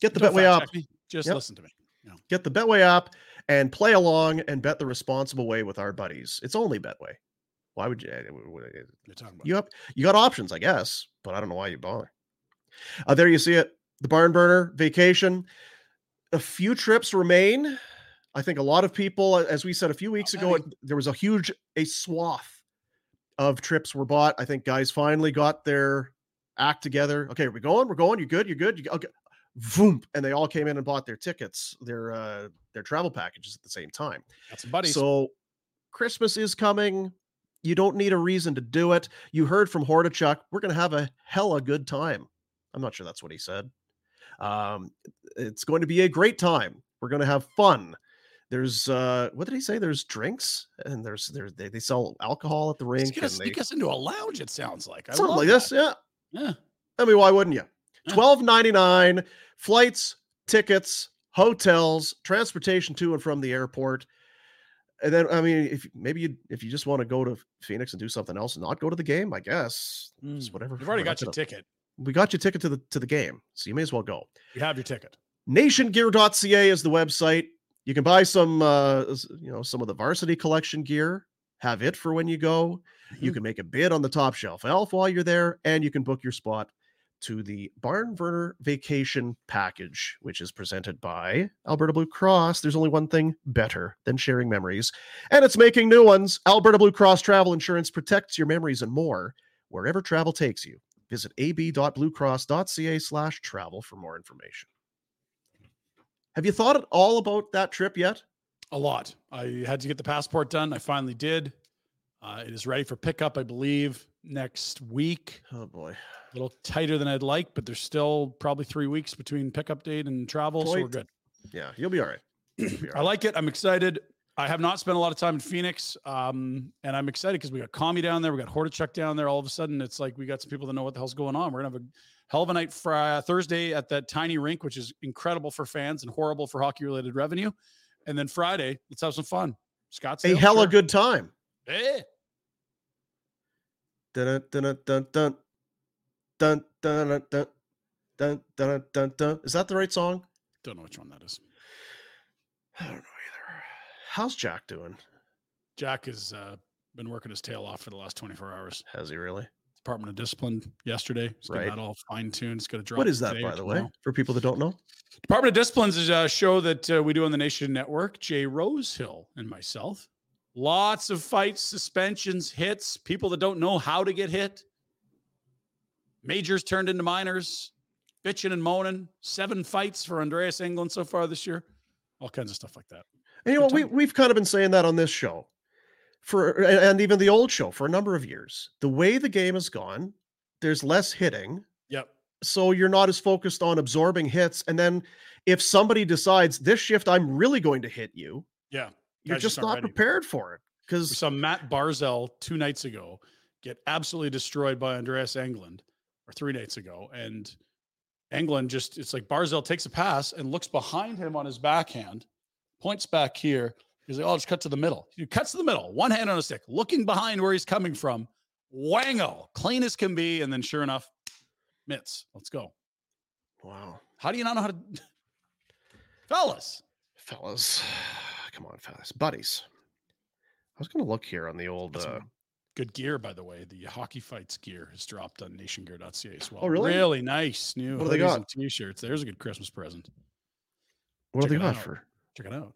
Get the Don't Betway app. Just Yep. listen to me. You know. Get the Betway app and play along and bet the responsible way with our buddies. It's only Betway. Why would you? eh, talking about You have you got options, I guess, but I don't know why you bother. Uh, there you see it. The barn burner vacation. A few trips remain. I think a lot of people, as we said a few weeks ago, there was a huge a swath of trips were bought. I think guys finally got their act together. Okay, are we going? We're going. You're good? You're good? You okay? Voom, and they all came in and bought their tickets, their uh their travel packages at the same time. Some buddies. So Christmas is coming. You don't need a reason to do it. You heard from Hordichuk, we're going to have a hella good time. I'm not sure that's what he said. Um, it's going to be a great time. We're going to have fun. There's uh, what did he say? There's drinks and there's there's they, they sell alcohol at the He's rink. gonna and they, sneak us into a lounge. It sounds like I something love like this. Yeah. Yeah. I mean, why wouldn't you? Twelve ninety nine flights, tickets, hotels, transportation to and from the airport. And then, I mean, if maybe you if you just want to go to Phoenix and do something else and not go to the game, I guess it's whatever. You've already got your ticket. We got your ticket to the to the game, so you may as well go. You have your ticket. Nationgear.ca is the website. You can buy some, uh, you know, some of the varsity collection gear. Have it for when you go. You mm-hmm. can make a bid on the top shelf elf while you're there, and you can book your spot to the Barn Burner Vacation Package, which is presented by Alberta Blue Cross. There's only one thing better than sharing memories, and it's making new ones. Alberta Blue Cross Travel Insurance protects your memories and more wherever travel takes you. Visit ab.bluecross.ca slash travel for more information. Have you thought at all about that trip yet? A lot. I had to get the passport done. I finally did. Uh, it is ready for pickup, I believe, next week. Oh boy, a little tighter than I'd like, but there's still probably three weeks between pickup date and travel, so we're good. Yeah, you'll be all right. Be all I like it. I'm excited. I have not spent a lot of time in Phoenix, um, and I'm excited because we got Commie down there, we got Hordichuk down there. All of a sudden, it's like we got some people that know what the hell's going on. We're gonna have a hell of a night Friday, Thursday at that tiny rink, which is incredible for fans and horrible for hockey-related revenue. And then Friday, let's have some fun. Scott, a hella good time. Eh. Dun dun dun dun dun dun dun dun dun dun dun. Is that the right song? Don't know which one that is. I don't know either. How's Jack doing? Jack has uh, been working his tail off for the last 24 hours. Has he really? Department of Discipline yesterday. Getting Right. all fine tuned. It's going to drop. What is that, by the way, for people that don't know? Department of Disciplines is a show that uh, we do on the Nation Network. Jay Rosehill and myself. Lots of fights, suspensions, hits, people that don't know how to get hit. Majors turned into minors, bitching and moaning. Seven fights for Andreas Englund so far this year. All kinds of stuff like that. And you know, we we've kind of been saying that on this show for and and even the old show for a number of years. The way the game has gone, there's less hitting. Yep. So you're not as focused on absorbing hits. And then if somebody decides this shift, I'm really going to hit you, Yeah. You're Guys just aren't ready. prepared for it. We Because saw Matt Barzal two nights ago get absolutely destroyed by Andreas Englund, or three nights ago. And Englund just, it's like Barzal takes a pass and looks behind him on his backhand, points back here. He's like, oh, just cut to the middle. He cuts to the middle, one hand on a stick, looking behind where he's coming from. Wango, clean as can be. And then sure enough, mitts. Let's go. wow, How do you not know how to, fellas? fellas, come on, fellas, buddies. I was going to look here on the old. Uh, Good gear, by the way. The hockey fights gear has dropped on nationgear.ca as well. Oh, really? Really nice new What do they got? t-shirts. There's a good Christmas present. what do check they it got out. for? Check it out.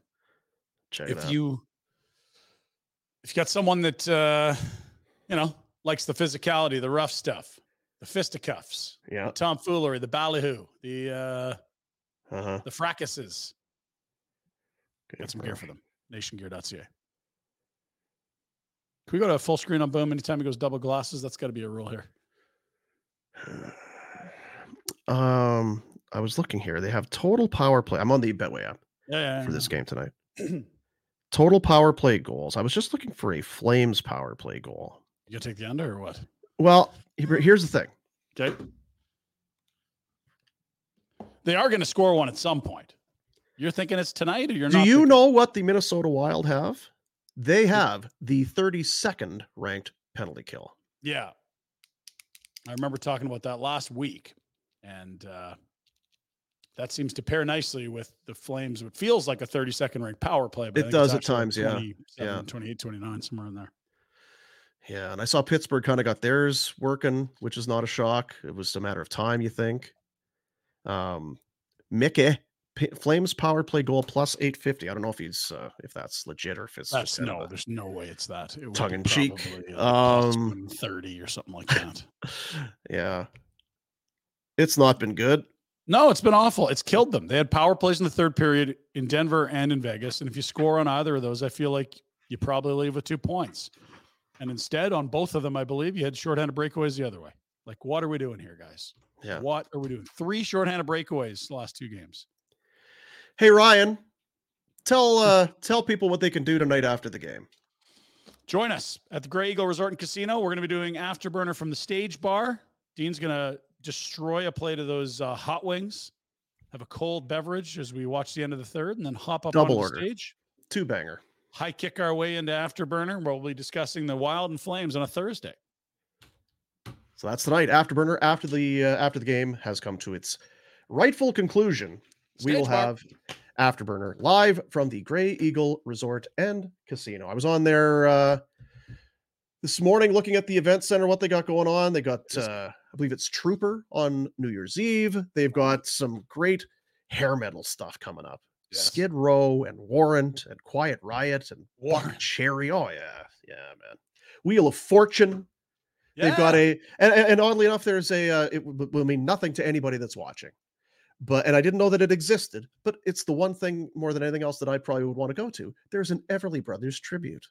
Check it out. if you if you got someone that uh you know likes the physicality, the rough stuff, the fisticuffs, yeah, the tomfoolery, the ballyhoo, the uh uh huh. the fracases, got some gear for them. Nationgear.ca. Can we go to full screen on Boom anytime he goes double glasses? That's got to be a rule here. Um, I was looking here. They have total power play. I'm on the Betway app Yeah, yeah, for this game tonight. total power play goals. I was just looking for a Flames power play goal. You gonna take the under or what? Well, here's the thing. Okay. They are going to score one at some point. You're thinking it's tonight, or you're Do not? Do you thinking- know what the Minnesota Wild have? They have the 32nd ranked penalty kill. Yeah. I remember talking about that last week, and uh, that seems to pair nicely with the Flames. It feels like a 30 second ranked power play, but It does at actually like times, yeah. 27, Yeah. 28, 29, somewhere in there. Yeah, and I saw Pittsburgh kind of got theirs working, which is not a shock. It was a matter of time, you think. Um, Mickey P- Flames power play goal plus 850. I don't know if he's uh, if that's legit or if it's That's just no, there's no way it's that. It tongue in cheek. Um, 130 or something like that. yeah, it's not been good. No, it's been awful. It's killed them. They had power plays in the third period in Denver and in Vegas. And if you score on either of those, I feel like you probably leave with two points. And instead, on both of them, I believe you had shorthanded breakaways the other way. Like, what are we doing here, guys? Yeah. What are we doing? Three shorthanded breakaways the last two games. Hey Ryan, tell uh tell people what they can do tonight after the game. Join us at the Grey Eagle Resort and Casino. We're going to be doing Afterburner from the stage bar. Dean's going to destroy a plate of those uh, hot wings, have a cold beverage as we watch the end of the third, and then hop up Double on order. the stage. Two banger. high kick our way into Afterburner. We'll be discussing the Wild and Flames on a Thursday. So that's tonight. Afterburner after the uh, after the game has come to its rightful conclusion. We will have Afterburner live from the Grey Eagle Resort and Casino. I was on there uh, this morning looking at the event center, what they got going on. They got, uh, I believe it's Trooper on New Year's Eve. They've got some great hair metal stuff coming up. Skid Row and Warrant and Quiet Riot and Buckcherry. Oh yeah, yeah, man. Wheel of Fortune. Yeah. They've got a and, and and oddly enough, there's a uh, it will mean nothing to anybody that's watching, but and I didn't know that it existed. But it's the one thing more than anything else that I probably would want to go to. There's an Everly Brothers tribute.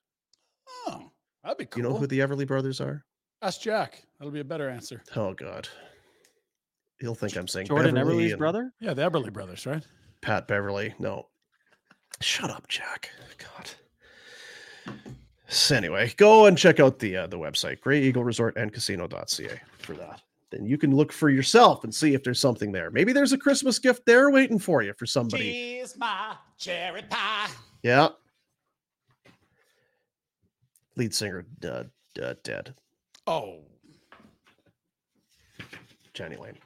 Oh, that'd be cool. You know who the Everly Brothers are? Ask Jack. That'll be a better answer. Oh God, he'll think I'm saying Jordan Beverly Everly's brother? Yeah, the Everly brothers, right? Pat Beverley. No, shut up, Jack. God. So anyway, go and check out the uh, the website, Grey Eagle Resort and Casino.ca for that. Then you can look for yourself and see if there's something there. Maybe there's a Christmas gift there waiting for you for somebody. Here's my cherry pie. Yeah. Lead singer uh, uh, dead. Oh, Jani Lane.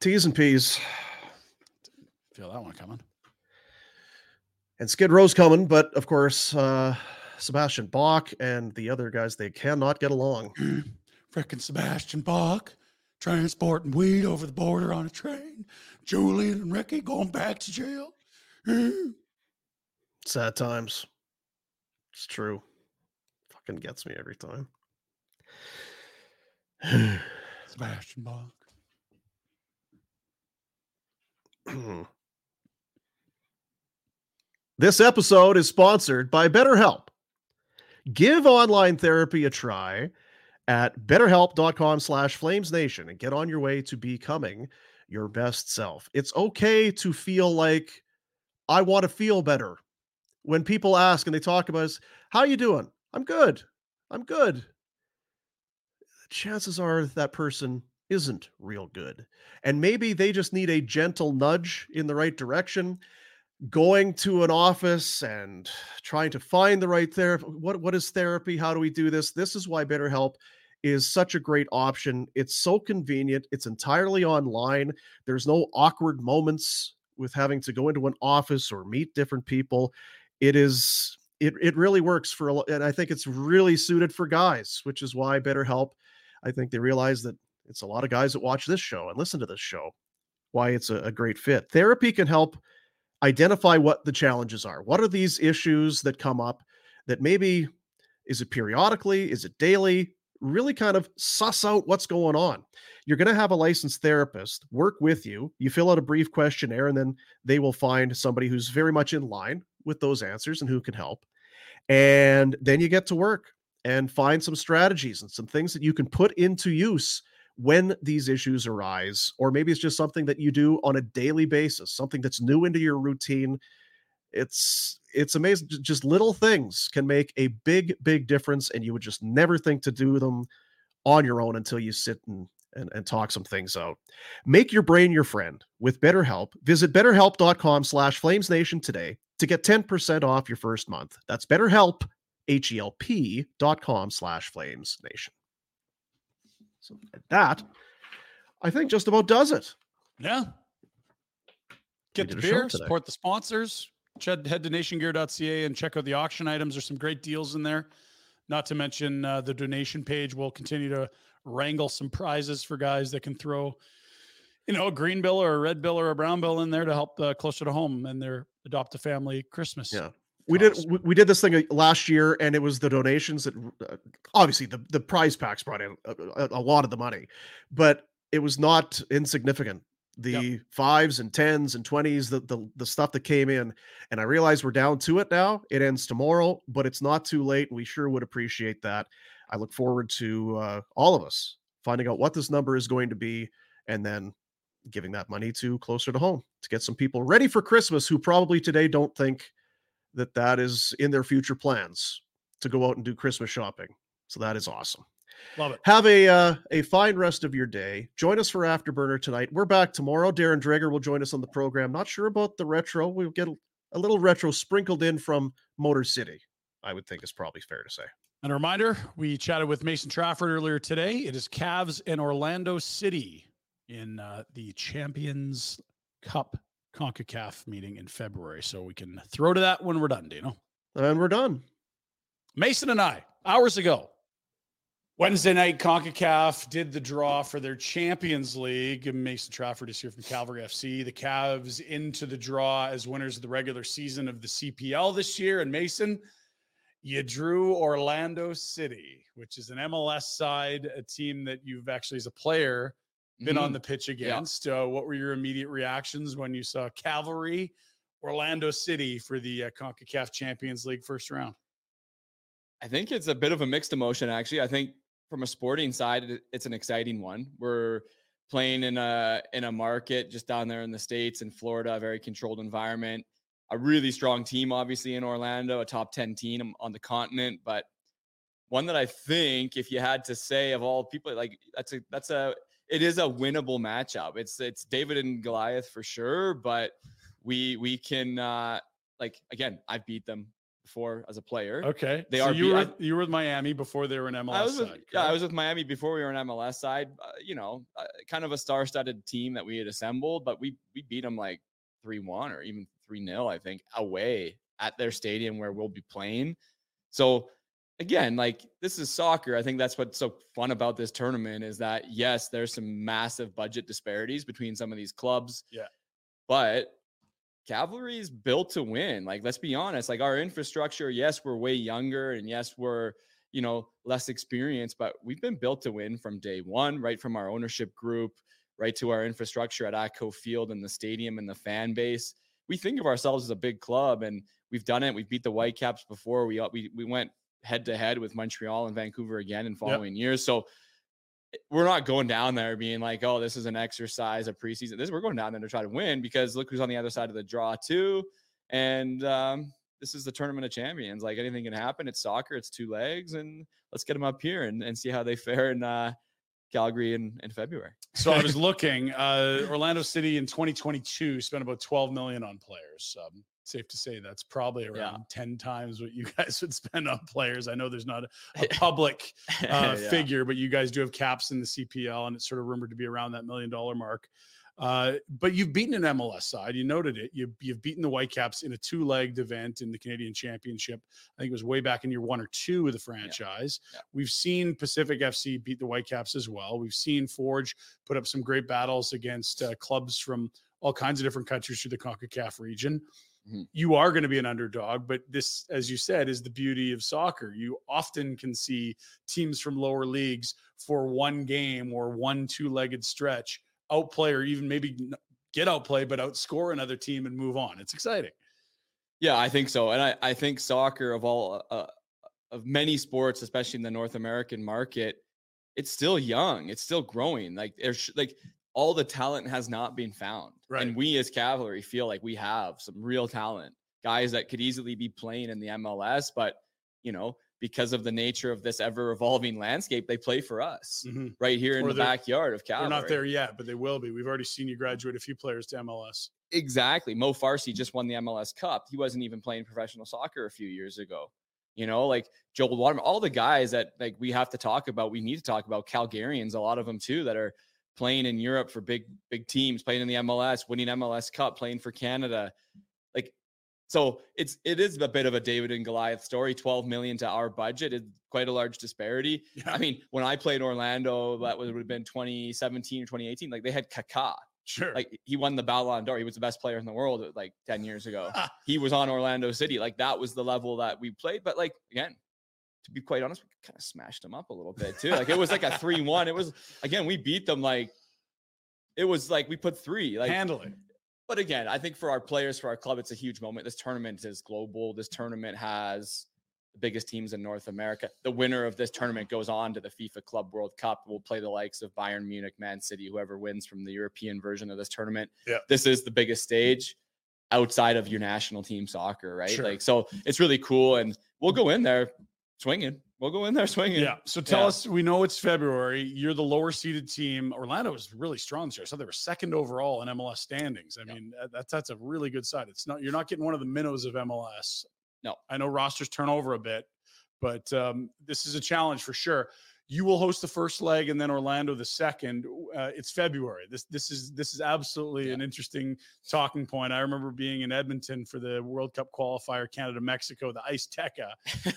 T's and P's. feel that one coming. And Skid Row's coming, but of course, uh, Sebastian Bach and the other guys, they cannot get along. Frickin' Sebastian Bach transporting weed over the border on a train. Julian and Ricky going back to jail. Sad times. It's true. Fucking gets me every time. Sebastian Bach. This episode is sponsored by BetterHelp. Give online therapy a try at betterhelp.com slash flamesnation and get on your way to becoming your best self. It's okay to feel like I want to feel better. When people ask and they talk about us, how you doing? I'm good. I'm good. Chances are that person isn't real good. And maybe they just need a gentle nudge in the right direction going to an office and trying to find the right therapy. What what is therapy? How do we do this? This is why BetterHelp is such a great option. It's so convenient. It's entirely online. There's no awkward moments with having to go into an office or meet different people. It is it it really works for a and I think it's really suited for guys, which is why BetterHelp I think they realize that it's a lot of guys that watch this show and listen to this show. Why it's a, a great fit. Therapy can help identify what the challenges are. What are these issues that come up that maybe is it periodically? Is it daily? Really kind of suss out what's going on. You're going to have a licensed therapist work with you. You fill out a brief questionnaire, and then they will find somebody who's very much in line with those answers and who can help. And then you get to work and find some strategies and some things that you can put into use when these issues arise or maybe it's just something that you do on a daily basis something that's new into your routine it's it's amazing just little things can make a big big difference and you would just never think to do them on your own until you sit and and, and talk some things out make your brain your friend with betterhelp visit betterhelp.com slash flamesnation today to get 10% off your first month that's betterhelp h-e-l-p dot com slash flames nation so at that, I think just about does it. Yeah. Get the beer, support the sponsors. Head to nationgear.ca and check out the auction items. There's some great deals in there. Not to mention uh, the donation page. We'll continue to wrangle some prizes for guys that can throw, you know, a green bill or a red bill or a brown bill in there to help uh, closer to home and their adopt a family Christmas. Yeah. We did we, we did this thing uh, last year, and it was the donations that uh, obviously the the prize packs brought in a, a, a lot of the money, but it was not insignificant. The fives and tens and twenties, the, the the stuff that came in, and I realize we're down to it now. It ends tomorrow, but it's not too late, we sure would appreciate that. I look forward to uh, all of us finding out what this number is going to be, and then giving that money to closer to home to get some people ready for Christmas who probably today don't think that that is in their future plans to go out and do Christmas shopping. So that is awesome. Love it. Have a uh, a fine rest of your day. Join us for Afterburner tonight. We're back tomorrow. Darren Dreger will join us on the program. Not sure about the retro. We'll get a, a little retro sprinkled in from Motor City. I would think is probably fair to say. And a reminder, we chatted with Mason Trafford earlier today. It is Cavs and Orlando City in uh, the Champions Cup CONCACAF meeting in February. So we can throw to that when we're done, Dino. And we're done. Mason and I, hours ago, Wednesday night, CONCACAF did the draw for their Champions League. Mason Trafford is here from Calvary FC. The Cavs into the draw as winners of the regular season of the CPL this year. And Mason, you drew Orlando City, which is an MLS side, a team that you've actually, as a player, been on Mhm. the pitch Yeah. against. Uh, what were your immediate reactions when you saw Cavalry, Orlando City for the uh, CONCACAF Champions League first round? I think it's a bit of a mixed emotion, actually. I think from a sporting side, it's an exciting one. We're playing in a in a market just down there in the states in Florida, a very controlled environment. A really strong team, obviously in Orlando, a top ten team on the continent, but one that I think, if you had to say of all people, like that's a that's a it is a winnable matchup. It's it's David and Goliath for sure, but we we can uh like again, I've beat them before as a player. Okay, they so are. you were I- you were with Miami before they were an MLS I was with, side. yeah, I was with Miami before we were an MLS side. Uh, you know, uh, kind of a star-studded team that we had assembled, but we we beat them like three one or even three 0 I think, away at their stadium where we'll be playing. So again, like this is soccer. I think that's what's so fun about this tournament is that yes, there's some massive budget disparities between some of these clubs. Yeah. But Cavalry is built to win. Like, let's be honest. Like our infrastructure, yes, we're way younger, and yes, we're you know, less experienced, but we've been built to win from day one, right from our ownership group, right to our infrastructure at Atco Field and the stadium and the fan base. We think of ourselves as a big club, and we've done it. We've beat the Whitecaps before. We uh, we we went head to head with Montreal and Vancouver again in following yep. years. So we're not going down there being like, oh, this is an exercise, a preseason. This we're going down there to try to win because look who's on the other side of the draw too. And um, this is the tournament of champions. Like anything can happen. It's soccer. It's two legs, and let's get them up here and, and see how they fare in uh, Calgary in, in February. So I was looking. Uh, Orlando City in 2022 spent about 12 million on players. Um, safe to say that's probably around yeah. 10 times what you guys would spend on players. I know there's not a, a public uh, yeah. figure, but you guys do have caps in the CPL, and it's sort of rumored to be around that million dollar mark. Uh, but you've beaten an MLS side. You noted it. You, you've beaten the Whitecaps in a two legged event in the Canadian Championship. I think it was way back in year one or two of the franchise. Yeah. We've seen Pacific FC beat the Whitecaps as well. We've seen Forge put up some great battles against uh, clubs from all kinds of different countries through the CONCACAF region. Mm-hmm. You are going to be an underdog, but this, as you said, is the beauty of soccer. You often can see teams from lower leagues for one game or one two legged stretch outplay or even maybe get outplay, but outscore another team and move on. It's exciting. Yeah, I think so. And I, I think soccer of all uh, uh, of many sports, especially in the North American market, it's still young. It's still growing. Like there's like all the talent has not been found. Right. And we as Cavalry feel like we have some real talent, guys that could easily be playing in the MLS, but you know, because of the nature of this ever evolving landscape, they play for us mm-hmm. right here in or the backyard of Cal. We're not there yet, but they will be. We've already seen you graduate a few players to MLS. Exactly. Mo Farsi just won the MLS Cup. He wasn't even playing professional soccer a few years ago. You know, like Joel Waterman, all the guys that like we have to talk about, we need to talk about Calgarians, a lot of them too, that are playing in Europe for big, big teams, playing in the MLS, winning MLS Cup, playing for Canada. Like so it's it is a bit of a David and Goliath story. 12 million to our budget is quite a large disparity. Yeah. I mean, when I played Orlando, that would have been 2017 or 2018. Like they had Kaká. Sure. Like he won the Ballon d'Or. He was the best player in the world like 10 years ago. he was on Orlando City. Like that was the level that we played. But like again, to be quite honest, we kind of smashed them up a little bit too. Like it was like a 3-1. It was again, we beat them like it was like we put three like handling but again, I think for our players, for our club, it's a huge moment. This tournament is global. This tournament has the biggest teams in North America. The winner of this tournament goes on to the FIFA Club World Cup. We'll play the likes of Bayern Munich, Man City, whoever wins from the European version of this tournament. Yeah. This is the biggest stage outside of your national team soccer, right? Sure. Like, so it's really cool. And we'll go in there swinging. We'll go in there swinging. Yeah. So tell yeah. us, we know it's February. You're the lower seeded team. Orlando is really strong this year. So they were second overall in MLS standings. I yeah. mean, that's that's a really good side. It's not you're not getting one of the minnows of MLS. No, I know rosters turn over a bit, but um, this is a challenge for sure you will host the first leg and then Orlando the second. Uh, it's February. This this is this is absolutely yeah. an interesting talking point. I remember being in Edmonton for the World Cup qualifier Canada Mexico, the Azteca.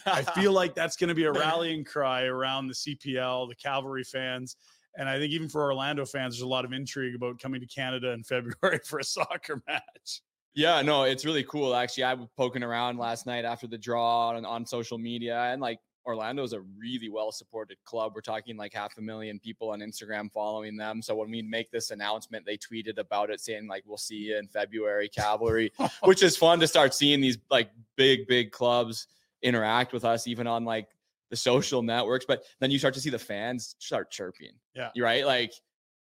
I feel like that's going to be a rallying cry around the CPL, the Cavalry fans. And I think even for Orlando fans, there's a lot of intrigue about coming to Canada in February for a soccer match. Yeah, no, it's really cool. Actually, I was poking around last night after the draw on, on social media, and like Orlando is a really well supported club. We're talking like half a million people on Instagram following them. So when we make this announcement, they tweeted about it saying like we'll see you in February Cavalry, which is fun to start seeing these like big big clubs interact with us even on like the social networks. But then you start to see the fans start chirping. Yeah. Right. Like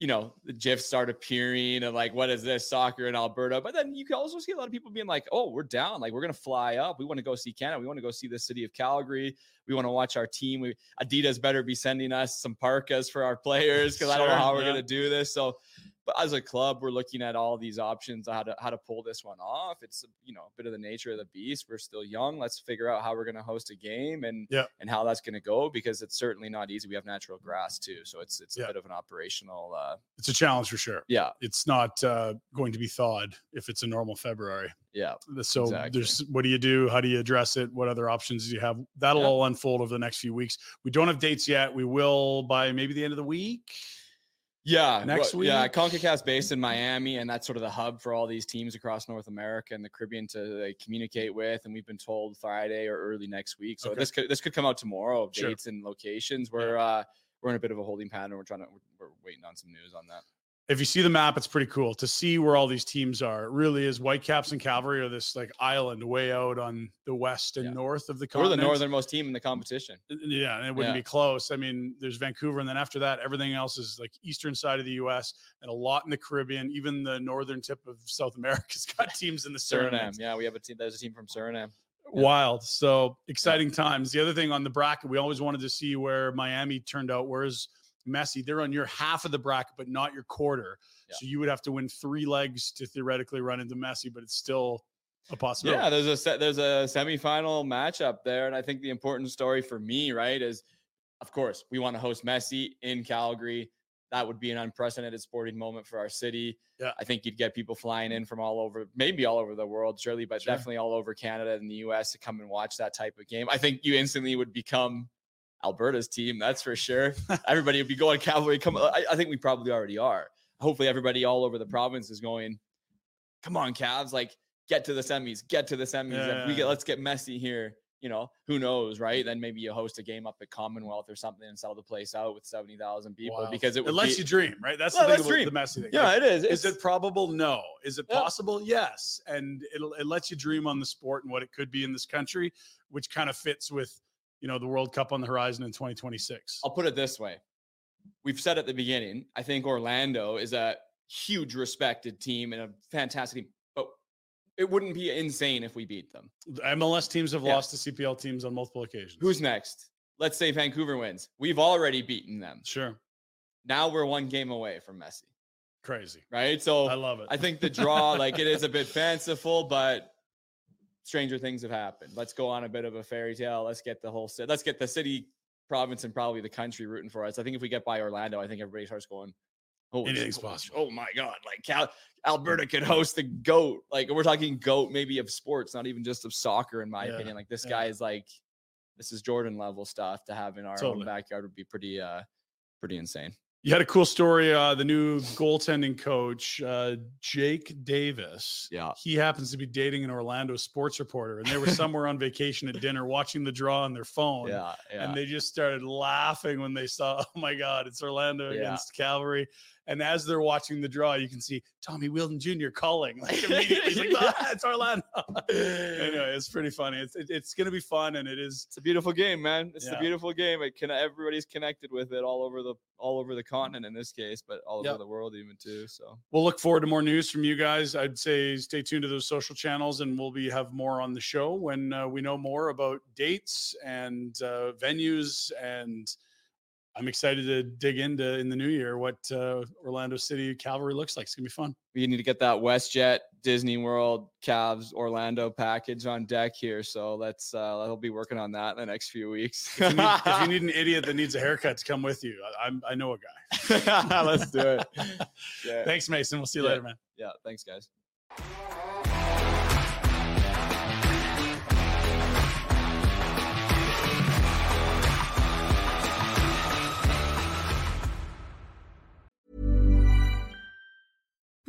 you know, the GIFs start appearing and like, what is this soccer in Alberta? But then you can also see a lot of people being like, oh, we're down. Like, we're going to fly up. We want to go see Canada. We want to go see the city of Calgary. We want to watch our team. We Adidas better be sending us some parkas for our players because sure, I don't know how we're going to do this. So but as a club, we're looking at all these options how to how to pull this one off. It's you know a bit of the nature of the beast. We're still young. Let's figure out how we're going to host a game and yeah. and how that's going to go because it's certainly not easy. We have natural grass too, so it's it's yeah. a bit of an operational. Uh, it's a challenge for sure. Yeah, it's not uh, going to be thawed if it's a normal February. Yeah. So exactly. there's what do you do? How do you address it? What other options do you have? That'll yeah. all unfold over the next few weeks. We don't have dates yet. We will by maybe the end of the week. Yeah, next well, week. Yeah, Concacaf's based in Miami, and that's sort of the hub for all these teams across North America and the Caribbean to like, communicate with. And we've been told Friday or early next week. So Okay. this could this could come out tomorrow. Sure. Dates and locations. We're uh, we're in a bit of a holding pattern. We're trying to we're, we're waiting on some news on that. If you see the map, it's pretty cool to see where all these teams are. It really is. Whitecaps and Cavalry are this like island way out on the west and north of the We're the northernmost team in the competition. Yeah, and it wouldn't Yeah. be close. I mean, there's Vancouver, and then after that, everything else is like eastern side of the U.S. and a lot in the Caribbean. Even the northern tip of South America's got teams in the Suriname. Suriname. Yeah, we have a team. There's a team from Suriname. Wild. So exciting times. The other thing on the bracket, we always wanted to see where Miami turned out. Whereas Messi, they're on your half of the bracket, but not your quarter. So you would have to win three legs to theoretically run into Messi, but it's still a possibility. Yeah, there's a se- there's a semifinal matchup there, and I think the important story for me, right, is of course we want to host Messi in Calgary. That would be an unprecedented sporting moment for our city. Yeah. I think you'd get people flying in from all over, maybe all over the world, surely, but Sure. definitely all over Canada and the US to come and watch that type of game. I think you instantly would become Alberta's team, that's for sure. everybody would be going Cavalry. Come, I, I think we probably already are. Hopefully, everybody all over the province is going. Come on, Cavs! Like, get to the semis. Get to the semis. If we get, let's get messy here. You know, who knows, right? Then maybe you host a game up at Commonwealth or something and sell the place out with seventy thousand people Wild. because it, would lets be- you dream, right? That's Well, the thing dream. the Messi thing. Yeah, Like, it is. Is It's- it probable? No. Is it Yeah. possible? Yes. And it'll it lets you dream on the sport and what it could be in this country, which kind of fits with you know the World Cup on the horizon in 2026. I'll put it this way. We've said at the beginning, I think Orlando is a huge respected team and a fantastic team, but it wouldn't be insane if we beat them. MLS teams have Yeah. lost to CPL teams on multiple occasions. Who's next? Let's say Vancouver wins. We've already beaten them. Sure. Now we're one game away from Messi, Crazy. right? So I love it. I think the draw, like it is a bit fanciful, but stranger things have happened. Let's go on a bit of a fairy tale. Let's get the whole city, let's get the city, province, and probably the country rooting for us. I think if we get by Orlando, I think everybody starts going, oh, Anything's oh, possible. Oh my God. Like Cal- Alberta could host the GOAT. Like we're talking GOAT maybe of sports, not even just of soccer, in my Yeah, opinion. Like this yeah. guy is like, this is Jordan level stuff to have in our Totally. own backyard would be pretty, uh, pretty insane. You had a cool story. Uh, the new goaltending coach, uh, Jake Davis. Yeah. He happens to be dating an Orlando sports reporter, and they were somewhere on vacation at dinner watching the draw on their phone. Yeah. Yeah. And they just started laughing when they saw, oh my God, it's Orlando Yeah. against Cavalry. And as they're watching the draw, you can see Tommy Wheeldon Jr. calling. Like immediately, he's like, ah, it's Orlando. anyway, it's pretty funny. It's it, it's going to be fun, and it is. It's a beautiful game, man. It's Yeah. a beautiful game. It can everybody's connected with it all over the all over the continent in this case, but all Yep. over the world even too. So We'll look forward to more news from you guys. I'd say stay tuned to those social channels, and we'll be have more on the show when uh, we know more about dates and uh, venues. And I'm excited to dig into in the new year what uh, Orlando City Cavalry looks like. It's gonna be fun. we need to get that WestJet, Disney World, Cavs, Orlando package on deck here. So let's uh I'll be working on that in the next few weeks. If you, need, if you need an idiot that needs a haircut to come with you, I, I'm I know a guy. let's do it. Yeah. Thanks, Mason. We'll see you Yeah. later, man. Yeah, thanks guys.